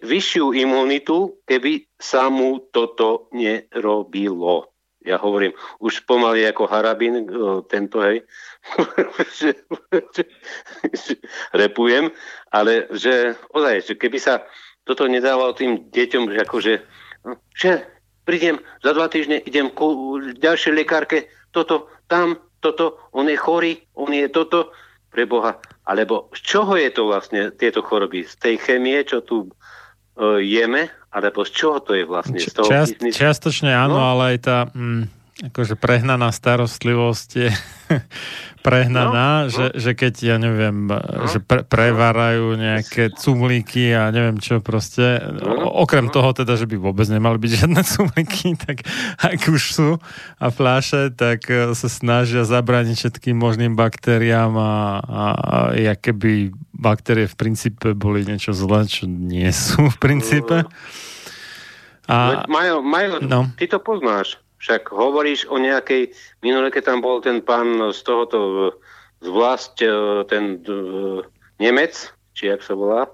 vyššiu imunitu, keby sa mu toto nerobilo. Ja hovorím, už pomaly ako harabín, tento, hej, repujem, ale že ozaj, že keby sa toto nedávalo tým deťom, že akože, no, že prídem za dva týždne, idem ku ďalšej lekárke, toto, tam, toto, on je chorý, on je toto, pre Boha. Alebo z čoho je to vlastne tieto choroby? Z tej chemie, čo tu uh, jeme? Alebo z čoho to je vlastne? Z toho Čiast, čiastočne áno, no? ale aj tá... Mm, akože prehnaná starostlivosť je prehnaná, no, že, no. že keď, ja neviem, no, že pre, prevárajú nejaké cumlíky a neviem čo proste, no, okrem no. toho teda, že by vôbec nemali byť žiadne cumlíky, tak ak už sú a fľaše, tak e, sa snažia zabrániť všetkým možným baktériám a, a, a keby baktérie v princípe boli niečo zlé, čo nie sú v princípe. A, Majo, Majo no. ty to poznáš. Však hovoríš o nejakej, minule keď tam bol ten pán z tohoto, z vlast, e, ten e, Nemec, či jak sa volá,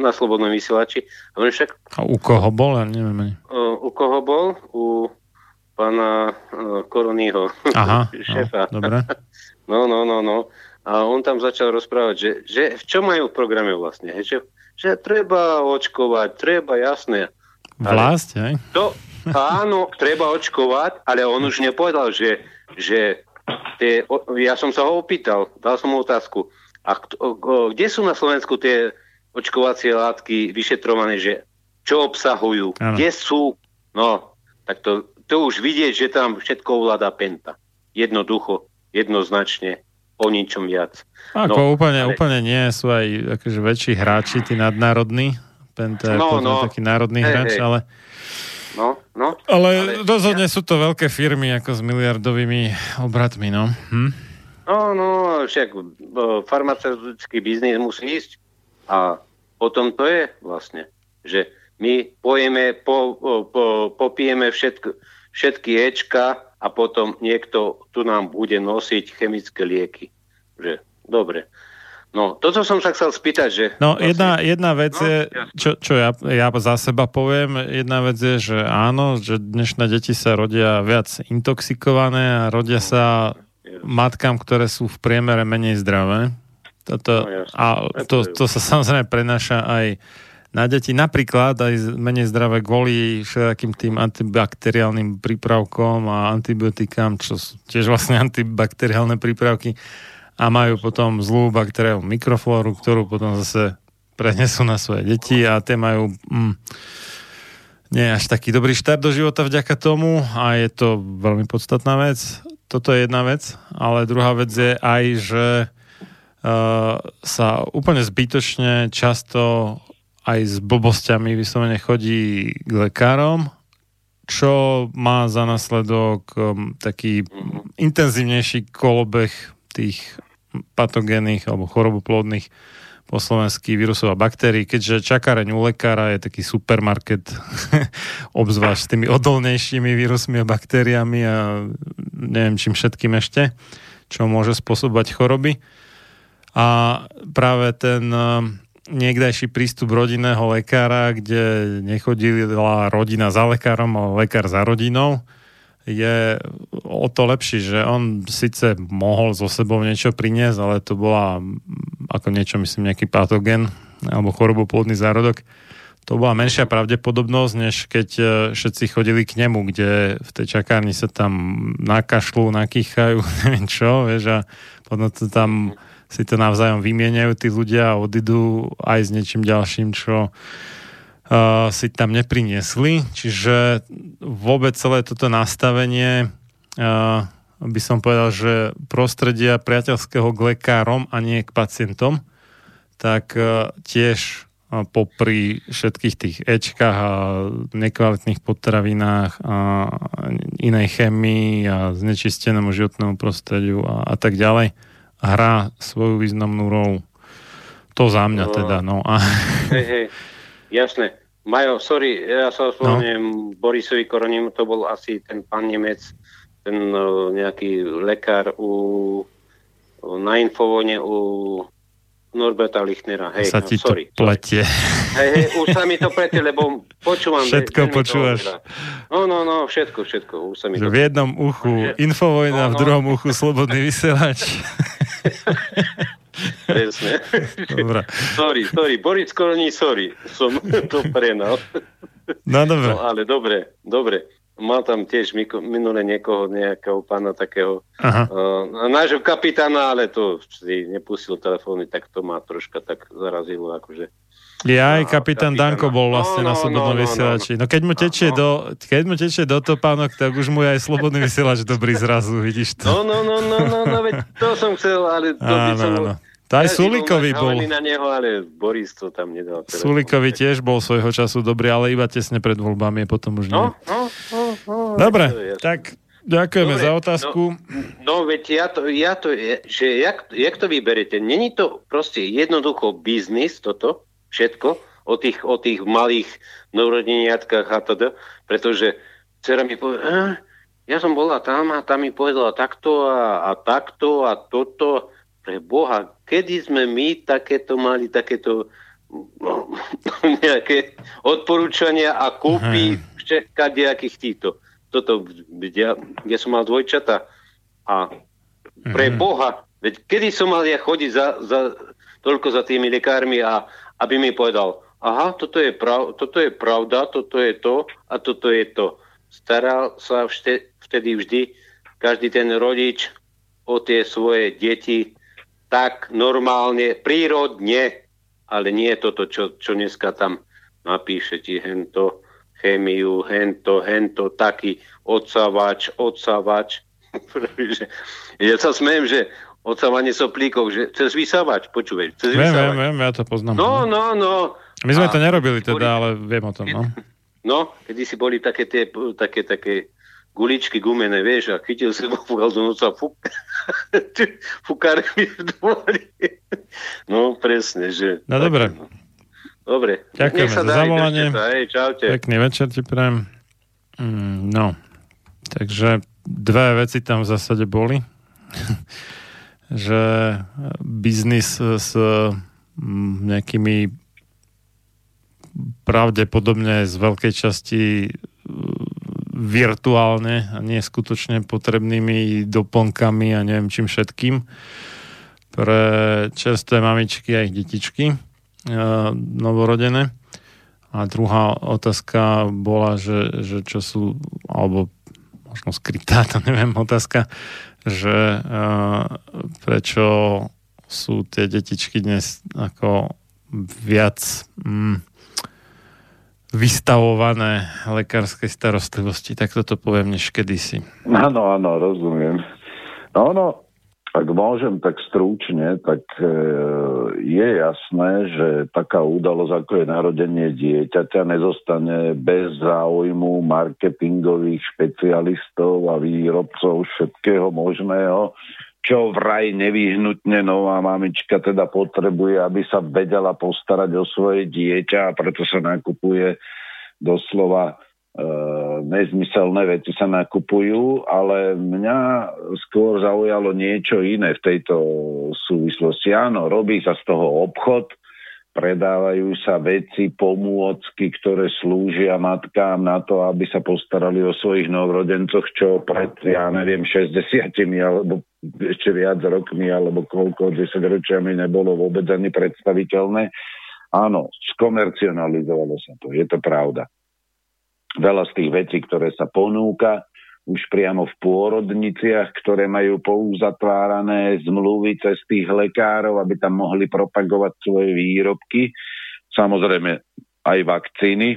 na Slobodnom vysielači. A, však, a u koho bol? Ja neviem ani. U koho bol? U pána e, Koronyho, Aha, šéfa. No, dobre. No, no, no, no. A on tam začal rozprávať, že, že čo majú v programe vlastne? Že, že treba očkovať, treba, jasné. Vlast, hej? To, áno, treba očkovať, ale on už nepovedal, že, že tie, ja som sa ho opýtal, dal som mu otázku, a kde sú na Slovensku tie očkovacie látky vyšetrované, že čo obsahujú, ano. kde sú, no, tak to, to už vidieť, že tam všetko ovláda penta. Jednoducho, jednoznačne, o ničom viac. Ako no, úplne, ale... úplne nie, sú aj akože väčší hráči, tí nadnárodní, Penta je no, no. taký národný hey, hráč, hey. ale No, no. Ale, ale rozhodne ja... sú to veľké firmy ako s miliardovými obratmi, no. Hm? No, no, však farmaceutický biznis musí ísť a potom to je vlastne, že my pojeme, po, po, popijeme všetko, všetky Ečka a potom niekto tu nám bude nosiť chemické lieky. Že, dobre. No, toto som sa chcel spýtať, že... No, vlastne... jedna, jedna vec no, je, čo, čo ja, ja za seba poviem, jedna vec je, že áno, že dnešné deti sa rodia viac intoxikované a rodia sa yes. matkám, ktoré sú v priemere menej zdravé. Toto, no, a to, to sa samozrejme prenáša aj na deti, napríklad aj menej zdravé kvôli všetkým tým antibakteriálnym prípravkom a antibiotikám, čo sú tiež vlastne antibakteriálne prípravky a majú potom zlú bakteriálnu mikroflóru, ktorú potom zase prenesú na svoje deti a tie majú mm, nie až taký dobrý štart do života vďaka tomu a je to veľmi podstatná vec. Toto je jedna vec, ale druhá vec je aj, že uh, sa úplne zbytočne často aj s blbosťami vyslovene chodí k lekárom, čo má za následok um, taký intenzívnejší kolobeh tých patogénnych alebo choroboplodných po slovensky vírusov a baktérií, keďže čakáreň u lekára je taký supermarket, obzvlášť s tými odolnejšími vírusmi a baktériami a neviem čím všetkým ešte, čo môže spôsobovať choroby. A práve ten niekdajší prístup rodinného lekára, kde nechodila rodina za lekárom, ale lekár za rodinou, je o to lepší, že on síce mohol so sebou niečo priniesť, ale to bola ako niečo, myslím, nejaký patogen alebo choroboplodný zárodok. To bola menšia pravdepodobnosť, než keď e, všetci chodili k nemu, kde v tej čakárni sa tam nakašľú, nakýchajú, neviem čo, vieš, a potom to tam si to navzájom vymieňajú tí ľudia a odídu aj s niečím ďalším, čo uh, si tam nepriniesli. Čiže vôbec celé toto nastavenie uh, by som povedal, že prostredia priateľského k lekárom a nie k pacientom, tak uh, tiež popri všetkých tých Ečkách a nekvalitných potravinách a inej chemii a znečistenému životnému prostrediu a, a tak ďalej hrá svoju významnú rolu. To za mňa no, teda, no. A... Hej, hej, jasné. Majo, sorry, ja sa ospravedlňujem no. Borisovi Koronim, to bol asi ten pán Nemec, ten uh, nejaký lekár u, na Infovone u Norberta Lichnera. Hej, sa ti sorry, to pletie. Hej, hej, už sa mi to pletie, lebo počúvam. Všetko počúvaš. No, no, no, všetko, všetko. Už sa mi to... V jednom uchu Infovojna, no, no. v druhom uchu Slobodný vysielač. Presne. Dobre. Sorry, sorry. Boris Koroní, sorry. Som to prenal. No dobre. No, ale dobre, dobre. Mal tam tiež minule niekoho, nejakého pána takého, uh, nášho kapitána, ale to si nepustil telefóny, tak to ma troška tak zarazilo, akože. Ja aj kapitán Danko bol vlastne no, no, na slobodnom no, no, vysielači. No keď mu tečie, no, do, keď mu tečie do topánok, tak už mu je aj slobodný vysielač dobrý zrazu, vidíš to. No, no, no, no, no, no veď to som chcel, ale to by som... No. To aj ja Sulikovi bol. na neho, ale Boris to tam nedal. Sulikovi tiež bol svojho času dobrý, ale iba tesne pred voľbami, potom už nie. No, no, no, no, Dobre, tak ďakujeme Dobre, za otázku. No, no veď ja to, ja to, že jak, jak to vyberete? Není to proste jednoducho biznis toto, všetko, o tých, o tých malých narodeniatkách a teda, pretože dcera mi povie, eh, ja som bola tam a tam mi povedala takto a, a takto a toto pre Boha, kedy sme my takéto mali, takéto no, nejaké odporúčania a kúpy všakadejakých týchto. Toto, kde, kde som mal dvojčata. A pre mm. Boha, veď kedy som mal ja chodiť za, za, toľko za tými lekármi a aby mi povedal, aha, toto je, prav, toto je pravda, toto je to a toto je to. Staral sa vtedy vždy každý ten rodič o tie svoje deti tak normálne, prírodne, ale nie toto, čo, čo dneska tam napíše ti hento, chemiu, hento, hento, taký odsavač, odsavač. ja sa smejem, že odsávanie soplíkov, že cez vysávač, počúvaj, cez viem, vysávač. Viem, viem, ja to poznám. No, no, no. My sme A to nerobili teda, boli, ale viem o tom, no. No, kedy si boli také tie, také, také guličky gumené, vieš, a chytil si ho, fúkal do noca, fúk, fúkar mi No, presne, že... No, dobre. No. Dobre. Ďakujeme za zavolanie. Hej, čaute. Pekný večer ti prajem. Mm, no, takže dve veci tam v zásade boli. že biznis s mm, nejakými pravdepodobne z veľkej časti virtuálne a nie skutočne potrebnými doplnkami a neviem čím všetkým pre čerstvé mamičky a ich detičky uh, novorodené. A druhá otázka bola, že, že čo sú, alebo možno skrytá, to neviem, otázka, že uh, prečo sú tie detičky dnes ako viac mm, vystavované lekárskej starostlivosti, tak toto poviem než kedysi. Áno, áno, rozumiem. No, no, ak môžem tak stručne, tak e, je jasné, že taká udalosť, ako je narodenie dieťaťa, nezostane bez záujmu marketingových špecialistov a výrobcov všetkého možného, čo vraj nevyhnutne nová mamička teda potrebuje, aby sa vedela postarať o svoje dieťa a preto sa nakupuje doslova nezmyselné veci sa nakupujú, ale mňa skôr zaujalo niečo iné v tejto súvislosti. Áno, robí sa z toho obchod, predávajú sa veci, pomôcky, ktoré slúžia matkám na to, aby sa postarali o svojich novrodencoch, čo pred, ja neviem, 60 alebo ešte viac rokmi, alebo koľko, 10 ročiami nebolo vôbec ani predstaviteľné. Áno, skomercionalizovalo sa to, je to pravda veľa z tých vecí, ktoré sa ponúka, už priamo v pôrodniciach, ktoré majú pouzatvárané zmluvy cez tých lekárov, aby tam mohli propagovať svoje výrobky. Samozrejme aj vakcíny,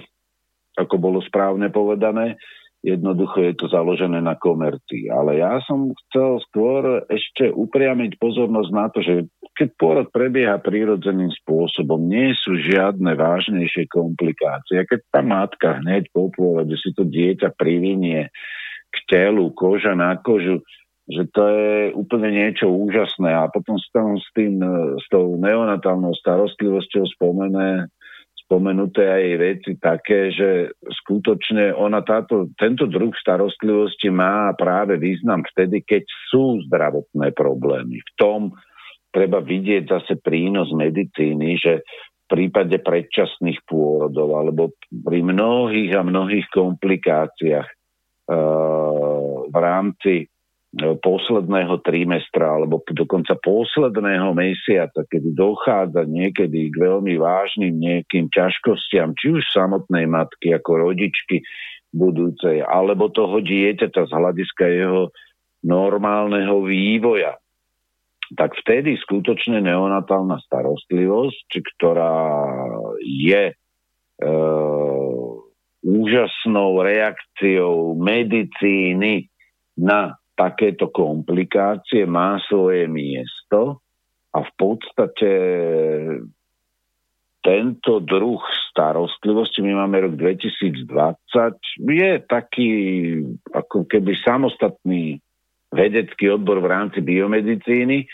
ako bolo správne povedané. Jednoducho je to založené na komercii. Ale ja som chcel skôr ešte upriamiť pozornosť na to, že keď pôrod prebieha prírodzeným spôsobom, nie sú žiadne vážnejšie komplikácie. Keď tá matka hneď po pôrode si to dieťa privinie k telu, koža na kožu, že to je úplne niečo úžasné. A potom s, tam, s, tým, s tou neonatálnou starostlivosťou spomené spomenuté aj veci také, že skutočne ona táto, tento druh starostlivosti má práve význam vtedy, keď sú zdravotné problémy. V tom treba vidieť zase prínos medicíny, že v prípade predčasných pôrodov alebo pri mnohých a mnohých komplikáciách uh, v rámci posledného trimestra alebo dokonca posledného mesiaca, kedy dochádza niekedy k veľmi vážnym nejakým ťažkostiam, či už samotnej matky ako rodičky budúcej, alebo toho dieťaťa z hľadiska jeho normálneho vývoja, tak vtedy skutočne neonatálna starostlivosť, ktorá je e, úžasnou reakciou medicíny na takéto komplikácie má svoje miesto a v podstate tento druh starostlivosti, my máme rok 2020, je taký ako keby samostatný vedecký odbor v rámci biomedicíny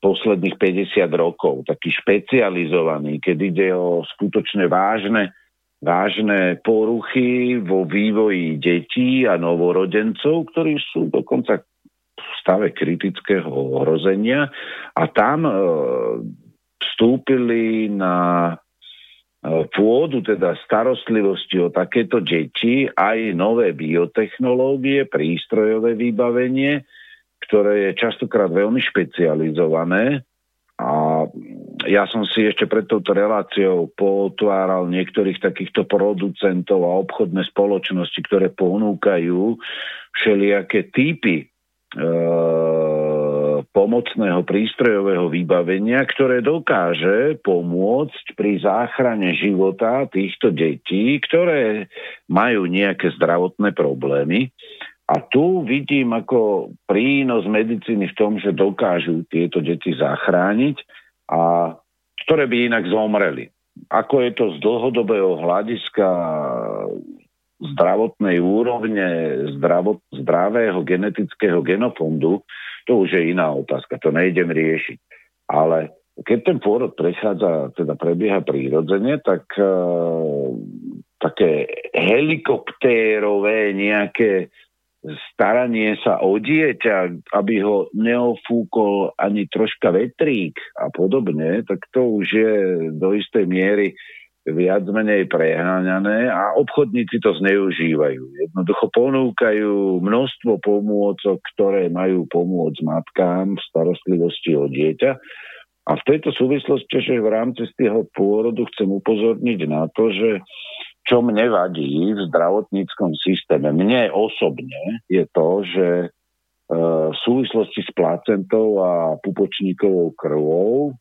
posledných 50 rokov, taký špecializovaný, keď ide o skutočne vážne vážne poruchy vo vývoji detí a novorodencov, ktorí sú dokonca v stave kritického ohrozenia a tam e, vstúpili na e, pôdu, teda starostlivosti o takéto deti, aj nové biotechnológie, prístrojové vybavenie, ktoré je častokrát veľmi špecializované. A ja som si ešte pred touto reláciou potváral niektorých takýchto producentov a obchodné spoločnosti, ktoré ponúkajú všelijaké typy pomocného prístrojového vybavenia, ktoré dokáže pomôcť pri záchrane života týchto detí, ktoré majú nejaké zdravotné problémy. A tu vidím ako prínos medicíny v tom, že dokážu tieto deti zachrániť a ktoré by inak zomreli. Ako je to z dlhodobého hľadiska zdravotnej úrovne, zdravot, zdravého genetického genofondu, to už je iná otázka, to nejdem riešiť. Ale keď ten pôrod prechádza, teda prebieha prírodzene, tak uh, také helikoptérové nejaké staranie sa o dieťa, aby ho neofúkol ani troška vetrík a podobne, tak to už je do istej miery viac menej preháňané a obchodníci to zneužívajú. Jednoducho ponúkajú množstvo pomôcok, ktoré majú pomôcť matkám v starostlivosti o dieťa. A v tejto súvislosti, že v rámci z toho pôrodu chcem upozorniť na to, že čo mne vadí v zdravotníckom systéme, mne osobne, je to, že e, v súvislosti s placentou a pupočníkovou krvou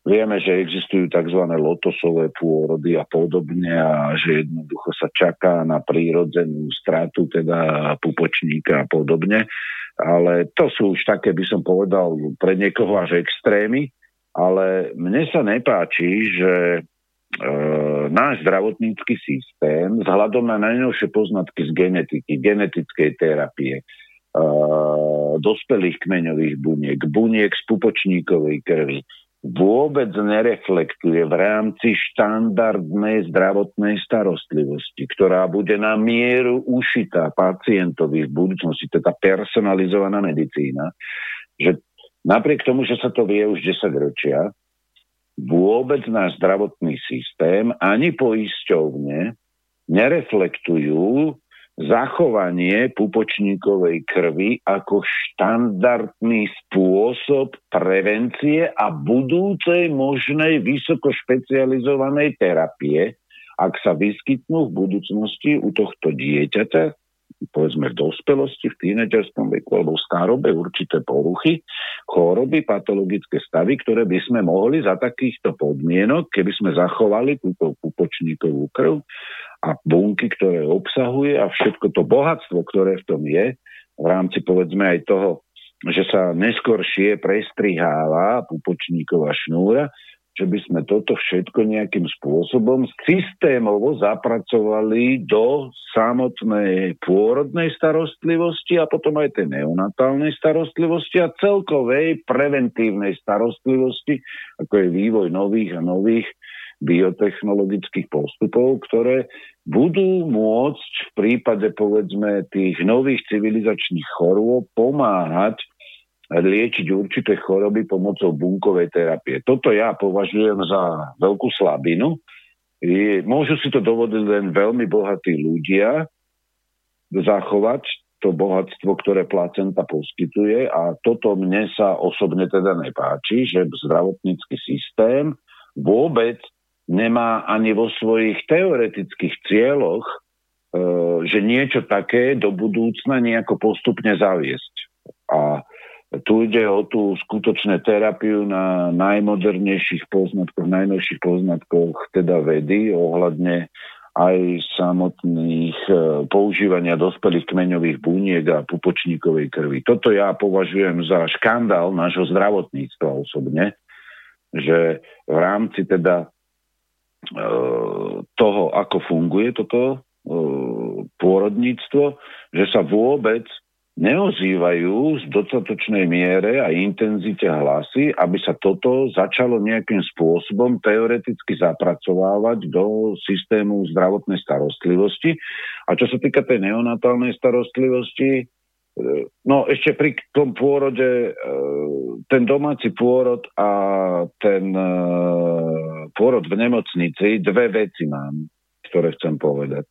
Vieme, že existujú tzv. lotosové pôrody a podobne a že jednoducho sa čaká na prírodzenú stratu teda pupočníka a podobne. Ale to sú už také, by som povedal, pre niekoho až extrémy. Ale mne sa nepáči, že e, náš zdravotnícky systém vzhľadom na najnovšie poznatky z genetiky, genetickej terapie, uh, dospelých kmeňových buniek, buniek z pupočníkovej krvi, vôbec nereflektuje v rámci štandardnej zdravotnej starostlivosti, ktorá bude na mieru ušitá pacientovi v budúcnosti, teda personalizovaná medicína, že napriek tomu, že sa to vie už 10 ročia, vôbec náš zdravotný systém ani poisťovne nereflektujú zachovanie pupočníkovej krvi ako štandardný spôsob prevencie a budúcej možnej vysokošpecializovanej terapie, ak sa vyskytnú v budúcnosti u tohto dieťaťa, povedzme v dospelosti, v tínedžerskom veku alebo v starobe určité poruchy, choroby, patologické stavy, ktoré by sme mohli za takýchto podmienok, keby sme zachovali túto pupočníkovú krv a bunky, ktoré obsahuje a všetko to bohatstvo, ktoré v tom je, v rámci povedzme aj toho, že sa neskoršie prestriháva pupočníková šnúra, že by sme toto všetko nejakým spôsobom systémovo zapracovali do samotnej pôrodnej starostlivosti a potom aj tej neonatálnej starostlivosti a celkovej preventívnej starostlivosti, ako je vývoj nových a nových biotechnologických postupov, ktoré budú môcť v prípade povedzme tých nových civilizačných chorôb pomáhať liečiť určité choroby pomocou bunkovej terapie. Toto ja považujem za veľkú slabinu. Môžu si to dovodiť len veľmi bohatí ľudia zachovať to bohatstvo, ktoré placenta poskytuje a toto mne sa osobne teda nepáči, že zdravotnícky systém vôbec nemá ani vo svojich teoretických cieľoch, e, že niečo také do budúcna nejako postupne zaviesť. A tu ide o tú skutočnú terapiu na najmodernejších poznatkoch, najnovších poznatkoch teda vedy ohľadne aj samotných e, používania dospelých kmeňových buniek a pupočníkovej krvi. Toto ja považujem za škandál nášho zdravotníctva osobne, že v rámci teda E, toho, ako funguje toto e, pôrodníctvo, že sa vôbec neozývajú z dostatočnej miere a intenzite hlasy, aby sa toto začalo nejakým spôsobom teoreticky zapracovávať do systému zdravotnej starostlivosti. A čo sa týka tej neonatálnej starostlivosti, No ešte pri tom pôrode, e, ten domáci pôrod a ten e, pôrod v nemocnici, dve veci mám, ktoré chcem povedať.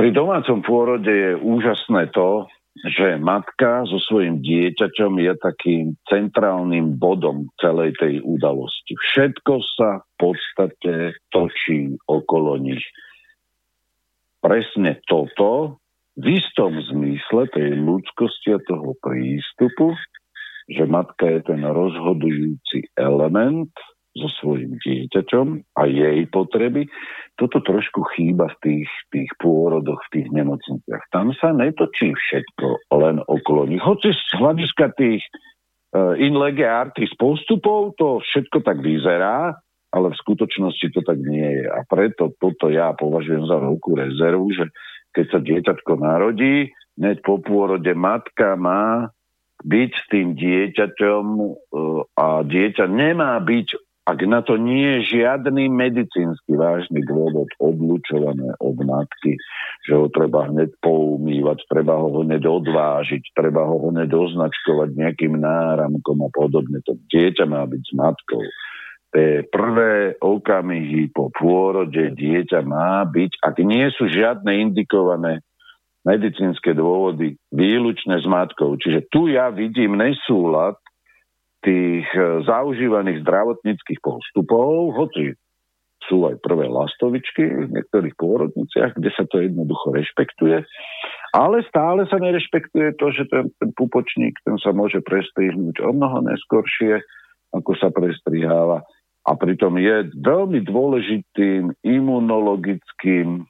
Pri domácom pôrode je úžasné to, že matka so svojím dieťaťom je takým centrálnym bodom celej tej udalosti. Všetko sa v podstate točí okolo nich. Presne toto v istom zmysle tej ľudskosti a toho prístupu, že matka je ten rozhodujúci element so svojím dieťaťom a jej potreby. Toto trošku chýba v tých, tých pôrodoch, v tých nemocniciach. Tam sa netočí všetko len okolo nich. Hoci z hľadiska tých uh, in lege artis postupov to všetko tak vyzerá, ale v skutočnosti to tak nie je. A preto toto ja považujem za veľkú rezervu, že keď sa dieťatko narodí, hneď po pôrode matka má byť s tým dieťaťom e, a dieťa nemá byť, ak na to nie je žiadny medicínsky vážny dôvod odlučované od matky, že ho treba hneď poumývať, treba ho hneď odvážiť, treba ho hneď označkovať nejakým náramkom a podobne. To dieťa má byť s matkou tie prvé okamihy po pôrode dieťa má byť, ak nie sú žiadne indikované medicínske dôvody, výlučne s matkou. Čiže tu ja vidím nesúlad tých e, zaužívaných zdravotníckých postupov, hoci sú aj prvé lastovičky v niektorých pôrodniciach, kde sa to jednoducho rešpektuje. Ale stále sa nerešpektuje to, že ten, ten pupočník ten sa môže prestrihnúť o mnoho neskôršie, ako sa prestriháva. A pritom je veľmi dôležitým imunologickým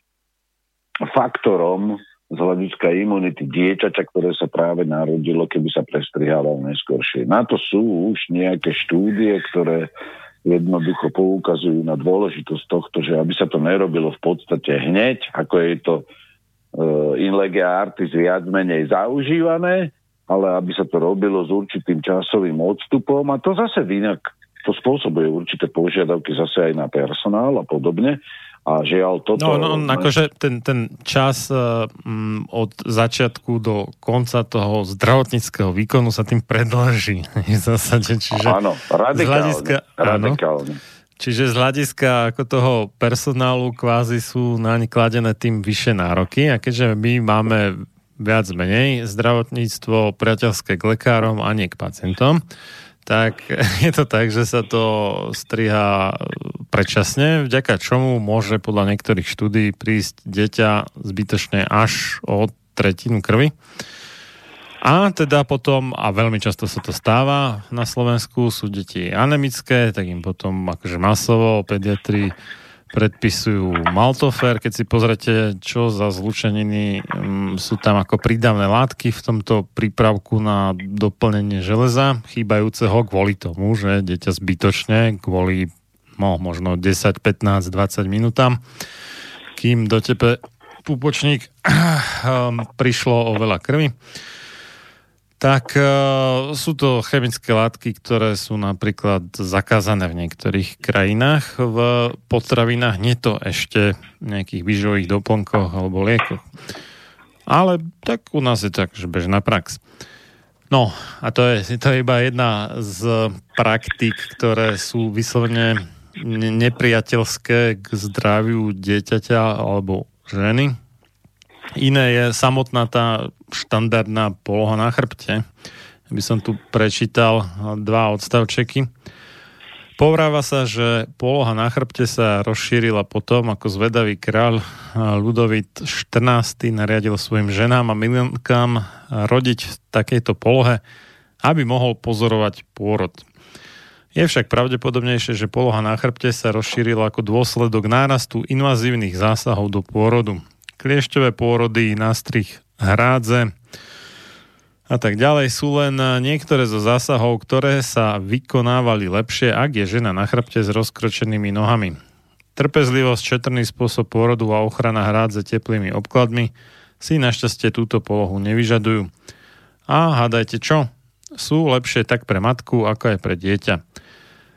faktorom z hľadiska imunity dieťaťa, ktoré sa práve narodilo, keby sa prestrihalo neskôršie. Na to sú už nejaké štúdie, ktoré jednoducho poukazujú na dôležitosť tohto, že aby sa to nerobilo v podstate hneď, ako je to uh, in lege artis viac menej zaužívané, ale aby sa to robilo s určitým časovým odstupom a to zase inak to spôsobuje určité požiadavky zase aj na personál a podobne. A žiaľ, toto... No, no akože ten, ten čas uh, od začiatku do konca toho zdravotníckého výkonu sa tým predlží v zásade. Čiže áno, radikálne. Z hľadiska, radikálne. Áno, čiže z hľadiska ako toho personálu kvázi sú na ne kladené tým vyššie nároky a keďže my máme viac menej zdravotníctvo priateľské k lekárom a nie k pacientom, tak je to tak, že sa to striha predčasne, vďaka čomu môže podľa niektorých štúdí prísť dieťa zbytočne až o tretinu krvi. A teda potom, a veľmi často sa to stáva na Slovensku, sú deti anemické, tak im potom akože masovo pediatri predpisujú Maltofer. Keď si pozrete, čo za zlučeniny um, sú tam ako prídavné látky v tomto prípravku na doplnenie železa, chýbajúceho kvôli tomu, že dieťa zbytočne, kvôli no, možno 10, 15, 20 minútam, kým do tebe pupočník um, prišlo o veľa krvi, tak uh, sú to chemické látky, ktoré sú napríklad zakázané v niektorých krajinách. V potravinách nie to ešte v nejakých výživových doplnkoch alebo liekoch. Ale tak u nás je tak, že bežná prax. No a to je, to je iba jedna z praktík, ktoré sú vyslovene nepriateľské k zdraviu dieťaťa alebo ženy, Iné je samotná tá štandardná poloha na chrbte. By som tu prečítal dva odstavčeky. Povráva sa, že poloha na chrbte sa rozšírila potom, ako zvedavý kráľ Ludovit XIV nariadil svojim ženám a milionkám rodiť v takejto polohe, aby mohol pozorovať pôrod. Je však pravdepodobnejšie, že poloha na chrbte sa rozšírila ako dôsledok nárastu invazívnych zásahov do pôrodu kliešťové pôrody, nastrich hrádze a tak ďalej sú len niektoré zo zásahov, ktoré sa vykonávali lepšie, ak je žena na chrbte s rozkročenými nohami. Trpezlivosť, četrný spôsob pôrodu a ochrana hrádze teplými obkladmi si našťastie túto polohu nevyžadujú. A hádajte čo? Sú lepšie tak pre matku, ako aj pre dieťa.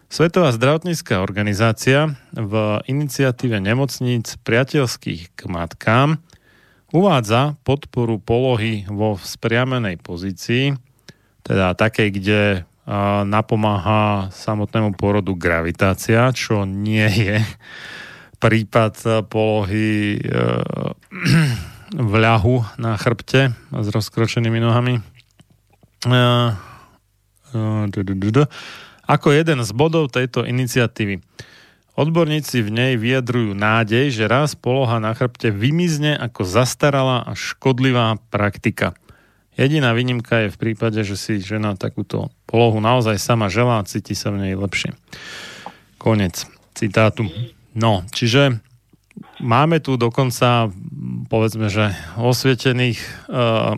Svetová zdravotnícká organizácia v iniciatíve nemocníc priateľských k matkám uvádza podporu polohy vo vzpriamenej pozícii, teda takej, kde napomáha samotnému porodu gravitácia, čo nie je prípad polohy e, v ľahu na chrbte s rozkročenými nohami. E, e, ako jeden z bodov tejto iniciatívy. Odborníci v nej vyjadrujú nádej, že raz poloha na chrbte vymizne ako zastaralá a škodlivá praktika. Jediná výnimka je v prípade, že si žena takúto polohu naozaj sama želá a cíti sa v nej lepšie. Konec citátu. No, čiže máme tu dokonca, povedzme, že osvietených uh,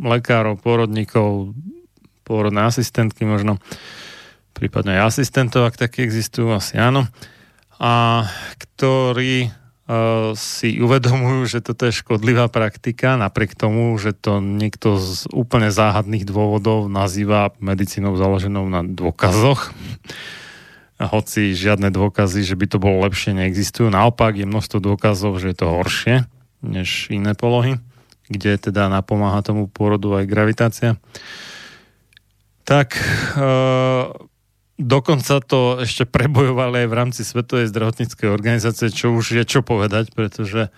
lekárov, porodníkov, porodné asistentky možno, prípadne aj asistentov, ak také existujú, asi áno a ktorí uh, si uvedomujú, že toto je škodlivá praktika, napriek tomu, že to niekto z úplne záhadných dôvodov nazýva medicínou založenou na dôkazoch. Hoci žiadne dôkazy, že by to bolo lepšie, neexistujú. Naopak je množstvo dôkazov, že je to horšie než iné polohy, kde teda napomáha tomu pôrodu aj gravitácia. Tak uh, Dokonca to ešte prebojovali aj v rámci Svetovej zdravotníckej organizácie, čo už je čo povedať, pretože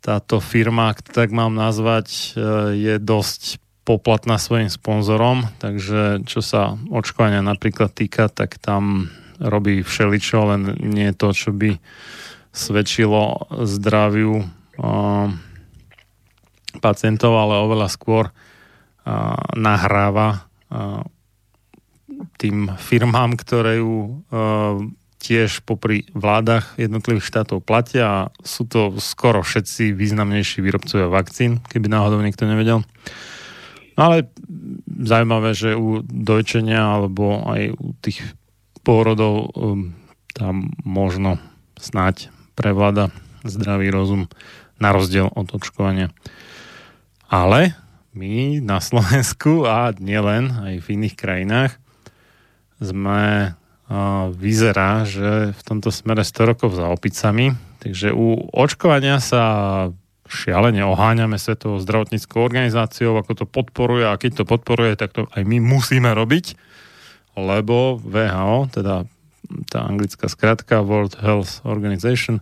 táto firma, ak tak mám nazvať, e, je dosť poplatná svojim sponzorom, takže čo sa očkovania napríklad týka, tak tam robí všeličo, len nie to, čo by svedčilo zdraviu pacientov, ale oveľa skôr nahráva tým firmám, ktoré ju tiež popri vládach jednotlivých štátov platia a sú to skoro všetci významnejší výrobcovia vakcín, keby náhodou niekto nevedel. No ale zaujímavé, že u dojčenia alebo aj u tých pôrodov um, tam možno snať prevláda zdravý rozum na rozdiel od očkovania. Ale my na Slovensku a nielen aj v iných krajinách sme vyzerá, že v tomto smere 100 rokov za opicami. Takže u očkovania sa šialene oháňame Svetovou zdravotníckou organizáciou, ako to podporuje a keď to podporuje, tak to aj my musíme robiť, lebo VHO, teda tá anglická skratka World Health Organization,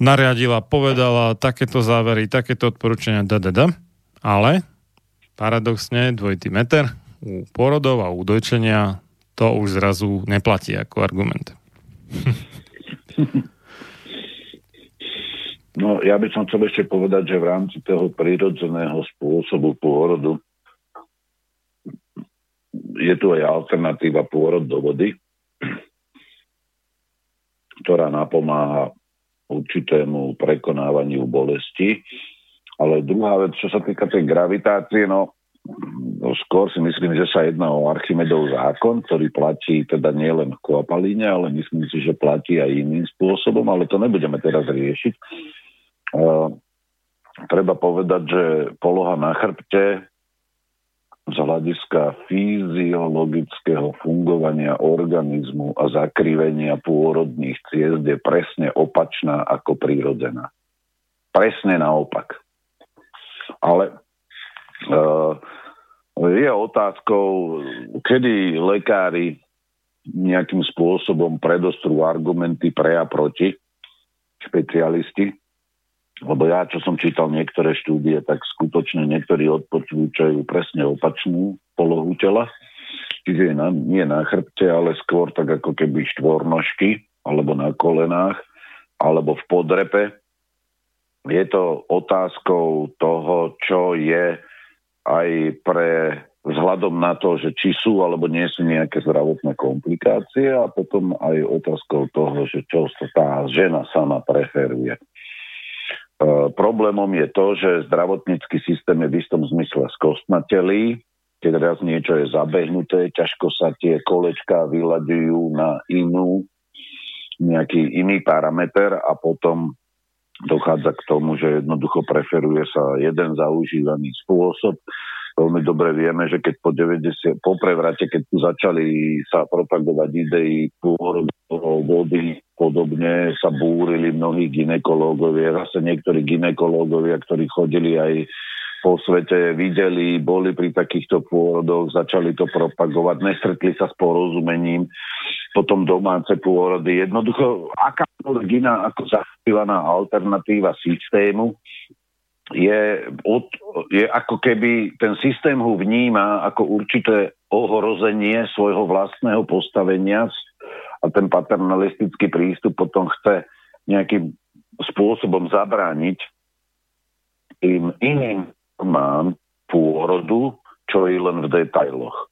nariadila, povedala takéto závery, takéto odporúčania, da, da, da. Ale paradoxne dvojitý meter u porodov a u dojčenia to už zrazu neplatí ako argument. No, ja by som chcel ešte povedať, že v rámci toho prírodzeného spôsobu pôrodu je tu aj alternatíva pôrod do vody, ktorá napomáha určitému prekonávaniu bolesti. Ale druhá vec, čo sa týka tej gravitácie, no No, skôr si myslím, že sa jedná o Archimedov zákon, ktorý platí teda nielen v Kvapalíne, ale myslím si, že platí aj iným spôsobom, ale to nebudeme teraz riešiť. Uh, treba povedať, že poloha na chrbte z hľadiska fyziologického fungovania organizmu a zakrivenia pôrodných ciest je presne opačná ako prírodzená. Presne naopak. Ale uh, je otázkou, kedy lekári nejakým spôsobom predostrú argumenty pre a proti špecialisti, lebo ja, čo som čítal niektoré štúdie, tak skutočne niektorí odporúčajú presne opačnú polohu tela, čiže na, nie na chrbte, ale skôr tak ako keby štvornožky, alebo na kolenách, alebo v podrepe. Je to otázkou toho, čo je aj pre vzhľadom na to, že či sú alebo nie sú nejaké zdravotné komplikácie a potom aj otázkou toho, že čo sa tá žena sama preferuje. E, problémom je to, že zdravotnícky systém je v istom zmysle skostnatelý, keď raz niečo je zabehnuté, ťažko sa tie kolečka vyľadujú na inú, nejaký iný parameter a potom dochádza k tomu, že jednoducho preferuje sa jeden zaužívaný spôsob. Veľmi dobre vieme, že keď po 90, po prevrate, keď tu začali sa propagovať idei pôrodov vody, podobne sa búrili mnohí ginekológovia, zase niektorí ginekológovia, ktorí chodili aj po svete videli, boli pri takýchto pôrodoch, začali to propagovať, nestretli sa s porozumením, potom domáce pôrody. Jednoducho, akákoľvek iná ako zachvívaná alternatíva systému je, od, je ako keby ten systém ho vníma ako určité ohrozenie svojho vlastného postavenia a ten paternalistický prístup potom chce nejakým spôsobom zabrániť tým iným mám pôrodu, čo je len v detailoch.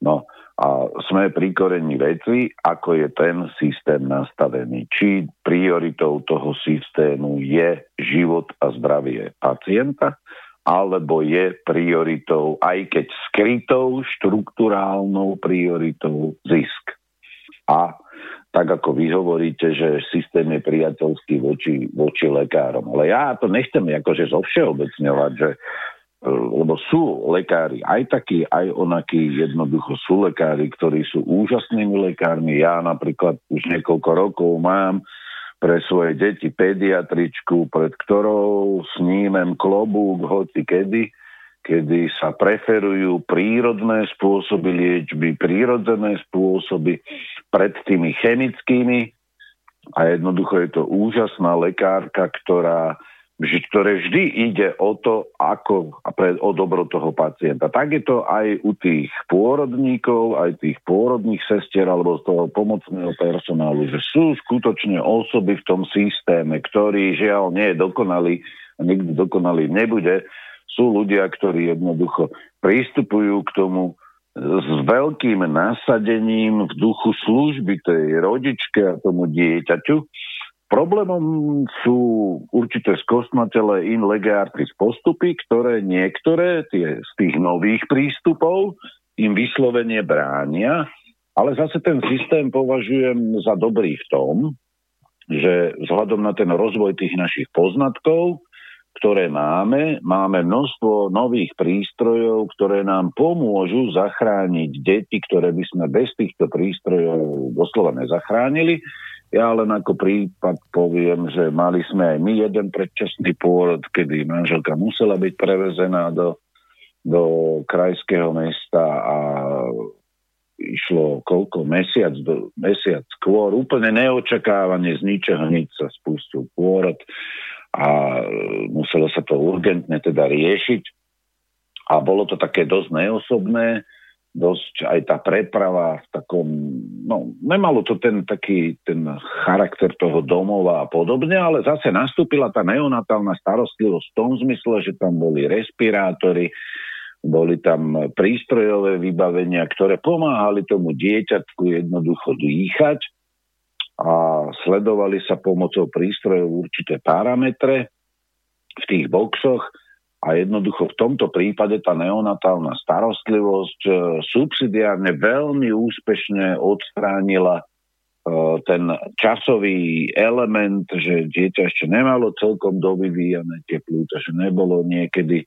No a sme pri korení veci, ako je ten systém nastavený. Či prioritou toho systému je život a zdravie pacienta, alebo je prioritou, aj keď skrytou, štruktúrálnou prioritou zisk. A tak ako vy hovoríte, že systém je priateľský voči, voči lekárom. Ale ja to nechcem akože zovšeobecňovať, že e, lebo sú lekári aj takí, aj onakí, jednoducho sú lekári, ktorí sú úžasnými lekármi. Ja napríklad už niekoľko rokov mám pre svoje deti pediatričku, pred ktorou snímem klobúk hoci kedy, kedy sa preferujú prírodné spôsoby liečby, prírodzené spôsoby pred tými chemickými a jednoducho je to úžasná lekárka, ktorá ktoré vždy ide o to, ako a pre, o dobro toho pacienta. Tak je to aj u tých pôrodníkov, aj tých pôrodných sestier alebo z toho pomocného personálu, že sú skutočne osoby v tom systéme, ktorý žiaľ nie je dokonalý a nikdy dokonalý nebude. Sú ľudia, ktorí jednoducho pristupujú k tomu s veľkým nasadením v duchu služby tej rodičke a tomu dieťaťu. Problémom sú určité skosmatele in lege postupy, ktoré niektoré tie, z tých nových prístupov im vyslovene bránia, ale zase ten systém považujem za dobrý v tom, že vzhľadom na ten rozvoj tých našich poznatkov, ktoré máme, máme množstvo nových prístrojov, ktoré nám pomôžu zachrániť deti, ktoré by sme bez týchto prístrojov doslova nezachránili. Ja len ako prípad poviem, že mali sme aj my jeden predčasný pôrod, kedy manželka musela byť prevezená do, do krajského mesta a išlo koľko, mesiac, do, mesiac skôr, úplne neočakávane, z ničoho nič sa spustil pôrod a muselo sa to urgentne teda riešiť. A bolo to také dosť neosobné, dosť aj tá preprava v takom, no nemalo to ten taký ten charakter toho domova a podobne, ale zase nastúpila tá neonatálna starostlivosť v tom zmysle, že tam boli respirátory, boli tam prístrojové vybavenia, ktoré pomáhali tomu dieťatku jednoducho dýchať a sledovali sa pomocou prístrojov určité parametre v tých boxoch a jednoducho v tomto prípade tá neonatálna starostlivosť e, subsidiárne veľmi úspešne odstránila ten časový element, že dieťa ešte nemalo celkom dovyvíjane tie plúca, že nebolo niekedy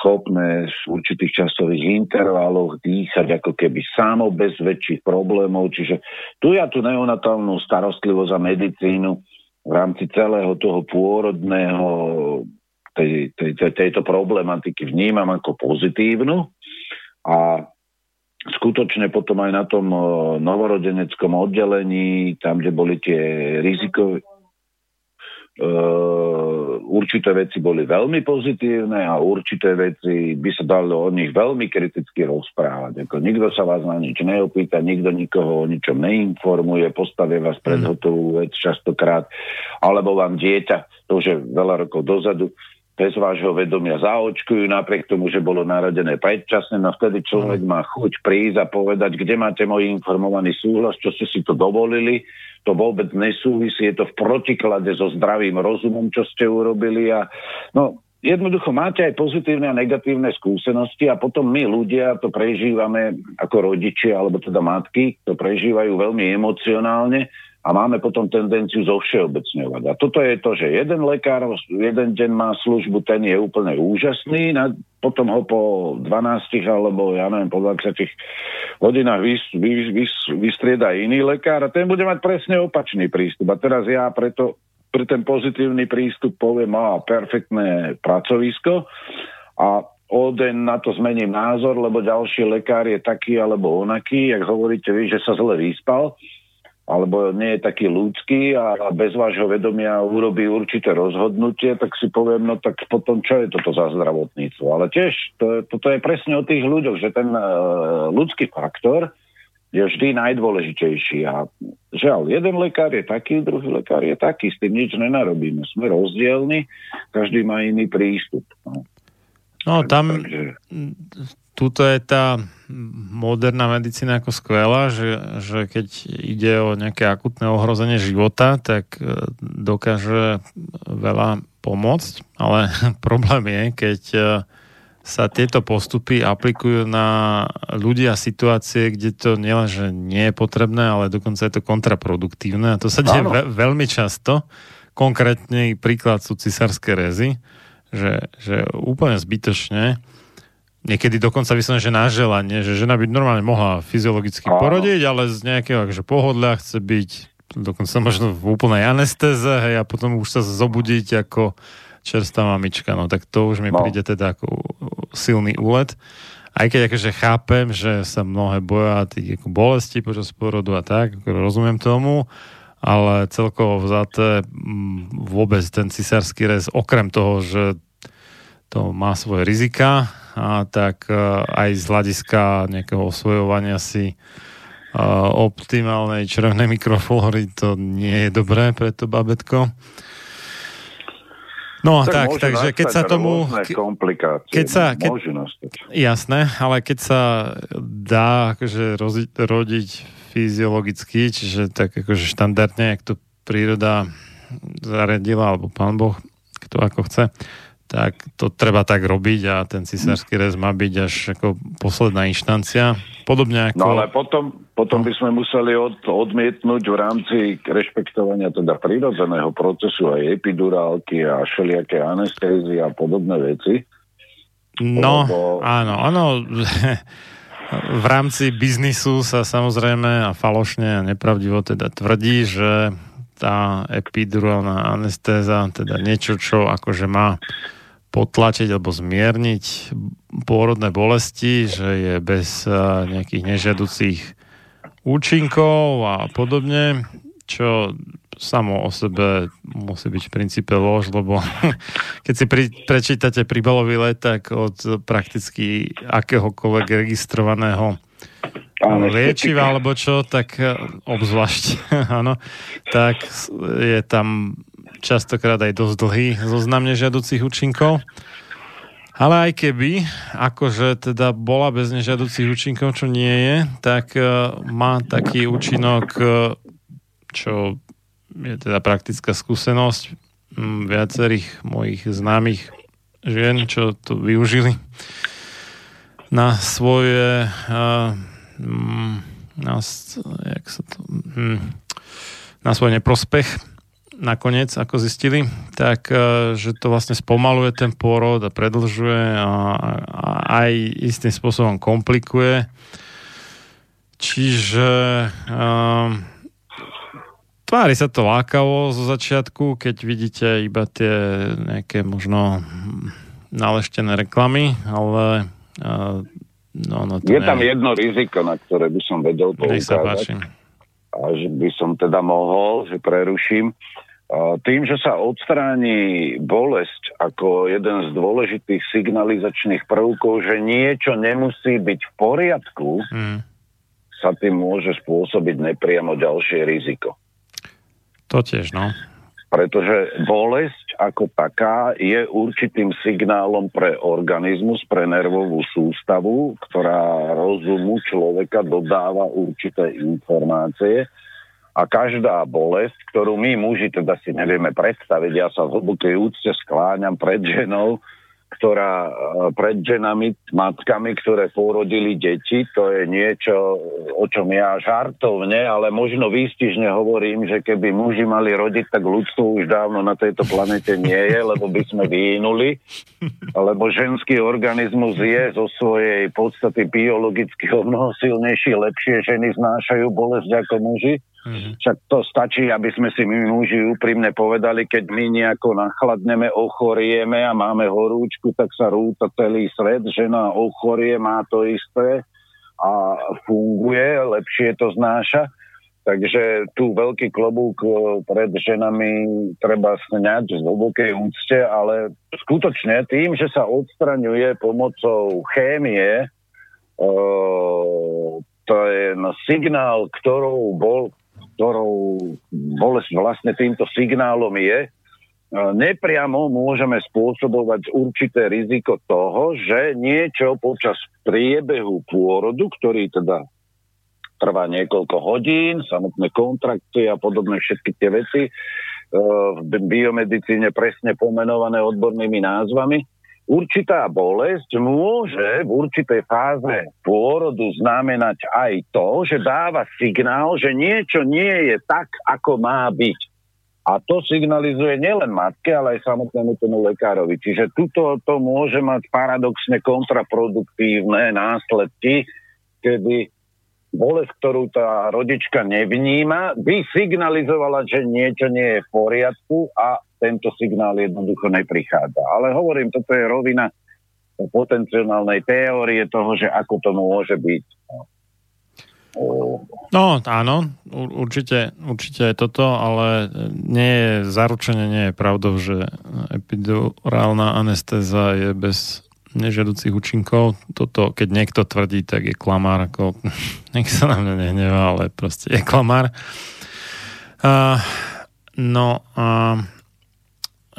schopné v určitých časových intervaloch dýchať ako keby samo bez väčších problémov. Čiže tu ja tú neonatálnu starostlivosť a medicínu v rámci celého toho pôrodného tej, tej, tej, tejto problematiky vnímam ako pozitívnu a skutočne potom aj na tom novorodeneckom oddelení, tam, kde boli tie rizikové, Uh, určité veci boli veľmi pozitívne a určité veci by sa dalo o nich veľmi kriticky rozprávať. Ako nikto sa vás na nič neopýta, nikto nikoho o ničom neinformuje, postavie vás pred mhm. hotovú vec častokrát, alebo vám dieťa, to už je veľa rokov dozadu, bez vášho vedomia zaočkujú, napriek tomu, že bolo narodené predčasne, no vtedy človek má chuť prísť a povedať, kde máte môj informovaný súhlas, čo ste si to dovolili, to vôbec nesúvisí, je to v protiklade so zdravým rozumom, čo ste urobili. A no, jednoducho máte aj pozitívne a negatívne skúsenosti a potom my ľudia to prežívame ako rodičia, alebo teda matky, to prežívajú veľmi emocionálne a máme potom tendenciu zovšeobecňovať. A toto je to, že jeden lekár jeden deň má službu, ten je úplne úžasný, na, potom ho po 12 alebo ja neviem, po 20 hodinách vys, vys, vys, vystrieda iný lekár a ten bude mať presne opačný prístup. A teraz ja preto pre ten pozitívny prístup poviem, má perfektné pracovisko a o deň na to zmením názor, lebo ďalší lekár je taký alebo onaký, jak hovoríte vy, že sa zle vyspal alebo nie je taký ľudský a bez vášho vedomia urobí určité rozhodnutie, tak si poviem, no tak potom čo je toto za zdravotníctvo. Ale tiež to, toto je presne o tých ľuďoch, že ten uh, ľudský faktor je vždy najdôležitejší. A žiaľ, jeden lekár je taký, druhý lekár je taký, s tým nič nenarobíme. Sme rozdielni, každý má iný prístup. No, no tam, tuto je tá moderná medicína ako skvelá, že, že keď ide o nejaké akutné ohrozenie života, tak e, dokáže veľa pomôcť, ale problém je, keď e, sa tieto postupy aplikujú na ľudia a situácie, kde to nielen, že nie je potrebné, ale dokonca je to kontraproduktívne a to sa deje ve- veľmi často. Konkrétny príklad sú cisárske rezy, že, že úplne zbytočne Niekedy dokonca vyslovene, že na želanie, že žena by normálne mohla fyziologicky Áno. porodiť, ale z nejakého akože pohodlia chce byť dokonca možno v úplnej anestéze hej, a potom už sa zobudiť ako čerstvá mamička. No tak to už mi no. príde teda ako silný úlet. Aj keď akože chápem, že sa mnohé boja tých ako bolesti počas porodu a tak, rozumiem tomu, ale celkovo vzaté vôbec ten cisársky rez, okrem toho, že to má svoje rizika, a tak e, aj z hľadiska nejakého osvojovania si optimálnej červenej mikroflóry to nie je dobré pre to babetko. No tak, tak takže keď sa tomu... Keď sa, keď, jasné, ale keď sa dá akože roziť, rodiť fyziologicky, čiže tak akože štandardne, jak to príroda zariadila, alebo pán Boh, kto ako chce, tak to treba tak robiť a ten cisársky rez má byť až ako posledná inštancia. Podobne ako... No ale potom, potom by sme museli od, odmietnúť v rámci rešpektovania teda prírodzeného procesu aj epidurálky a všelijaké anestézie a podobné veci. No, lebo... áno, áno. v rámci biznisu sa samozrejme a falošne a nepravdivo teda tvrdí, že tá epidurálna anestéza, teda niečo, čo akože má potlačiť alebo zmierniť pôrodné bolesti, že je bez nejakých nežiaducích účinkov a podobne, čo samo o sebe musí byť v princípe lož, lebo keď si pri, prečítate príbalový leták od prakticky akéhokoľvek registrovaného liečiva alebo čo, tak e, obzvlášť, áno, tak je tam častokrát aj dosť dlhý zoznam nežiaducich účinkov. Ale aj keby, akože teda bola bez nežiaducich účinkov, čo nie je, tak uh, má taký účinok, uh, čo je teda praktická skúsenosť um, viacerých mojich známych žien, čo to využili na svoje uh, na, jak sa to, hm, na svoj neprospech nakoniec, ako zistili, tak e, že to vlastne spomaluje ten pôrod a predlžuje a, a aj istým spôsobom komplikuje. Čiže um, tvári sa to lákavo zo začiatku, keď vidíte iba tie nejaké možno naleštené reklamy, ale uh, no, no to Je tam jedno riziko, na ktoré by som vedel poukázať. A že by som teda mohol, že preruším. Tým, že sa odstráni bolesť ako jeden z dôležitých signalizačných prvkov, že niečo nemusí byť v poriadku, hmm. sa tým môže spôsobiť nepriamo ďalšie riziko. To tiež, no. Pretože bolesť ako taká je určitým signálom pre organizmus, pre nervovú sústavu, ktorá rozumu človeka dodáva určité informácie a každá bolesť, ktorú my muži teda si nevieme predstaviť, ja sa v hlbokej úcte skláňam pred ženou, ktorá e, pred ženami, matkami, ktoré porodili deti, to je niečo, o čom ja žartovne, ale možno výstižne hovorím, že keby muži mali rodiť, tak ľudstvo už dávno na tejto planete nie je, lebo by sme vyhnuli, lebo ženský organizmus je zo svojej podstaty biologicky o mnoho silnejší, lepšie ženy znášajú bolesť ako muži. Mm-hmm. Však to stačí, aby sme si my muži úprimne povedali, keď my nejako nachladneme, ochorieme a máme horúčku, tak sa rúta celý svet, žena ochorie, má to isté a funguje, lepšie to znáša. Takže tu veľký klobúk e, pred ženami treba sňať z hlbokej úcte, ale skutočne tým, že sa odstraňuje pomocou chémie, e, je signál, ktorou bol ktorou vlastne týmto signálom je, nepriamo môžeme spôsobovať určité riziko toho, že niečo počas priebehu pôrodu, ktorý teda trvá niekoľko hodín, samotné kontrakty a podobné všetky tie veci, v biomedicíne presne pomenované odbornými názvami, určitá bolesť môže v určitej fáze pôrodu znamenať aj to, že dáva signál, že niečo nie je tak, ako má byť. A to signalizuje nielen matke, ale aj samotnému tomu lekárovi. Čiže tuto to môže mať paradoxne kontraproduktívne následky, kedy bolesť, ktorú tá rodička nevníma, by signalizovala, že niečo nie je v poriadku a tento signál jednoducho neprichádza. Ale hovorím, toto je rovina potenciálnej teórie toho, že ako to môže byť. No, áno, určite, určite je toto, ale nie je, zaručenie nie je pravdou, že epidurálna anestéza je bez nežiaducich účinkov. Toto, keď niekto tvrdí, tak je klamár, ako, nech sa na mňa nehnevá, ale proste je klamár. Uh, no a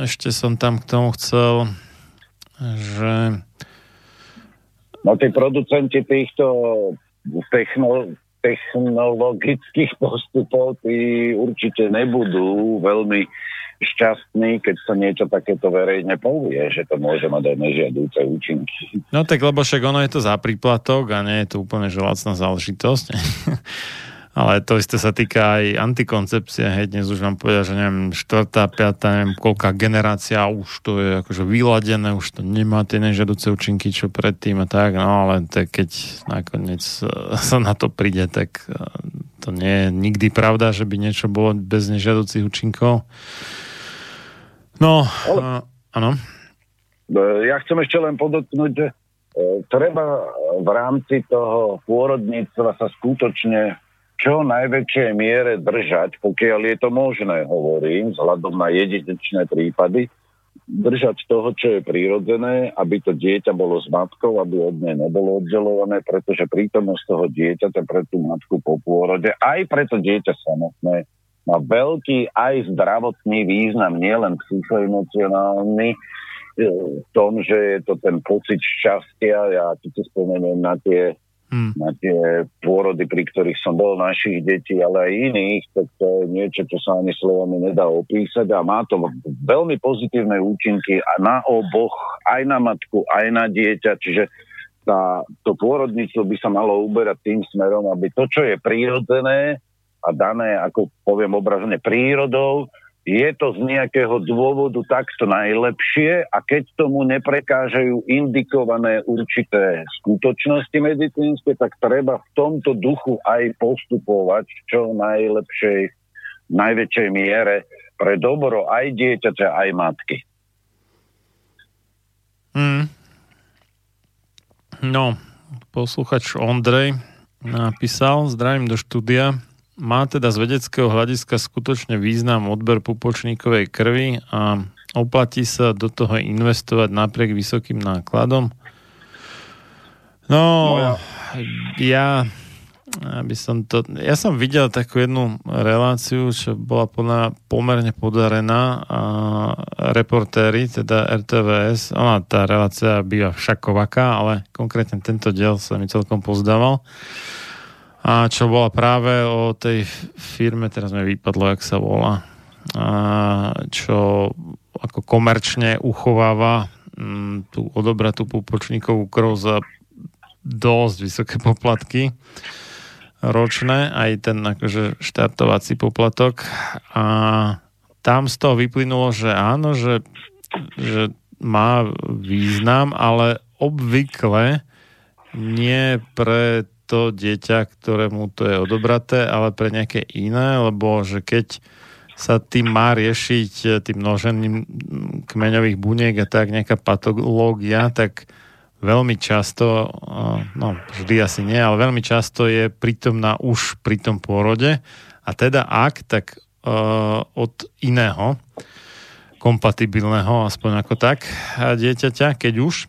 ešte som tam k tomu chcel, že... No tí producenti týchto techno, technologických postupov, tí určite nebudú veľmi šťastní, keď sa niečo takéto verejne povie, že to môže mať aj nežiadúce účinky. No tak lebo však ono je to za príplatok a nie je to úplne želacná záležitosť. Ale to isté sa týka aj antikoncepcie. Hej, dnes už vám povedal, že neviem, štvrtá, piatá, neviem, koľká generácia, už to je akože vyladené, už to nemá tie nežiaduce účinky, čo predtým a tak, no ale tak keď nakoniec e, sa na to príde, tak e, to nie je nikdy pravda, že by niečo bolo bez nežiaducich účinkov. No, áno. Ja chcem ešte len podotknúť, že treba v rámci toho pôrodníctva sa skutočne čo najväčšej miere držať, pokiaľ je to možné, hovorím, vzhľadom na jedinečné prípady, držať toho, čo je prírodzené, aby to dieťa bolo s matkou, aby od nej nebolo oddelované, pretože prítomnosť toho dieťaťa pre tú matku po pôrode, aj pre to dieťa samotné, má veľký aj zdravotný význam, nielen psychoemocionálny, e, v tom, že je to ten pocit šťastia, ja tu si spomeniem na tie hmm. na tie pôrody, pri ktorých som bol našich detí, ale aj iných, tak to je niečo, čo sa ani slovami nedá opísať a má to veľmi pozitívne účinky a na oboch, aj na matku, aj na dieťa, čiže tá, to pôrodníctvo by sa malo uberať tým smerom, aby to, čo je prírodzené a dané, ako poviem obrazne, prírodou, je to z nejakého dôvodu takto najlepšie a keď tomu neprekážajú indikované určité skutočnosti medicínske, tak treba v tomto duchu aj postupovať čo najlepšej, najväčšej miere pre dobro aj dieťaťa, aj matky. Hmm. No, posluchač Ondrej napísal, zdravím do štúdia, má teda z vedeckého hľadiska skutočne význam odber pupočníkovej krvi a oplatí sa do toho investovať napriek vysokým nákladom? No, ja, ja by som to... Ja som videl takú jednu reláciu, čo bola plná, pomerne podarená a reportéri, teda RTVS, ona tá relácia býva všakovaká, ale konkrétne tento diel sa mi celkom pozdával a čo bola práve o tej firme, teraz mi vypadlo, jak sa volá, a čo ako komerčne uchováva m, mm, tú odobratú pupočníkovú krv za dosť vysoké poplatky ročné, aj ten akože štartovací poplatok. A tam z toho vyplynulo, že áno, že, že má význam, ale obvykle nie pre to dieťa, ktorému to je odobraté, ale pre nejaké iné, lebo že keď sa tým má riešiť e, tým množením kmeňových buniek a tak nejaká patológia, tak veľmi často, no vždy asi nie, ale veľmi často je prítomná už pri tom pôrode a teda ak, tak uh, od iného kompatibilného, aspoň ako tak, dieťaťa, keď už.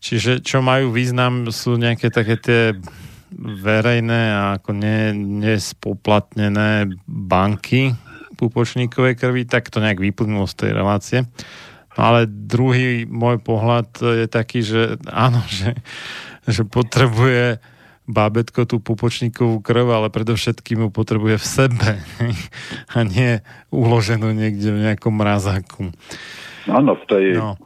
Čiže čo majú význam sú nejaké také tie verejné a ako ne, nespoplatnené banky pupočníkovej krvi, tak to nejak vyplnulo z tej relácie. No ale druhý môj pohľad je taký, že áno, že, že potrebuje bábetko tú pupočníkovú krv, ale predovšetkým ju potrebuje v sebe a nie uloženú niekde v nejakom mrazáku. Áno, v tej no.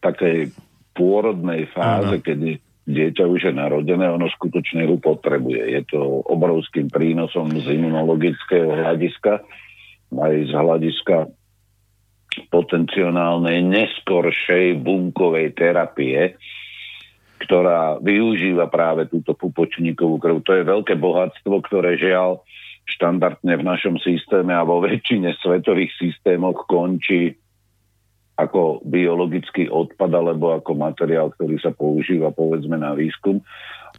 takej pôrodnej fáze, ano. kedy dieťa už je narodené, ono skutočne ho potrebuje. Je to obrovským prínosom z imunologického hľadiska, aj z hľadiska potenciálnej neskoršej bunkovej terapie, ktorá využíva práve túto pupočníkovú krv. To je veľké bohatstvo, ktoré žiaľ štandardne v našom systéme a vo väčšine svetových systémoch končí ako biologický odpad alebo ako materiál, ktorý sa používa povedzme na výskum.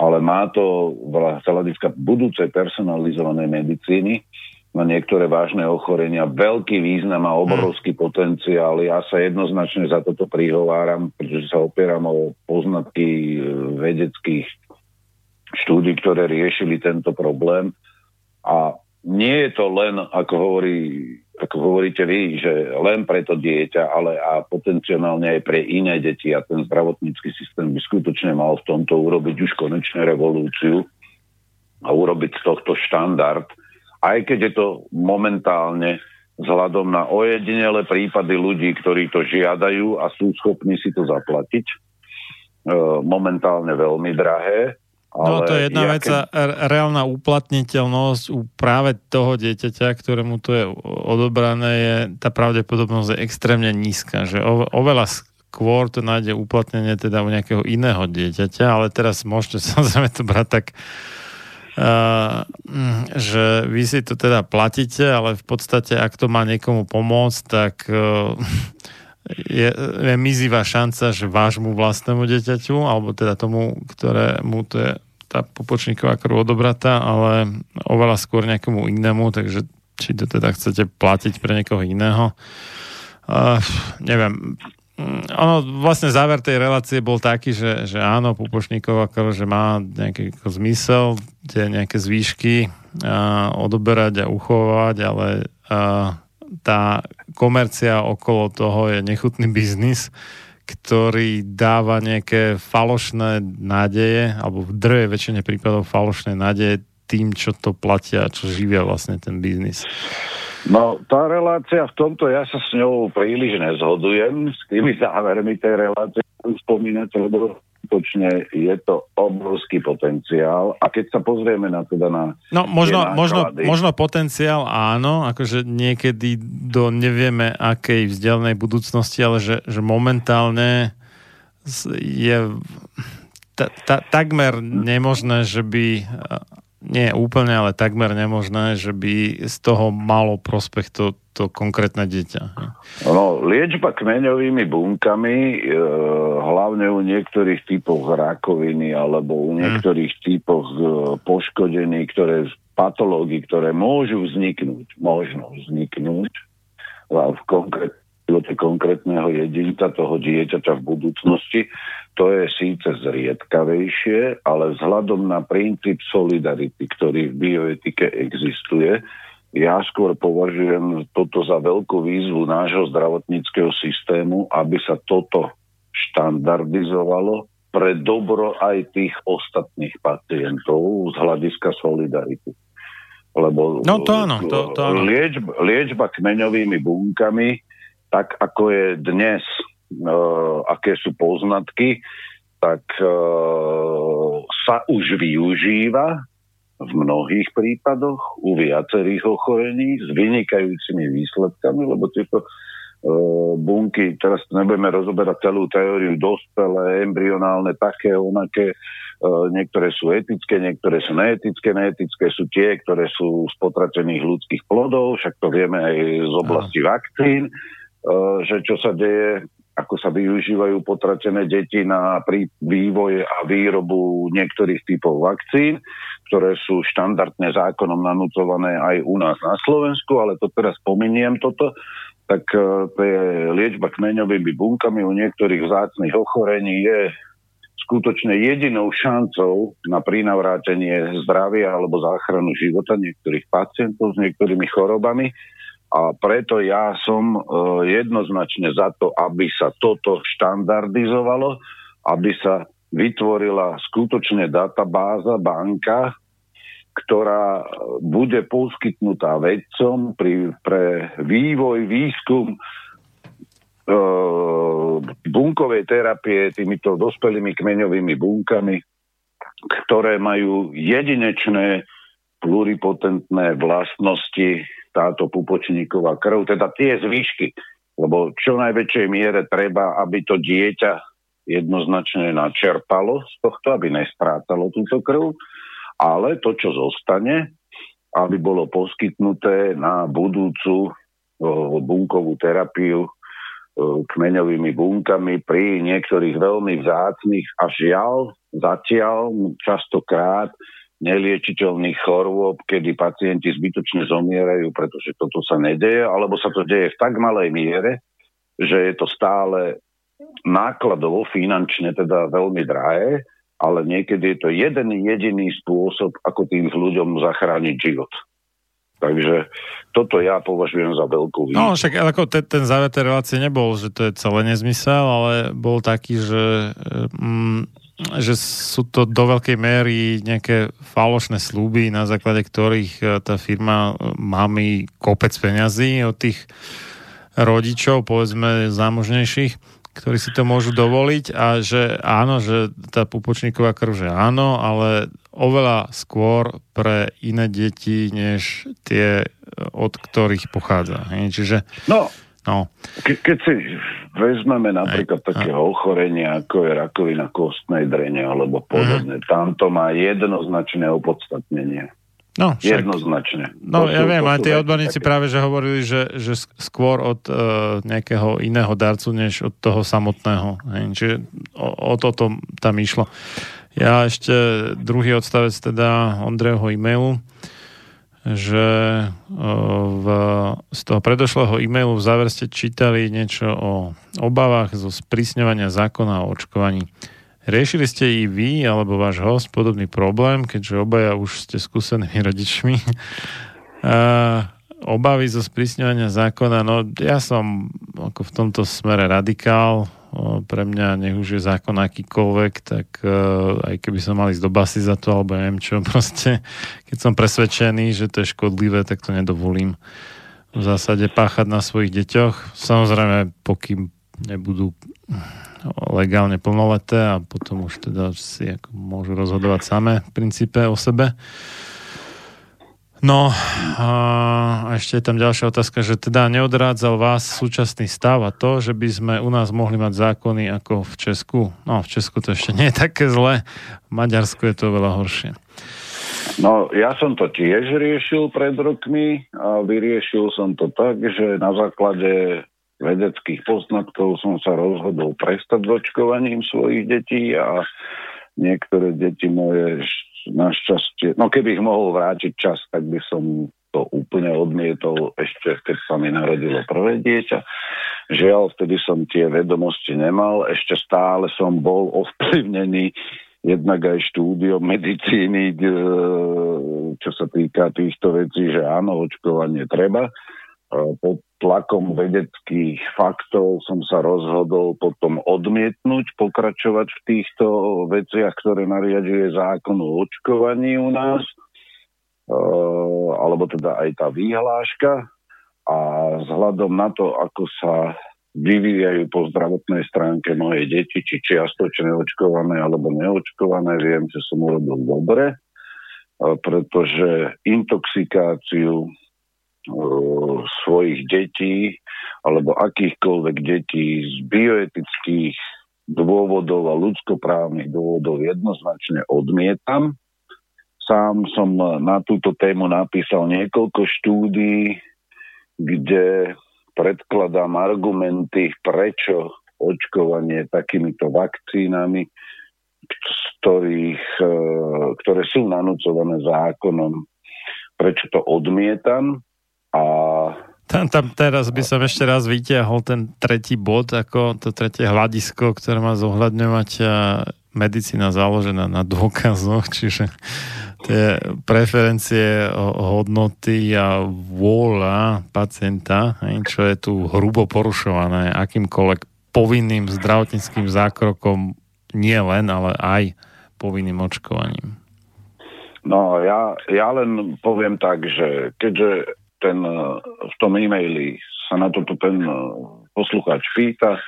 ale má to z hľadiska budúcej personalizovanej medicíny na niektoré vážne ochorenia veľký význam a obrovský hmm. potenciál. Ja sa jednoznačne za toto prihováram, pretože sa opieram o poznatky e, vedeckých štúdí, ktoré riešili tento problém. A nie je to len, ako, hovorí, ako hovoríte vy, že len pre to dieťa, ale a potenciálne aj pre iné deti a ten zdravotnícky systém by skutočne mal v tomto urobiť už konečne revolúciu a urobiť z tohto štandard – aj keď je to momentálne vzhľadom na ojedinele prípady ľudí, ktorí to žiadajú a sú schopní si to zaplatiť, e, momentálne veľmi drahé. No to je jedna ja vec reálna uplatniteľnosť u práve toho dieťaťa, ktorému to je odobrané, je tá pravdepodobnosť je extrémne nízka, že oveľa skôr to nájde uplatnenie teda u nejakého iného dieťaťa, ale teraz môžete samozrejme to brať tak Uh, že vy si to teda platíte, ale v podstate, ak to má niekomu pomôcť, tak uh, je, je mizivá šanca, že vášmu vlastnému dieťaťu, alebo teda tomu, ktorému to je tá popočníková krv odobratá, ale oveľa skôr nejakému inému, takže či to teda chcete platiť pre niekoho iného. Uh, neviem, ono, vlastne záver tej relácie bol taký, že, že áno, pupočníková krv, že má nejaký ako zmysel, tie nejaké zvýšky a, odoberať a uchovať, ale a, tá komercia okolo toho je nechutný biznis, ktorý dáva nejaké falošné nádeje, alebo v drve väčšine prípadov falošné nádeje tým, čo to platia, čo živia vlastne ten biznis. No, tá relácia v tomto, ja sa s ňou príliš nezhodujem s tými závermi tej relácie, spomínate, lebo skutočne je to obrovský potenciál. A keď sa pozrieme na teda na... No možno, možno, možno potenciál áno, akože niekedy do nevieme akej vzdialenej budúcnosti, ale že, že momentálne je ta, ta, takmer nemožné, že by nie úplne, ale takmer nemožné, že by z toho malo prospech to, to konkrétne dieťa. No, liečba kmeňovými bunkami, e, hlavne u niektorých typov rakoviny alebo u hmm. niektorých hmm. typoch e, poškodení, ktoré patológií, ktoré môžu vzniknúť, možno vzniknúť v konkrétnych živote konkrétneho jedinca, toho dieťaťa v budúcnosti, to je síce zriedkavejšie, ale vzhľadom na princíp solidarity, ktorý v bioetike existuje, ja skôr považujem toto za veľkú výzvu nášho zdravotníckého systému, aby sa toto štandardizovalo pre dobro aj tých ostatných pacientov z hľadiska solidarity. Lebo no to áno, to, to áno. Liečba, liečba kmeňovými bunkami tak ako je dnes, aké sú poznatky, tak uh, sa už využíva v mnohých prípadoch u viacerých ochorení s vynikajúcimi výsledkami, lebo tieto uh, bunky, teraz nebudeme rozoberať celú teóriu, dospelé, embryonálne, také, onaké, niektoré sú etické, niektoré sú neetické, neetické sú tie, ktoré sú z potratených ľudských plodov, však to vieme aj z oblasti vakcín. Eh, že čo sa deje, ako sa využívajú potratené deti na vývoj a výrobu niektorých typov vakcín, ktoré sú štandardne zákonom nanúcované aj u nás na Slovensku, ale to teraz pominiem toto, tak uh, liečba kmeňovými bunkami u niektorých vzácných ochorení je skutočne jedinou šancou na prinavrátenie zdravia alebo záchranu života niektorých pacientov s niektorými chorobami a preto ja som e, jednoznačne za to, aby sa toto štandardizovalo, aby sa vytvorila skutočne databáza, banka, ktorá bude poskytnutá vedcom pri, pre vývoj, výskum e, bunkovej terapie týmito dospelými kmeňovými bunkami, ktoré majú jedinečné pluripotentné vlastnosti táto pupočníková krv, teda tie zvyšky, lebo čo najväčšej miere treba, aby to dieťa jednoznačne načerpalo z tohto, aby nestrácalo túto krv, ale to, čo zostane, aby bolo poskytnuté na budúcu bunkovú terapiu kmeňovými bunkami pri niektorých veľmi vzácných a žiaľ zatiaľ častokrát neliečiteľných chorôb, kedy pacienti zbytočne zomierajú, pretože toto sa nedeje, alebo sa to deje v tak malej miere, že je to stále nákladovo, finančne teda veľmi drahé, ale niekedy je to jeden jediný spôsob, ako tým ľuďom zachrániť život. Takže toto ja považujem za veľkú výzvu. No však ako ten, ten záver tej relácie nebol, že to je celé nezmysel, ale bol taký, že mm, že sú to do veľkej miery nejaké falošné slúby, na základe ktorých e, tá firma e, má mi kopec peňazí od tých rodičov, povedzme zámožnejších, ktorí si to môžu dovoliť a že áno, že tá pupočníková krv, že áno, ale oveľa skôr pre iné deti, než tie, e, od ktorých pochádza. Čiže no, No. Ke, keď si vezmeme napríklad aj, také aj. ochorenia, ako je rakovina kostnej drene alebo podobne, mm. tam to má jednoznačné opodstatnenie. No, však, Jednoznačne. No to ja sú, viem, aj tí odborníci také. práve, že hovorili, že, že skôr od uh, nejakého iného darcu, než od toho samotného. Hej. Čiže o, o toto tam išlo. Ja ešte druhý odstavec teda Ondrejho e-mailu. Že v, z toho predošlého e-mailu v záver ste čítali niečo o obavách zo sprísňovania zákona o očkovaní. Riešili ste i vy alebo váš host podobný problém, keďže obaja už ste skúsenými rodičmi. obavy zo sprísňovania zákona, no ja som ako v tomto smere radikál, pre mňa nech už je zákon akýkoľvek, tak uh, aj keby som mal ísť do basy za to, alebo neviem čo, proste, keď som presvedčený, že to je škodlivé, tak to nedovolím v zásade páchať na svojich deťoch. Samozrejme, pokým nebudú legálne plnoleté a potom už teda si ako môžu rozhodovať samé v princípe o sebe. No a ešte je tam ďalšia otázka, že teda neodrádzal vás súčasný stav a to, že by sme u nás mohli mať zákony ako v Česku. No v Česku to ešte nie je také zlé, v Maďarsku je to veľa horšie. No, ja som to tiež riešil pred rokmi a vyriešil som to tak, že na základe vedeckých poznatkov som sa rozhodol prestať s očkovaním svojich detí a niektoré deti moje našťastie, no keby ich mohol vrátiť čas, tak by som to úplne odmietol ešte, keď sa mi narodilo prvé dieťa. Žiaľ, vtedy som tie vedomosti nemal, ešte stále som bol ovplyvnený jednak aj štúdiom medicíny, čo sa týka týchto vecí, že áno, očkovanie treba. Pod tlakom vedeckých faktov som sa rozhodol potom odmietnúť, pokračovať v týchto veciach, ktoré nariaduje zákon o očkovaní u nás, e, alebo teda aj tá výhláška. A vzhľadom na to, ako sa vyvíjajú po zdravotnej stránke moje deti, či čiastočne očkované alebo neočkované, viem, že som urobil dobre, e, pretože intoxikáciu svojich detí alebo akýchkoľvek detí z bioetických dôvodov a ľudskoprávnych dôvodov jednoznačne odmietam. Sám som na túto tému napísal niekoľko štúdií, kde predkladám argumenty, prečo očkovanie takýmito vakcínami, ktorých, e, ktoré sú nanúcované zákonom, prečo to odmietam a tam, tam teraz by som ešte raz vytiahol ten tretí bod, ako to tretie hľadisko, ktoré má zohľadňovať medicína založená na dôkazoch, čiže tie preferencie, hodnoty a vôľa pacienta, čo je tu hrubo porušované akýmkoľvek povinným zdravotníckým zákrokom, nie len, ale aj povinným očkovaním. No ja, ja len poviem tak, že keďže ten, e, v tom e-maili sa na toto ten e, poslucháč pýta.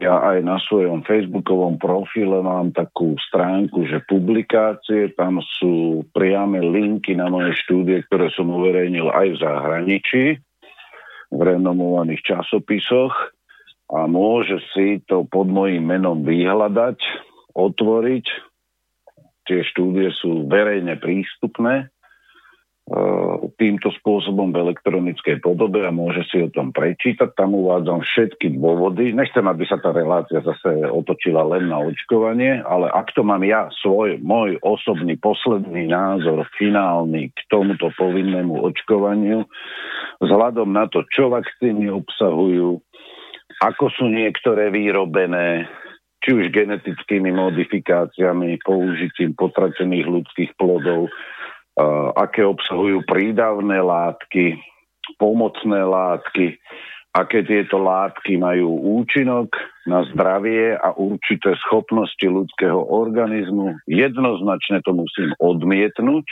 Ja aj na svojom facebookovom profile mám takú stránku, že publikácie, tam sú priame linky na moje štúdie, ktoré som uverejnil aj v zahraničí, v renomovaných časopisoch a môže si to pod mojím menom vyhľadať, otvoriť. Tie štúdie sú verejne prístupné týmto spôsobom v elektronickej podobe a môže si o tom prečítať. Tam uvádzam všetky dôvody. Nechcem, aby sa tá relácia zase otočila len na očkovanie, ale ak to mám ja svoj, môj osobný posledný názor, finálny k tomuto povinnému očkovaniu, vzhľadom na to, čo vakcíny obsahujú, ako sú niektoré vyrobené, či už genetickými modifikáciami, použitím potratených ľudských plodov, aké obsahujú prídavné látky, pomocné látky, aké tieto látky majú účinok na zdravie a určité schopnosti ľudského organizmu. Jednoznačne to musím odmietnúť.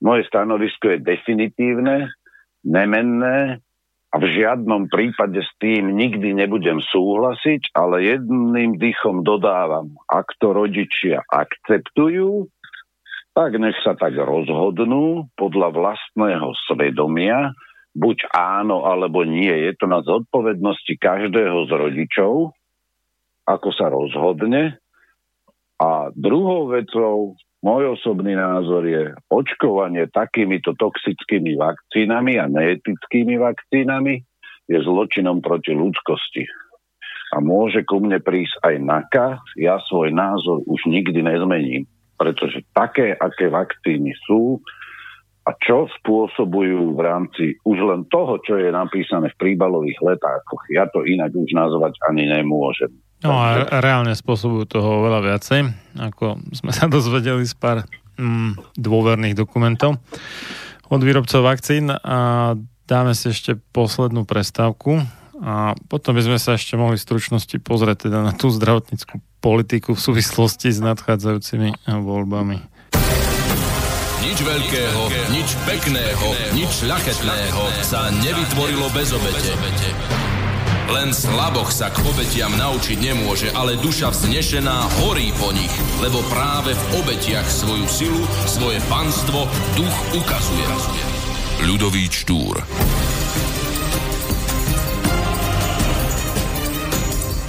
Moje stanovisko je definitívne, nemenné a v žiadnom prípade s tým nikdy nebudem súhlasiť, ale jedným dýchom dodávam, ak to rodičia akceptujú, tak nech sa tak rozhodnú podľa vlastného svedomia, buď áno alebo nie. Je to na zodpovednosti každého z rodičov, ako sa rozhodne. A druhou vecou, môj osobný názor je, očkovanie takýmito toxickými vakcínami a neetickými vakcínami je zločinom proti ľudskosti. A môže ku mne prísť aj NAKA, ja svoj názor už nikdy nezmením pretože také, aké vakcíny sú a čo spôsobujú v rámci už len toho, čo je napísané v príbalových letákoch, ja to inak už nazvať ani nemôžem. No a reálne spôsobujú toho veľa viacej, ako sme sa dozvedeli z pár mm, dôverných dokumentov od výrobcov vakcín. A dáme si ešte poslednú prestávku a potom by sme sa ešte mohli v stručnosti pozrieť teda na tú zdravotníckú politiku v súvislosti s nadchádzajúcimi voľbami. Nič veľkého, nič pekného, nič ľachetného sa nevytvorilo bez obete. Len slaboch sa k obetiam naučiť nemôže, ale duša vznešená horí po nich, lebo práve v obetiach svoju silu, svoje panstvo duch ukazuje. Ľudový Štúr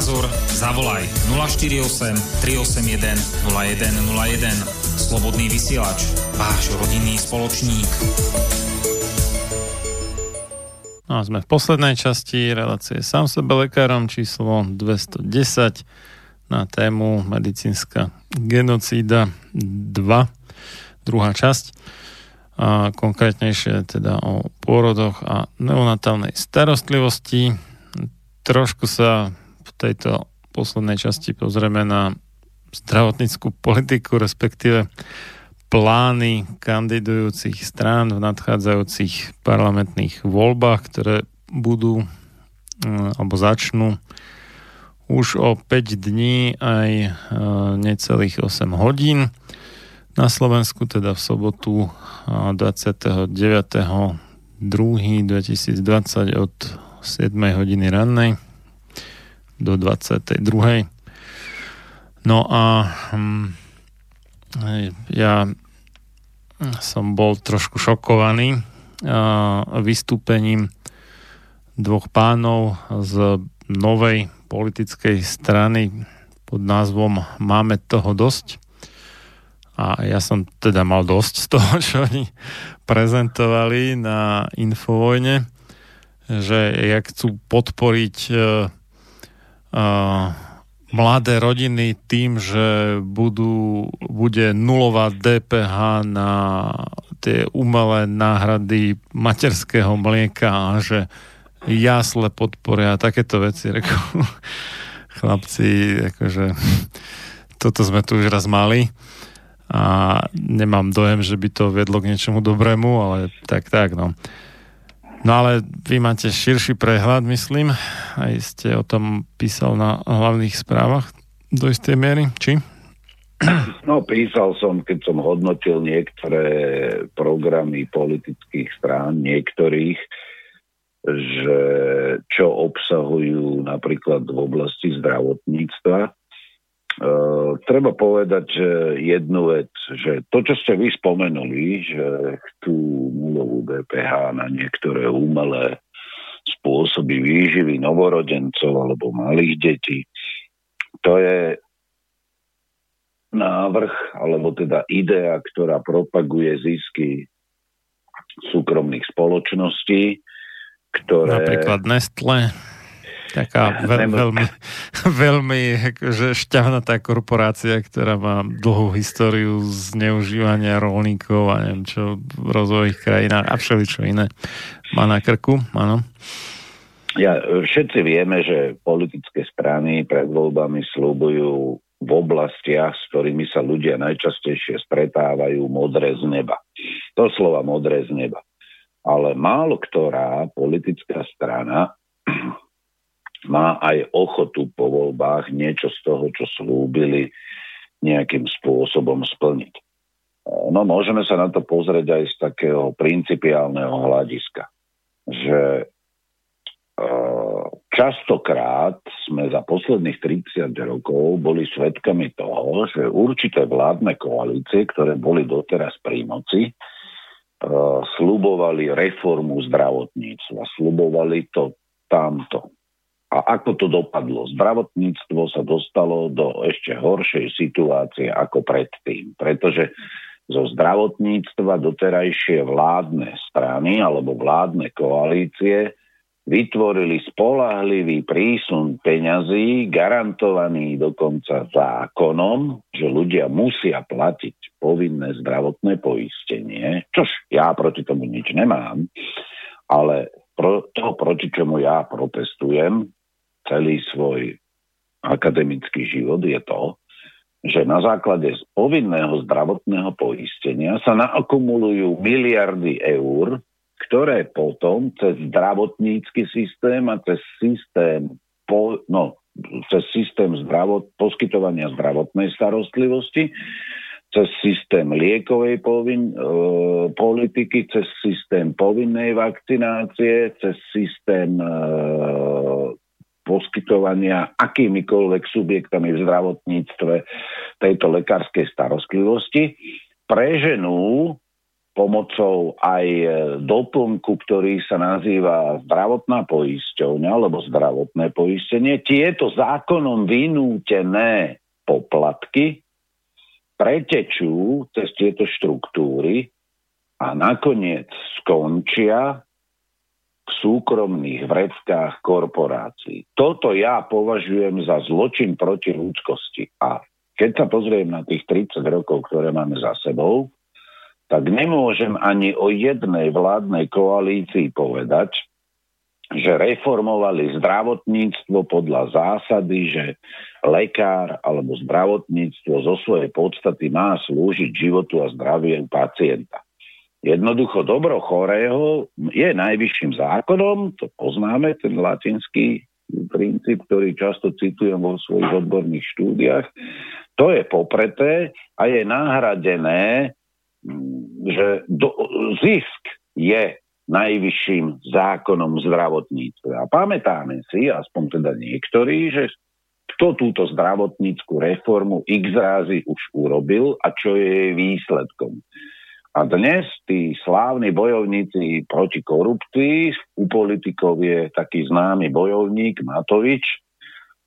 Názor, zavolaj 048 381 0101. Slobodný vysielač, váš rodinný spoločník. No a sme v poslednej časti relácie sám sebe lekárom číslo 210 na tému medicínska genocída 2, druhá časť. A konkrétnejšie teda o pôrodoch a neonatálnej starostlivosti trošku sa tejto poslednej časti pozrieme na zdravotníckú politiku, respektíve plány kandidujúcich strán v nadchádzajúcich parlamentných voľbách, ktoré budú mm, alebo začnú už o 5 dní aj e, necelých 8 hodín. Na Slovensku teda v sobotu 29.2.2020 od 7 hodiny rannej do 22. No a hm, ja som bol trošku šokovaný vystúpením dvoch pánov z novej politickej strany pod názvom Máme toho dosť. A ja som teda mal dosť z toho, čo oni prezentovali na Infovojne že jak chcú podporiť uh, mladé rodiny tým, že budú, bude nulová DPH na tie umelé náhrady materského mlieka a že jasle podporia takéto veci. Reku, chlapci, akože toto sme tu už raz mali a nemám dojem, že by to vedlo k niečomu dobrému, ale tak, tak, no. No ale vy máte širší prehľad, myslím. Aj ste o tom písal na hlavných správach do istej miery, či? No, písal som, keď som hodnotil niektoré programy politických strán, niektorých, že čo obsahujú napríklad v oblasti zdravotníctva, Uh, treba povedať, že jednu vec, že to, čo ste vy spomenuli, že chcú nulovú DPH na niektoré umelé spôsoby výživy novorodencov alebo malých detí, to je návrh, alebo teda idea, ktorá propaguje zisky súkromných spoločností, ktoré... Napríklad Nestle. Taká veľ, veľmi, veľmi akože šťavnatá korporácia, ktorá má dlhú históriu zneužívania rolníkov a neviem čo v rozvojových krajinách a všeličo iné má na krku, áno. Ja, všetci vieme, že politické strany pred voľbami slúbujú v oblastiach, s ktorými sa ľudia najčastejšie stretávajú, modré z neba. To slova modré z neba. Ale málo ktorá politická strana má aj ochotu po voľbách niečo z toho, čo slúbili, nejakým spôsobom splniť. No môžeme sa na to pozrieť aj z takého principiálneho hľadiska, že e, častokrát sme za posledných 30 rokov boli svedkami toho, že určité vládne koalície, ktoré boli doteraz pri moci, uh, slubovali reformu zdravotníctva, slubovali to tamto. A ako to dopadlo? Zdravotníctvo sa dostalo do ešte horšej situácie ako predtým, pretože zo zdravotníctva doterajšie vládne strany alebo vládne koalície vytvorili spolahlivý prísun peňazí, garantovaný dokonca zákonom, že ľudia musia platiť povinné zdravotné poistenie, čož ja proti tomu nič nemám, ale to, proti čomu ja protestujem, celý svoj akademický život je to, že na základe povinného zdravotného poistenia sa naakumulujú miliardy eur, ktoré potom cez zdravotnícky systém a cez systém, po, no, cez systém zdravot, poskytovania zdravotnej starostlivosti, cez systém liekovej povin, e, politiky, cez systém povinnej vakcinácie, cez systém e, poskytovania akýmikoľvek subjektami v zdravotníctve tejto lekárskej starostlivosti preženú pomocou aj e, doplnku, ktorý sa nazýva zdravotná poisťovňa alebo zdravotné poistenie. Tieto zákonom vynútené poplatky pretečú cez tieto štruktúry a nakoniec skončia v súkromných vredkách korporácií. Toto ja považujem za zločin proti ľudskosti. A keď sa pozriem na tých 30 rokov, ktoré máme za sebou, tak nemôžem ani o jednej vládnej koalícii povedať, že reformovali zdravotníctvo podľa zásady, že lekár alebo zdravotníctvo zo svojej podstaty má slúžiť životu a zdraviu pacienta. Jednoducho dobro chorého je najvyšším zákonom, to poznáme, ten latinský princíp, ktorý často citujem vo svojich odborných štúdiách. To je popreté a je nahradené že do, zisk je najvyšším zákonom zdravotníctva. A pamätáme si, aspoň teda niektorí, že kto túto zdravotníckú reformu x rázy už urobil a čo je jej výsledkom. A dnes tí slávni bojovníci proti korupcii, u politikov je taký známy bojovník Matovič,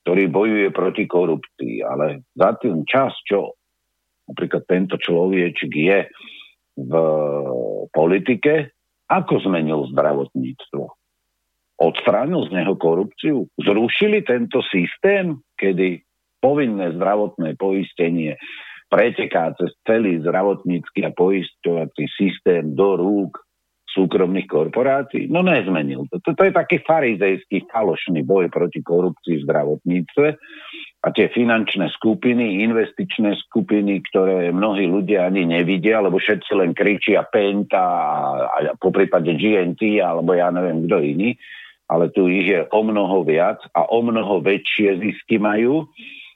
ktorý bojuje proti korupcii. Ale za ten čas, čo napríklad tento človečik je v politike, ako zmenil zdravotníctvo? Odstránil z neho korupciu? Zrušili tento systém, kedy povinné zdravotné poistenie preteká cez celý zdravotnícky a poisťovací systém do rúk súkromných korporácií? No nezmenil to. To, je taký farizejský falošný boj proti korupcii v zdravotníctve a tie finančné skupiny, investičné skupiny, ktoré mnohí ľudia ani nevidia, lebo všetci len kričia Penta a, a po prípade GNT alebo ja neviem kto iný, ale tu ich je o mnoho viac a o mnoho väčšie zisky majú,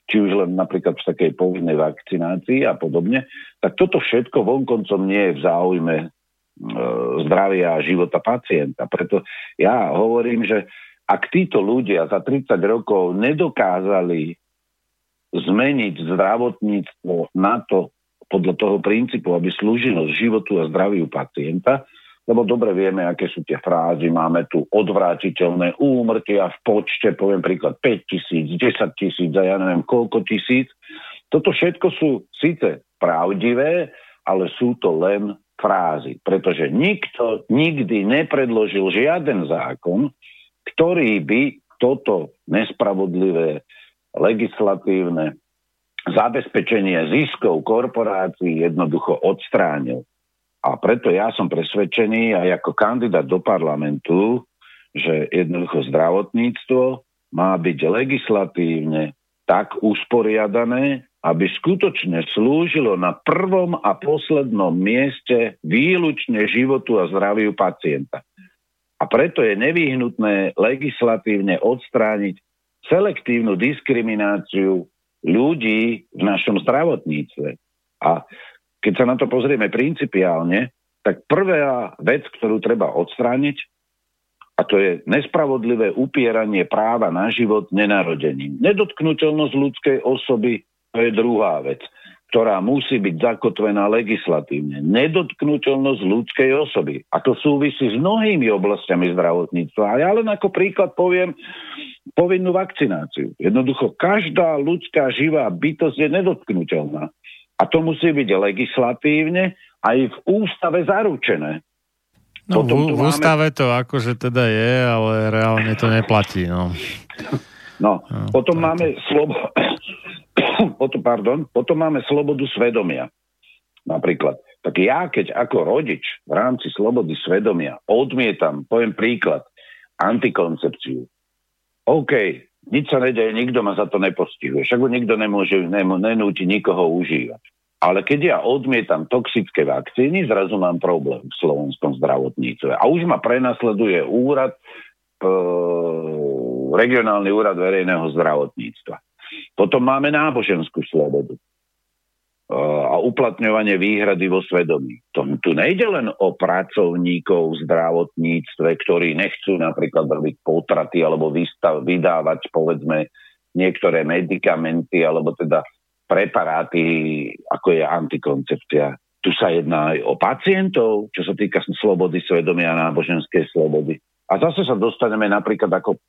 či už len napríklad v takej povinnej vakcinácii a podobne, tak toto všetko vonkoncom nie je v záujme e, zdravia a života pacienta. Preto ja hovorím, že ak títo ľudia za 30 rokov nedokázali zmeniť zdravotníctvo na to, podľa toho princípu, aby slúžilo životu a zdraviu pacienta, lebo dobre vieme, aké sú tie frázy. Máme tu odvrátiteľné úmrtia v počte, poviem príklad, 5 tisíc, 10 tisíc a ja neviem koľko tisíc. Toto všetko sú síce pravdivé, ale sú to len frázy, pretože nikto nikdy nepredložil žiaden zákon, ktorý by toto nespravodlivé legislatívne zabezpečenie ziskov korporácií jednoducho odstránil. A preto ja som presvedčený aj ako kandidát do parlamentu, že jednoducho zdravotníctvo má byť legislatívne tak usporiadané, aby skutočne slúžilo na prvom a poslednom mieste výlučne životu a zdraviu pacienta. A preto je nevyhnutné legislatívne odstrániť selektívnu diskrimináciu ľudí v našom zdravotníctve. A keď sa na to pozrieme principiálne, tak prvá vec, ktorú treba odstrániť, a to je nespravodlivé upieranie práva na život nenarodením. Nedotknutelnosť ľudskej osoby, to je druhá vec ktorá musí byť zakotvená legislatívne. Nedotknutelnosť ľudskej osoby. A to súvisí s mnohými oblastiami zdravotníctva. A ja len ako príklad poviem povinnú vakcináciu. Jednoducho, každá ľudská živá bytosť je nedotknutelná. A to musí byť legislatívne aj v ústave zaručené. No, v, v máme... ústave to akože teda je, ale reálne to neplatí. No, no, no potom máme slobo potom, pardon, potom máme slobodu svedomia. Napríklad. Tak ja, keď ako rodič v rámci slobody svedomia odmietam, poviem príklad, antikoncepciu. OK, nič sa nedeje, nikto ma za to nepostihuje. Však nikto nemôže, nenúti nikoho užívať. Ale keď ja odmietam toxické vakcíny, zrazu mám problém v slovenskom zdravotníctve. A už ma prenasleduje úrad, e, regionálny úrad verejného zdravotníctva. Potom máme náboženskú slobodu a uplatňovanie výhrady vo svedomí. To, tu nejde len o pracovníkov v zdravotníctve, ktorí nechcú napríklad robiť potraty alebo vystav, vydávať povedzme niektoré medikamenty alebo teda preparáty, ako je antikoncepcia. tu sa jedná aj o pacientov, čo sa týka slobody svedomia a náboženskej slobody. A zase sa dostaneme napríklad ako e,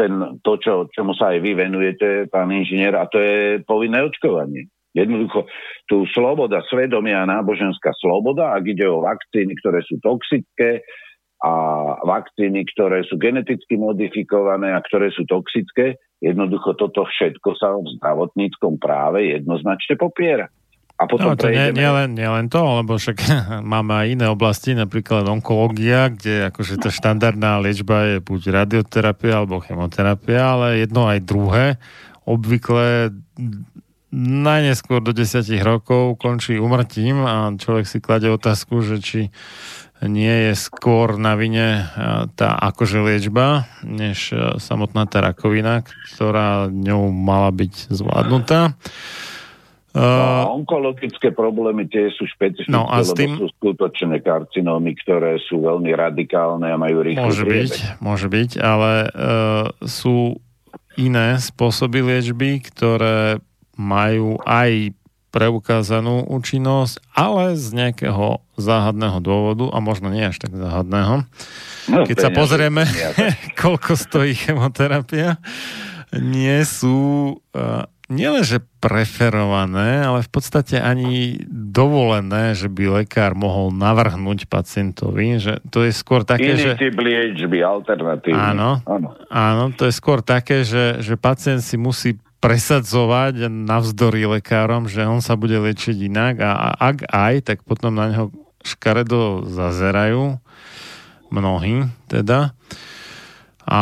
ten, to, čo, čomu sa aj vy venujete, pán inžinier, a to je povinné očkovanie. Jednoducho, tu sloboda svedomia a náboženská sloboda, ak ide o vakcíny, ktoré sú toxické a vakcíny, ktoré sú geneticky modifikované a ktoré sú toxické, jednoducho toto všetko sa v zdravotníckom práve jednoznačne popiera. A potom no, to prejdeme... nie, nie, len, nie len to, lebo však máme aj iné oblasti, napríklad onkológia, kde akože tá štandardná liečba je buď radioterapia alebo chemoterapia, ale jedno aj druhé obvykle najneskôr do 10 rokov končí umrtím a človek si klade otázku, že či nie je skôr na vine tá akože liečba, než samotná tá rakovina, ktorá ňou mala byť zvládnutá. No, onkologické problémy tie sú špecifické, no a lebo tým... sú skutočné karcinómy, ktoré sú veľmi radikálne a majú rýchlo Môže priebeh. byť, môže byť, ale uh, sú iné spôsoby liečby, ktoré majú aj preukázanú účinnosť, ale z nejakého záhadného dôvodu, a možno nie až tak záhadného. No, Keď sa pozrieme, koľko stojí chemoterapia, nie sú uh, nielenže preferované, ale v podstate ani dovolené, že by lekár mohol navrhnúť pacientovi, že to je skôr také, Iný že... typ liečby, alternatívny. Áno, áno. áno, to je skôr také, že, že pacient si musí presadzovať navzdory lekárom, že on sa bude liečiť inak a ak aj, tak potom na neho škaredo zazerajú mnohí teda a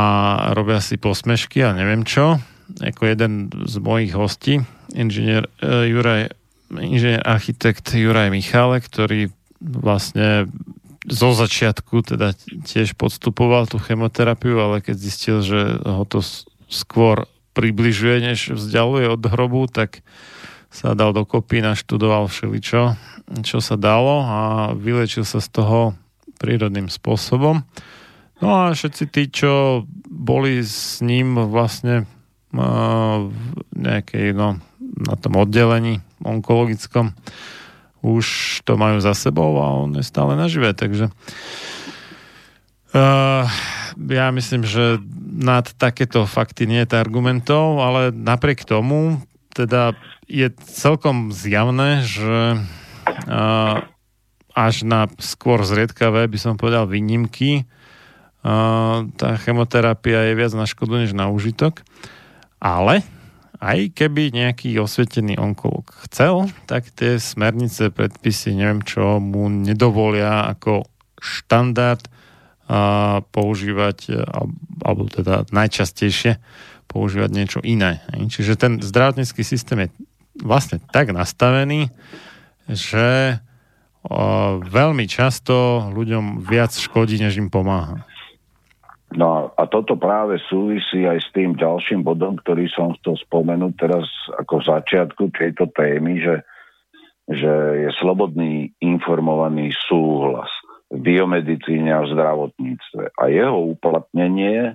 robia si posmešky a neviem čo. Ako jeden z mojich hostí, inžinier uh, Juraj, inžinier architekt Juraj Michale, ktorý vlastne zo začiatku teda tiež podstupoval tú chemoterapiu, ale keď zistil, že ho to skôr približuje, než vzdialuje od hrobu, tak sa dal dokopy, naštudoval všeličo, čo sa dalo a vylečil sa z toho prírodným spôsobom. No a všetci tí, čo boli s ním vlastne v nejakej, no, na tom oddelení onkologickom, už to majú za sebou a on je stále nažive, takže uh, ja myslím, že nad takéto fakty nie je argumentov, ale napriek tomu teda je celkom zjavné, že až na skôr zriedkavé, by som povedal, výnimky, tá chemoterapia je viac na škodu, než na užitok. Ale aj keby nejaký osvietený onkolog chcel, tak tie smernice, predpisy, neviem čo, mu nedovolia ako štandard používať, e, alebo teda najčastejšie používať niečo iné. Čiže ten zdravotnícky systém je vlastne tak nastavený, že veľmi často ľuďom viac škodí, než im pomáha. No a toto práve súvisí aj s tým ďalším bodom, ktorý som chcel spomenúť teraz ako v začiatku tejto témy, že, že je slobodný informovaný súhlas biomedicíne a zdravotníctve. A jeho uplatnenie e,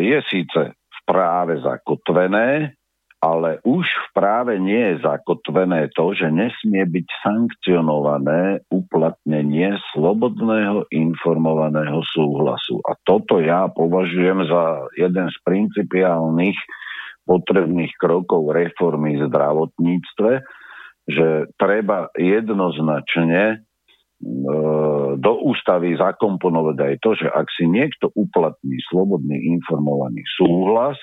je síce v práve zakotvené, ale už v práve nie je zakotvené to, že nesmie byť sankcionované uplatnenie slobodného informovaného súhlasu. A toto ja považujem za jeden z principiálnych potrebných krokov reformy v zdravotníctve, že treba jednoznačne do ústavy zakomponovať aj to, že ak si niekto uplatní slobodný informovaný súhlas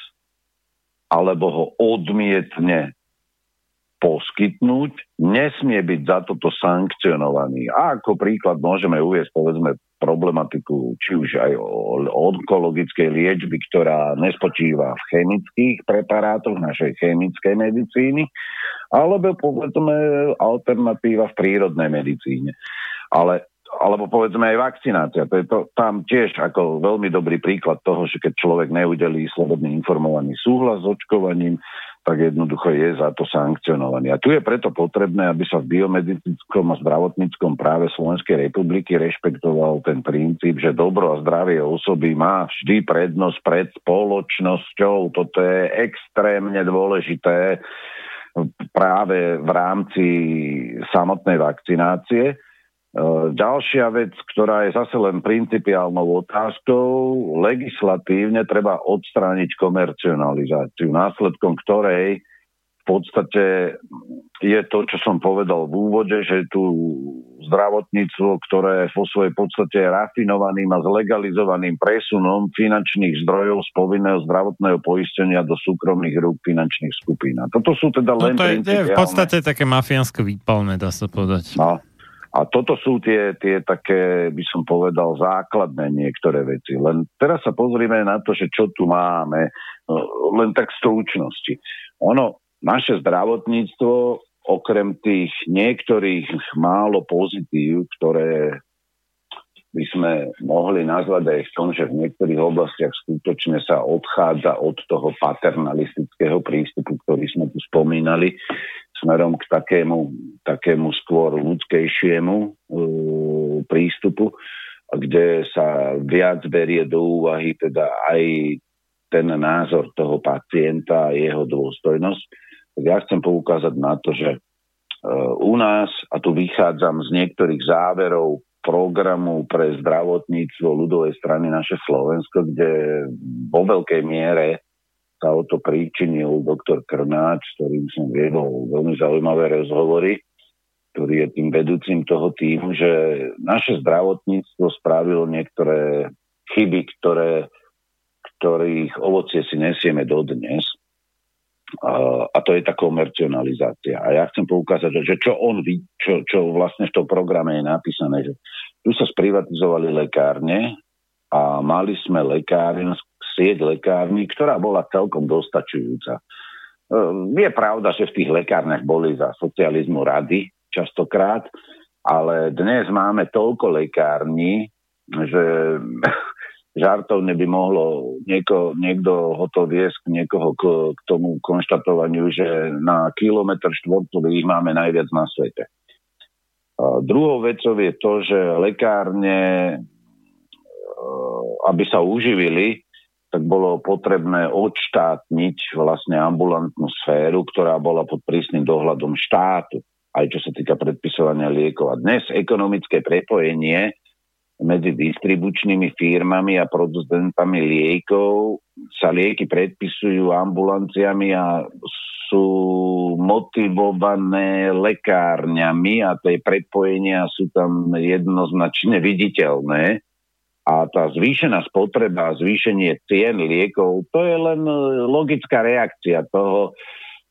alebo ho odmietne poskytnúť, nesmie byť za toto sankcionovaný. A ako príklad môžeme uvieť povedzme problematiku či už aj onkologickej liečby, ktorá nespočíva v chemických preparátoch našej chemickej medicíny, alebo povedzme alternatíva v prírodnej medicíne ale alebo povedzme aj vakcinácia. To je to, tam tiež ako veľmi dobrý príklad toho, že keď človek neudelí slobodný informovaný súhlas s očkovaním, tak jednoducho je za to sankcionovaný. A tu je preto potrebné, aby sa v biomedicínskom a zdravotníckom práve Slovenskej republiky rešpektoval ten princíp, že dobro a zdravie osoby má vždy prednosť pred spoločnosťou. Toto je extrémne dôležité práve v rámci samotnej vakcinácie. Ďalšia vec, ktorá je zase len principiálnou otázkou, legislatívne treba odstrániť komercionalizáciu, následkom ktorej v podstate je to, čo som povedal v úvode, že tu zdravotníctvo, ktoré vo svojej podstate je rafinovaným a zlegalizovaným presunom finančných zdrojov z povinného zdravotného poistenia do súkromných rúk finančných skupín. A toto sú teda len... No to je, je v podstate také mafiánske výpalné, dá sa povedať. No. A toto sú tie, tie také, by som povedal, základné niektoré veci. Len teraz sa pozrieme na to, že čo tu máme, no, len tak stručnosti. Ono, naše zdravotníctvo okrem tých niektorých málo pozitív, ktoré by sme mohli nazvať aj v tom, že v niektorých oblastiach skutočne sa odchádza od toho paternalistického prístupu, ktorý sme tu spomínali, smerom k takému, takému skôr ľudskejšiemu uh, prístupu, kde sa viac berie do úvahy teda aj ten názor toho pacienta a jeho dôstojnosť. Tak ja chcem poukázať na to, že e, u nás, a tu vychádzam z niektorých záverov programu pre zdravotníctvo ľudovej strany naše Slovensko, kde vo veľkej miere sa o to príčinil doktor Krnáč, s ktorým som viedol veľmi zaujímavé rozhovory, ktorý je tým vedúcim toho týmu, že naše zdravotníctvo spravilo niektoré chyby, ktoré, ktorých ovocie si nesieme dodnes a to je tá komercionalizácia. A ja chcem poukázať, že čo on čo, čo vlastne v tom programe je napísané, že tu sa sprivatizovali lekárne a mali sme lekárne, sieť lekárny, ktorá bola celkom dostačujúca. Ehm, je pravda, že v tých lekárniach boli za socializmu rady častokrát, ale dnes máme toľko lekární, že žartovne by mohlo nieko, niekto ho to viesť niekoho k, k tomu konštatovaniu, že na kilometr štvorcový ich máme najviac na svete. A druhou vecou je to, že lekárne, e, aby sa uživili, tak bolo potrebné odštátniť vlastne ambulantnú sféru, ktorá bola pod prísnym dohľadom štátu, aj čo sa týka predpisovania liekov. A dnes ekonomické prepojenie medzi distribučnými firmami a producentami liekov sa lieky predpisujú ambulanciami a sú motivované lekárňami a tie prepojenia sú tam jednoznačne viditeľné. A tá zvýšená spotreba zvýšenie cien liekov, to je len logická reakcia toho,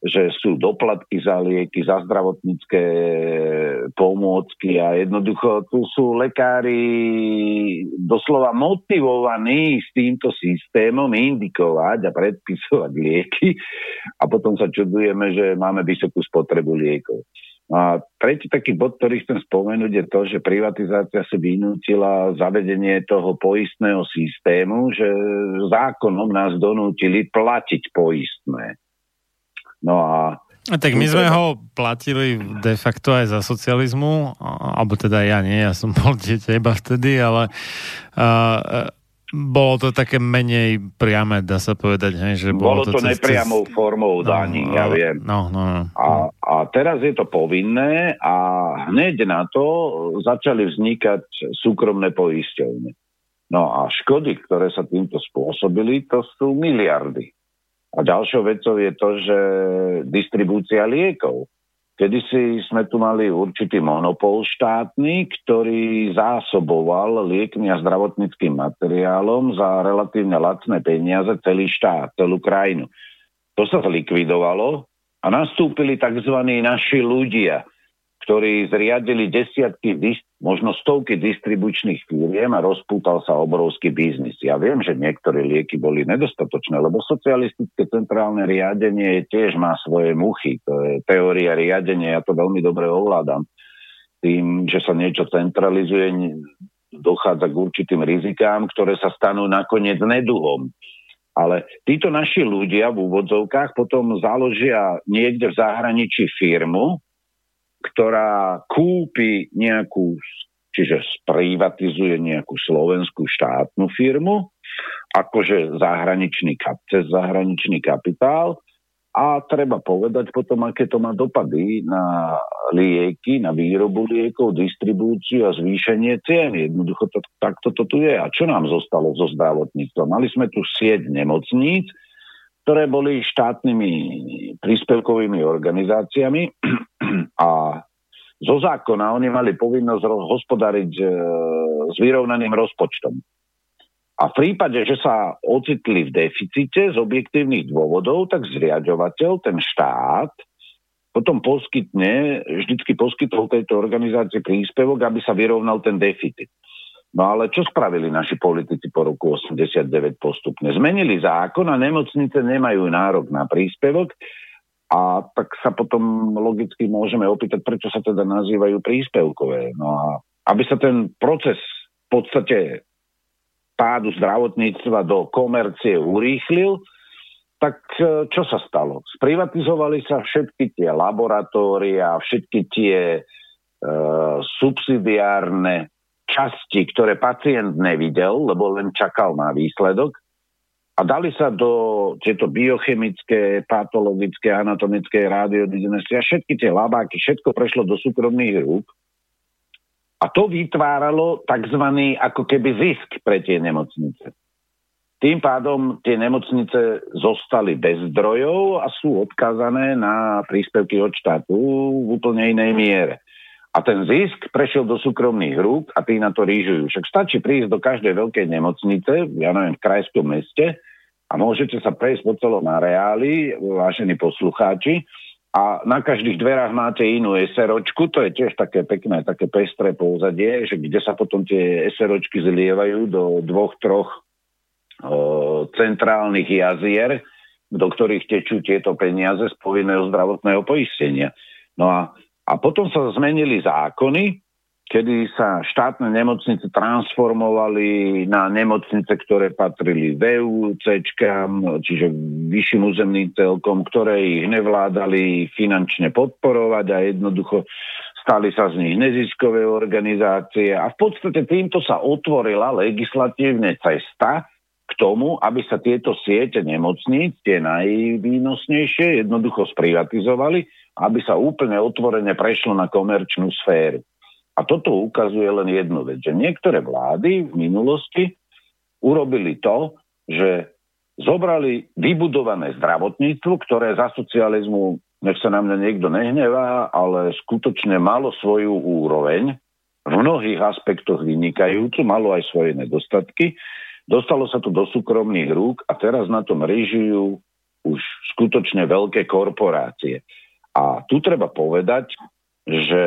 že sú doplatky za lieky, za zdravotnícke pomôcky a jednoducho tu sú lekári doslova motivovaní s týmto systémom indikovať a predpisovať lieky a potom sa čudujeme, že máme vysokú spotrebu liekov. A tretí taký bod, ktorý chcem spomenúť, je to, že privatizácia si vynútila zavedenie toho poistného systému, že zákonom nás donútili platiť poistné. No a a tak my sme ho platili de facto aj za socializmu, alebo teda ja nie, ja som bol dieťa iba vtedy, ale uh, bolo to také menej priame, dá sa povedať. Hej, že bolo, bolo to, to nepriamou cez... formou no, daní, no, ja viem. No, no, no. A, a teraz je to povinné a hneď na to začali vznikať súkromné poisťovne. No a škody, ktoré sa týmto spôsobili, to sú miliardy. A ďalšou vecou je to, že distribúcia liekov. Kedy si sme tu mali určitý monopol štátny, ktorý zásoboval liekmi a zdravotníckým materiálom za relatívne lacné peniaze celý štát, celú krajinu. To sa zlikvidovalo a nastúpili tzv. naši ľudia, ktorí zriadili desiatky, možno stovky distribučných firiem a rozpútal sa obrovský biznis. Ja viem, že niektoré lieky boli nedostatočné, lebo socialistické centrálne riadenie tiež má svoje muchy. To je teória riadenia, ja to veľmi dobre ovládam. Tým, že sa niečo centralizuje, dochádza k určitým rizikám, ktoré sa stanú nakoniec neduhom. Ale títo naši ľudia v úvodzovkách potom založia niekde v zahraničí firmu, ktorá kúpi nejakú, čiže sprivatizuje nejakú slovenskú štátnu firmu, akože zahraničný, cez zahraničný kapitál a treba povedať potom, aké to má dopady na lieky, na výrobu liekov, distribúciu a zvýšenie cien. Jednoducho to, takto to tu je. A čo nám zostalo zo zdravotníctva? Mali sme tu sieť nemocníc, ktoré boli štátnymi príspevkovými organizáciami a zo zákona oni mali povinnosť hospodariť e, s vyrovnaným rozpočtom. A v prípade, že sa ocitli v deficite z objektívnych dôvodov, tak zriadovateľ, ten štát, potom poskytne, vždycky poskytol tejto organizácii príspevok, aby sa vyrovnal ten deficit. No ale čo spravili naši politici po roku 89 postupne? Zmenili zákon a nemocnice nemajú nárok na príspevok a tak sa potom logicky môžeme opýtať, prečo sa teda nazývajú príspevkové. No a aby sa ten proces v podstate pádu zdravotníctva do komercie urýchlil, tak e, čo sa stalo? Sprivatizovali sa všetky tie laboratória, všetky tie e, subsidiárne časti, ktoré pacient nevidel, lebo len čakal na výsledok. A dali sa do tieto biochemické, patologické, anatomické, radiodynastie a všetky tie labáky, všetko prešlo do súkromných rúk. A to vytváralo tzv. ako keby zisk pre tie nemocnice. Tým pádom tie nemocnice zostali bez zdrojov a sú odkázané na príspevky od štátu v úplne inej miere. A ten zisk prešiel do súkromných rúk a tí na to rýžujú. Však stačí prísť do každej veľkej nemocnice, ja neviem, v krajskom meste a môžete sa prejsť po celom areáli, vážení poslucháči, a na každých dverách máte inú SROčku, to je tiež také pekné, také pestré pozadie, že kde sa potom tie SROčky zlievajú do dvoch, troch o, centrálnych jazier, do ktorých tečú tieto peniaze z povinného zdravotného poistenia. No a, a potom sa zmenili zákony, kedy sa štátne nemocnice transformovali na nemocnice, ktoré patrili VUC, čiže vyšším územným celkom, ktoré ich nevládali finančne podporovať a jednoducho stali sa z nich neziskové organizácie. A v podstate týmto sa otvorila legislatívne cesta k tomu, aby sa tieto siete nemocníc, tie najvýnosnejšie, jednoducho sprivatizovali, aby sa úplne otvorene prešlo na komerčnú sféru. A toto ukazuje len jednu vec, že niektoré vlády v minulosti urobili to, že zobrali vybudované zdravotníctvo, ktoré za socializmu, nech sa na mňa niekto nehnevá, ale skutočne malo svoju úroveň, v mnohých aspektoch vynikajúcu, malo aj svoje nedostatky. Dostalo sa to do súkromných rúk a teraz na tom režijú už skutočne veľké korporácie. A tu treba povedať, že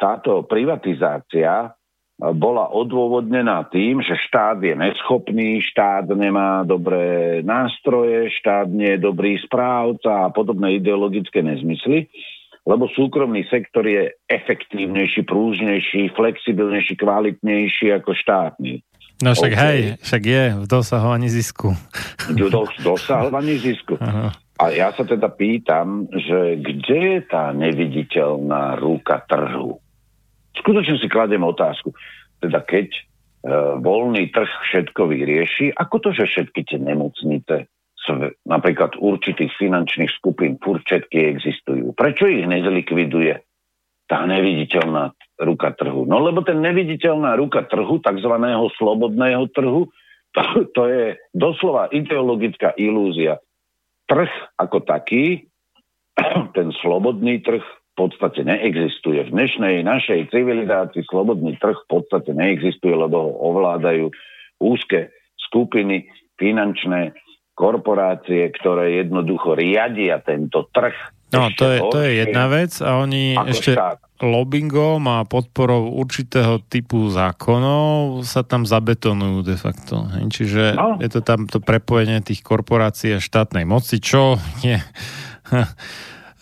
táto privatizácia e, bola odôvodnená tým, že štát je neschopný, štát nemá dobré nástroje, štát nie je dobrý správca a podobné ideologické nezmysly, lebo súkromný sektor je efektívnejší, prúžnejší, flexibilnejší, kvalitnejší ako štátny. No však okay. hej, však je v dosahovaní zisku. V dosahovaní zisku. Aha. A ja sa teda pýtam, že kde je tá neviditeľná ruka trhu? skutočne si kladem otázku. Teda keď e, voľný trh všetko vyrieši, ako to, že všetky tie nemocnice napríklad určitých finančných skupín furt všetky existujú. Prečo ich nezlikviduje tá neviditeľná ruka trhu? No lebo ten neviditeľná ruka trhu, takzvaného slobodného trhu, to, to je doslova ideologická ilúzia. Trh ako taký, ten slobodný trh, podstate neexistuje. V dnešnej našej civilizácii slobodný trh v podstate neexistuje, lebo ho ovládajú úzke skupiny, finančné korporácie, ktoré jednoducho riadia tento trh. No, to je, to je jedna vec a oni ešte štát. lobbyingom a podporou určitého typu zákonov sa tam zabetonujú de facto. Čiže no. je to tam to prepojenie tých korporácií a štátnej moci, čo je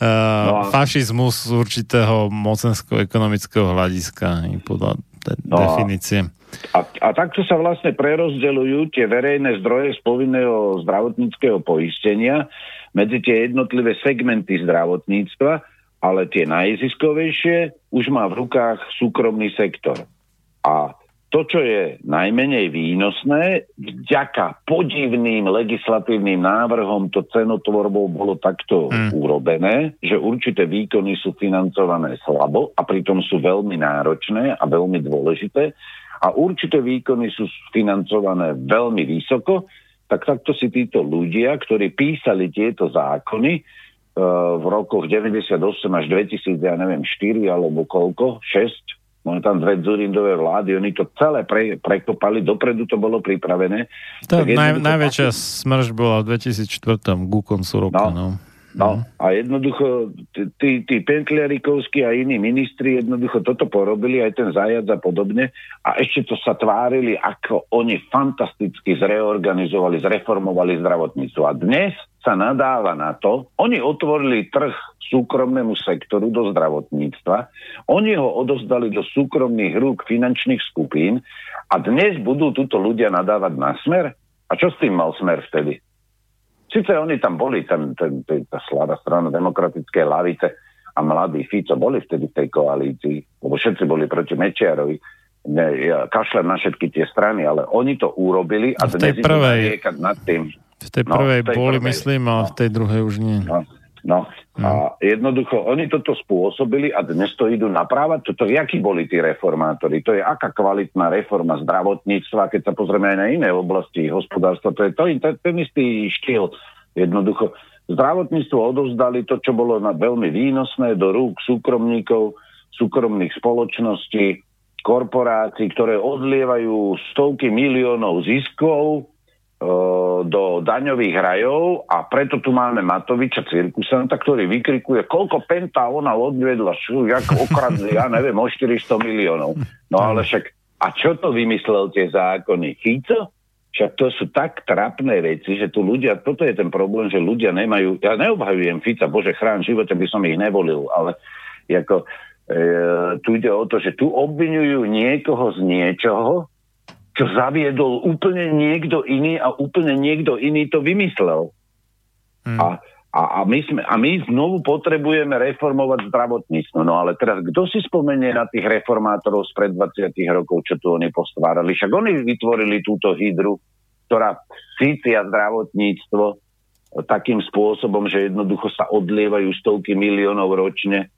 no a... fašizmus z určitého mocensko-ekonomického hľadiska podľa de- no definície. A, a takto sa vlastne prerozdeľujú tie verejné zdroje z povinného zdravotníckého poistenia medzi tie jednotlivé segmenty zdravotníctva, ale tie najziskovejšie už má v rukách súkromný sektor. A to čo je najmenej výnosné, vďaka podivným legislatívnym návrhom to cenotvorbou bolo takto hmm. urobené, že určité výkony sú financované slabo a pritom sú veľmi náročné a veľmi dôležité a určité výkony sú financované veľmi vysoko, tak takto si títo ľudia, ktorí písali tieto zákony e, v rokoch 98 až 2000, ja neviem, 4 alebo koľko, 6, Máme tam dve Zurindové vlády, oni to celé pre, prekopali, dopredu to bolo pripravené. Tá naj, najväčšia smrž bola v 2004. ku koncu roka. No. no. No a jednoducho tí, tí Pentliarikovskí a iní ministri jednoducho toto porobili, aj ten zajac a podobne a ešte to sa tvárili, ako oni fantasticky zreorganizovali, zreformovali zdravotníctvo. A dnes sa nadáva na to, oni otvorili trh súkromnému sektoru do zdravotníctva, oni ho odozdali do súkromných rúk finančných skupín a dnes budú túto ľudia nadávať na smer? A čo s tým mal smer vtedy? Sice oni tam boli, ten, ten, tá slada strana demokratické lavice a mladý Fico boli vtedy v tej koalícii, lebo všetci boli proti Mečiarovi. Ne, ja kašlem na všetky tie strany, ale oni to urobili a, a v tej prvej, nad tým. V tej prvej no, v tej boli, prvej. myslím, a v tej druhej už nie. No. No a no. jednoducho oni toto spôsobili a dnes to idú naprávať. Toto, jakí boli tí reformátori? To je aká kvalitná reforma zdravotníctva, keď sa pozrieme aj na iné oblasti hospodárstva. To je to, ten, ten istý štýl. Jednoducho zdravotníctvo odovzdali to, čo bolo na veľmi výnosné do rúk súkromníkov, súkromných spoločností, korporácií, ktoré odlievajú stovky miliónov ziskov do daňových rajov a preto tu máme Matoviča cirkusanta, ktorý vykrikuje, koľko penta ona odvedla, šu, jak okradli, ja neviem, o 400 miliónov. No ale však, a čo to vymyslel tie zákony? Fico? Však to sú tak trapné veci, že tu ľudia, toto je ten problém, že ľudia nemajú, ja neobhajujem Fica, bože chrán živote by som ich nevolil, ale ako, e, tu ide o to, že tu obvinujú niekoho z niečoho, čo zaviedol úplne niekto iný a úplne niekto iný to vymyslel. Hmm. A, a, a, my sme, a my znovu potrebujeme reformovať zdravotníctvo. No ale teraz, kto si spomenie na tých reformátorov z pred 20 rokov, čo tu oni postvárali? Však oni vytvorili túto hydru, ktorá sícia zdravotníctvo takým spôsobom, že jednoducho sa odlievajú stovky miliónov ročne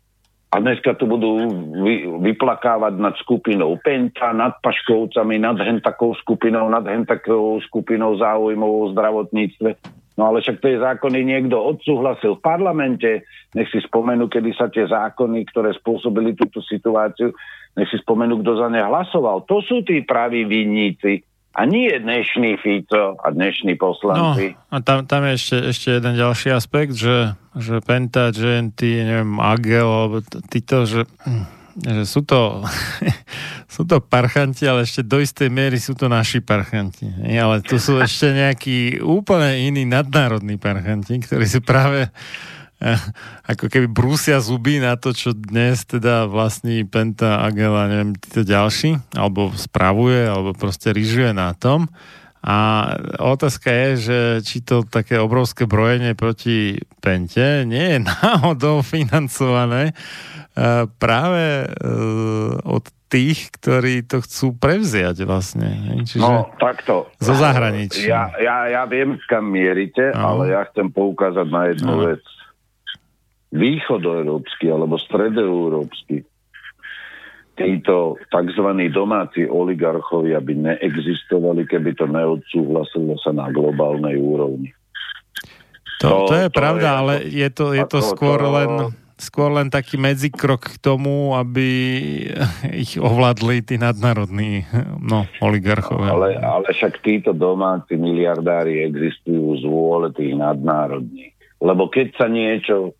a dneska tu budú vy, vyplakávať nad skupinou Penta, nad Paškovcami, nad hentakou skupinou, nad hentakou skupinou záujmov o zdravotníctve. No ale však tie zákony niekto odsúhlasil v parlamente, nech si spomenú, kedy sa tie zákony, ktoré spôsobili túto situáciu, nech si spomenú, kto za ne hlasoval. To sú tí praví vinníci. A nie dnešný Fico a dnešní poslanci. No, a tam, tam je ešte, ešte jeden ďalší aspekt, že, že Penta, GNT, neviem, Agel, alebo títo, že, že sú to sú to parchanti, ale ešte do istej miery sú to naši parchanti. Ale tu sú ešte nejakí úplne iní nadnárodní parchanti, ktorí sú práve ako keby brúsia zuby na to, čo dnes teda vlastní Penta Agela, neviem, títo ďalší, alebo spravuje, alebo proste ryžuje na tom. A otázka je, že či to také obrovské brojenie proti Pente nie je náhodou financované e, práve e, od tých, ktorí to chcú prevziať vlastne. Čiže no, takto. Zo zahraničia. Ja, ja, ja viem, kam mierite, no. ale ja chcem poukázať na jednu no. vec východoeurópsky alebo stredoeurópsky títo tzv. domáci oligarchovia by neexistovali, keby to neodsúhlasilo sa na globálnej úrovni. To, to, to je to pravda, je, ale je to, je to skôr to, len skôr len taký medzikrok k tomu, aby ich ovládli tí nadnárodní no, oligarchovia. Ale, ale však títo domáci miliardári existujú z vôle tých nadnárodných. Lebo keď sa niečo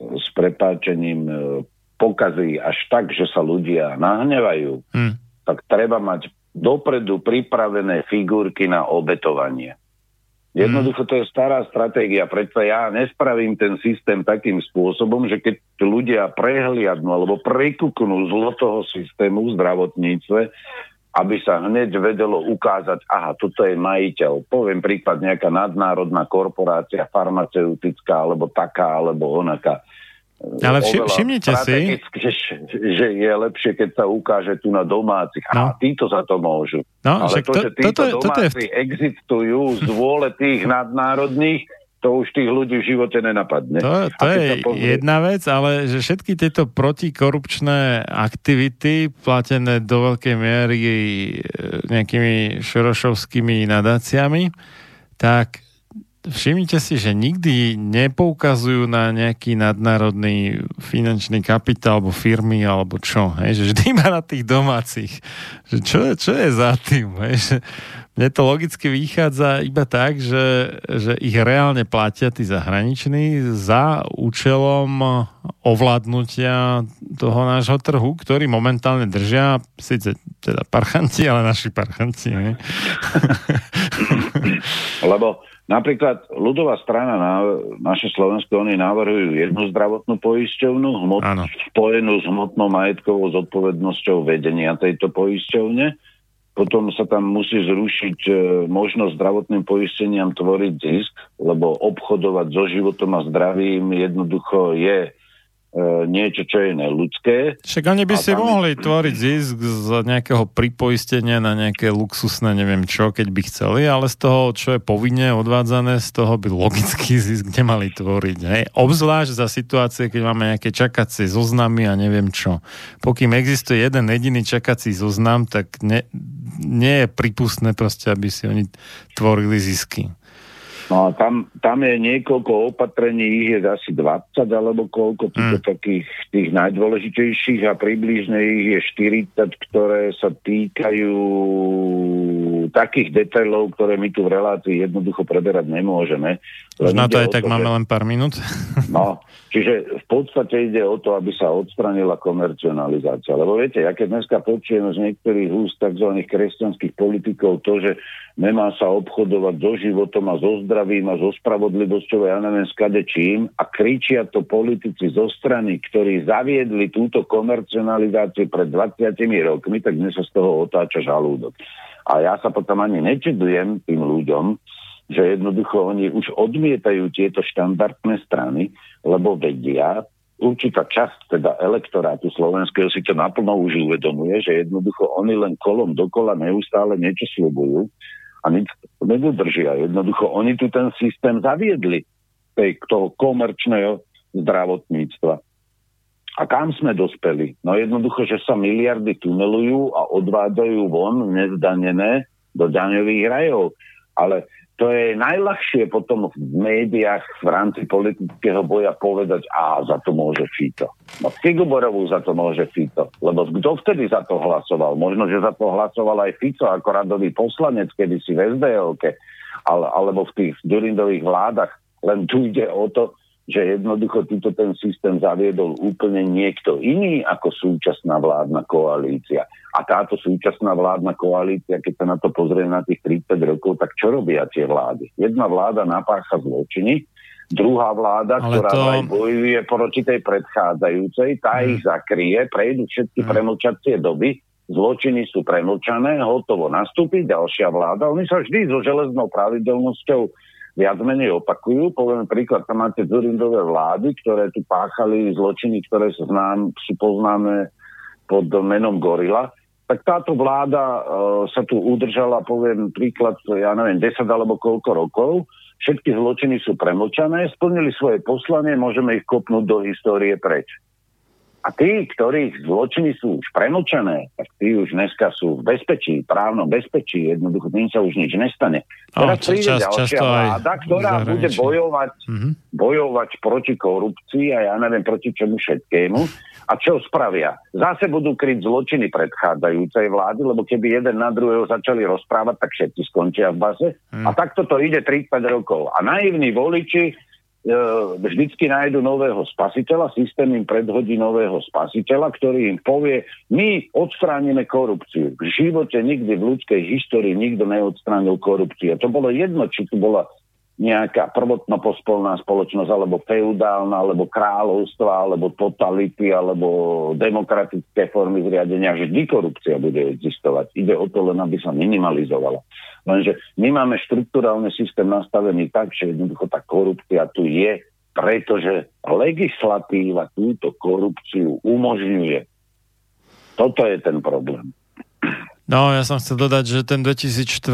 s prepáčením e, pokazí až tak, že sa ľudia nahnevajú, hmm. tak treba mať dopredu pripravené figurky na obetovanie. Jednoducho to je stará stratégia, preto ja nespravím ten systém takým spôsobom, že keď ľudia prehliadnú alebo prekuknú zlo toho systému v zdravotníctve, aby sa hneď vedelo ukázať, aha, toto je majiteľ. Poviem príklad, nejaká nadnárodná korporácia farmaceutická, alebo taká, alebo onaká. Ale vši, všimnite si... Že je lepšie, keď sa ukáže tu na domácich. No. A títo za to môžu. No, Ale to, to, že títo toto, domáci toto je... existujú z vôle tých nadnárodných, to už tých ľudí v živote nenapadne. To, to je pozrie... jedna vec, ale že všetky tieto protikorupčné aktivity platené do veľkej miery e, nejakými šorošovskými nadáciami, tak všimnite si, že nikdy nepoukazujú na nejaký nadnárodný finančný kapitál alebo firmy alebo čo. Hej? Že vždy iba na tých domácich. Že čo, čo je za tým? Hej? Že mne to logicky vychádza iba tak, že, že ich reálne platia tí zahraniční za účelom ovládnutia toho nášho trhu, ktorý momentálne držia síce teda parchanti, ale naši parchanti. Hej? Lebo Napríklad ľudová strana, na, naše Slovensko, oni navrhujú jednu zdravotnú poisťovnu hmot, spojenú s hmotnou majetkovou zodpovednosťou vedenia tejto poisťovne. Potom sa tam musí zrušiť e, možnosť zdravotným poisteniam tvoriť zisk, lebo obchodovať so životom a zdravím jednoducho je niečo, čo je neludské. Však oni by si tam... mohli tvoriť zisk z nejakého pripoistenia na nejaké luxusné neviem čo, keď by chceli, ale z toho, čo je povinne odvádzané, z toho by logický zisk nemali tvoriť. Hej? Obzvlášť za situácie, keď máme nejaké čakacie zoznamy a neviem čo. Pokým existuje jeden jediný čakací zoznam, tak ne, nie je pripustné proste, aby si oni tvorili zisky. No a tam, tam je niekoľko opatrení, ich je asi 20 alebo koľko, týchto mm. takých tých najdôležitejších a približne ich je 40, ktoré sa týkajú takých detailov, ktoré my tu v relácii jednoducho preberať nemôžeme. Už na to aj tak to, máme že... len pár minút. No, čiže v podstate ide o to, aby sa odstranila komercionalizácia. Lebo viete, ja keď dneska počujem z niektorých úst tzv. kresťanských politikov to, že nemá sa obchodovať so životom a so zdravím a so spravodlivosťou, ja neviem skade čím, a kričia to politici zo strany, ktorí zaviedli túto komercionalizáciu pred 20 rokmi, tak dnes sa z toho otáča žalúdok. A ja sa potom ani nečudujem tým ľuďom, že jednoducho oni už odmietajú tieto štandardné strany, lebo vedia, určitá časť teda elektorátu slovenského si to naplno už uvedomuje, že jednoducho oni len kolom dokola neustále niečo slúbujú a nič nedodržia. Jednoducho oni tu ten systém zaviedli tej, toho komerčného zdravotníctva. A kam sme dospeli? No jednoducho, že sa miliardy tunelujú a odvádzajú von nezdanené do daňových rajov. Ale to je najľahšie potom v médiách v rámci politického boja povedať, a za to môže Fito. No Figuborovú za to môže Fito. Lebo kto vtedy za to hlasoval? Možno, že za to hlasoval aj Fico ako radový poslanec, kedy si v sdl ale, alebo v tých Durindových vládach. Len tu ide o to, že jednoducho týto ten systém zaviedol úplne niekto iný ako súčasná vládna koalícia. A táto súčasná vládna koalícia, keď sa na to pozrie na tých 30 rokov, tak čo robia tie vlády? Jedna vláda napácha zločiny, druhá vláda, Ale ktorá to... aj bojuje proti tej predchádzajúcej, tá hmm. ich zakrie, prejdú všetky hmm. premlčacie doby, zločiny sú premlčané, hotovo nastúpi ďalšia vláda. Oni sa vždy so železnou pravidelnosťou viac menej opakujú. Poviem príklad, tam máte Zurindové vlády, ktoré tu páchali zločiny, ktoré sú, znám, sú poznáme pod menom Gorila. Tak táto vláda uh, sa tu udržala, poviem príklad, ja neviem, 10 alebo koľko rokov. Všetky zločiny sú premlčané, splnili svoje poslanie, môžeme ich kopnúť do histórie preč. A tí, ktorých zločiny sú už premlčané, tak tí už dneska sú v bezpečí, právnom bezpečí, jednoducho tým sa už nič nestane. Teraz oh, príde čas, ďalšia vláda, ktorá bude bojovať, mm-hmm. bojovať proti korupcii a ja neviem proti čomu všetkému. A čo spravia? Zase budú kryť zločiny predchádzajúcej vlády, lebo keby jeden na druhého začali rozprávať, tak všetci skončia v base. Mm. A takto to ide 30 rokov. A naivní voliči vždycky nájdu nového spasiteľa, systém im predhodí nového spasiteľa, ktorý im povie, my odstránime korupciu. V živote nikdy v ľudskej histórii nikto neodstránil korupciu. To bolo jedno, či tu bola nejaká prvotno pospolná spoločnosť, alebo feudálna, alebo kráľovstva, alebo totality, alebo demokratické formy zriadenia. Vždy korupcia bude existovať. Ide o to len, aby sa minimalizovala. Lenže my máme štruktúrálny systém nastavený tak, že jednoducho tá korupcia tu je pretože legislatíva túto korupciu umožňuje. Toto je ten problém. No, ja som chcel dodať, že ten 2004.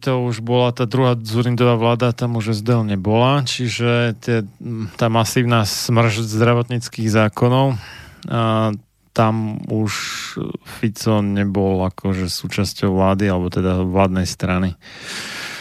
to už bola tá druhá Zurindová vláda, tam už SDL nebola, čiže tie, tá masívna smrž zdravotníckých zákonov, a tam už Fico nebol akože súčasťou vlády, alebo teda vládnej strany.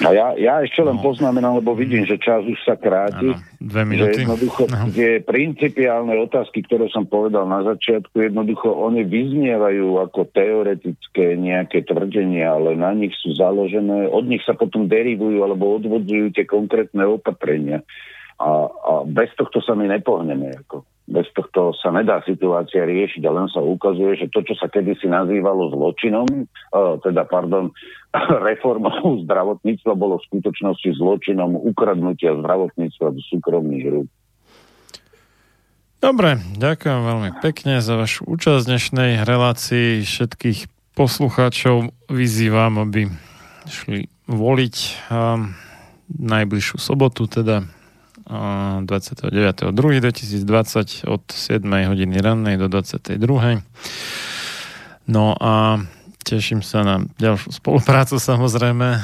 A ja, ja ešte len no. poznamenám, lebo vidím, že čas už sa kráti. Ano, dve minúty. Že jednoducho no. tie principiálne otázky, ktoré som povedal na začiatku, jednoducho oni vyznievajú ako teoretické nejaké tvrdenia, ale na nich sú založené, od nich sa potom derivujú alebo odvodzujú tie konkrétne opatrenia. A, a bez tohto sa my nepohneme. Ako bez tohto sa nedá situácia riešiť a len sa ukazuje, že to, čo sa kedysi nazývalo zločinom, uh, teda, pardon, reformou zdravotníctva bolo v skutočnosti zločinom ukradnutia zdravotníctva do súkromných rúk. Dobre, ďakujem veľmi pekne za vašu účasť dnešnej relácii. Všetkých poslucháčov vyzývam, aby šli voliť najbližšiu sobotu, teda 29.2.2020 od 7 hodiny rannej do 22. No a teším sa na ďalšiu spoluprácu samozrejme.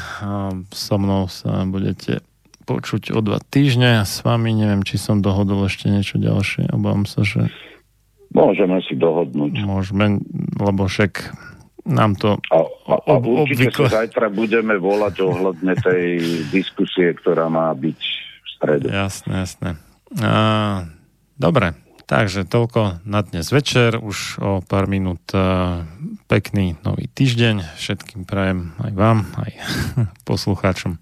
So mnou sa budete počuť o dva týždne s vami neviem, či som dohodol ešte niečo ďalšie. Obávam sa, že... Môžeme si dohodnúť. Môžeme, lebo však nám to a, a, a určite obvykle... sa zajtra budeme volať ohľadne tej diskusie, ktorá má byť stredu. Jasné, jasné. A, dobre, takže toľko na dnes večer. Už o pár minút a, pekný nový týždeň. Všetkým prajem aj vám, aj poslucháčom.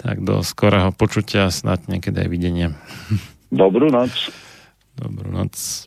Tak do skorého počutia, snad niekedy aj videnia. Dobrú noc. Dobrú noc.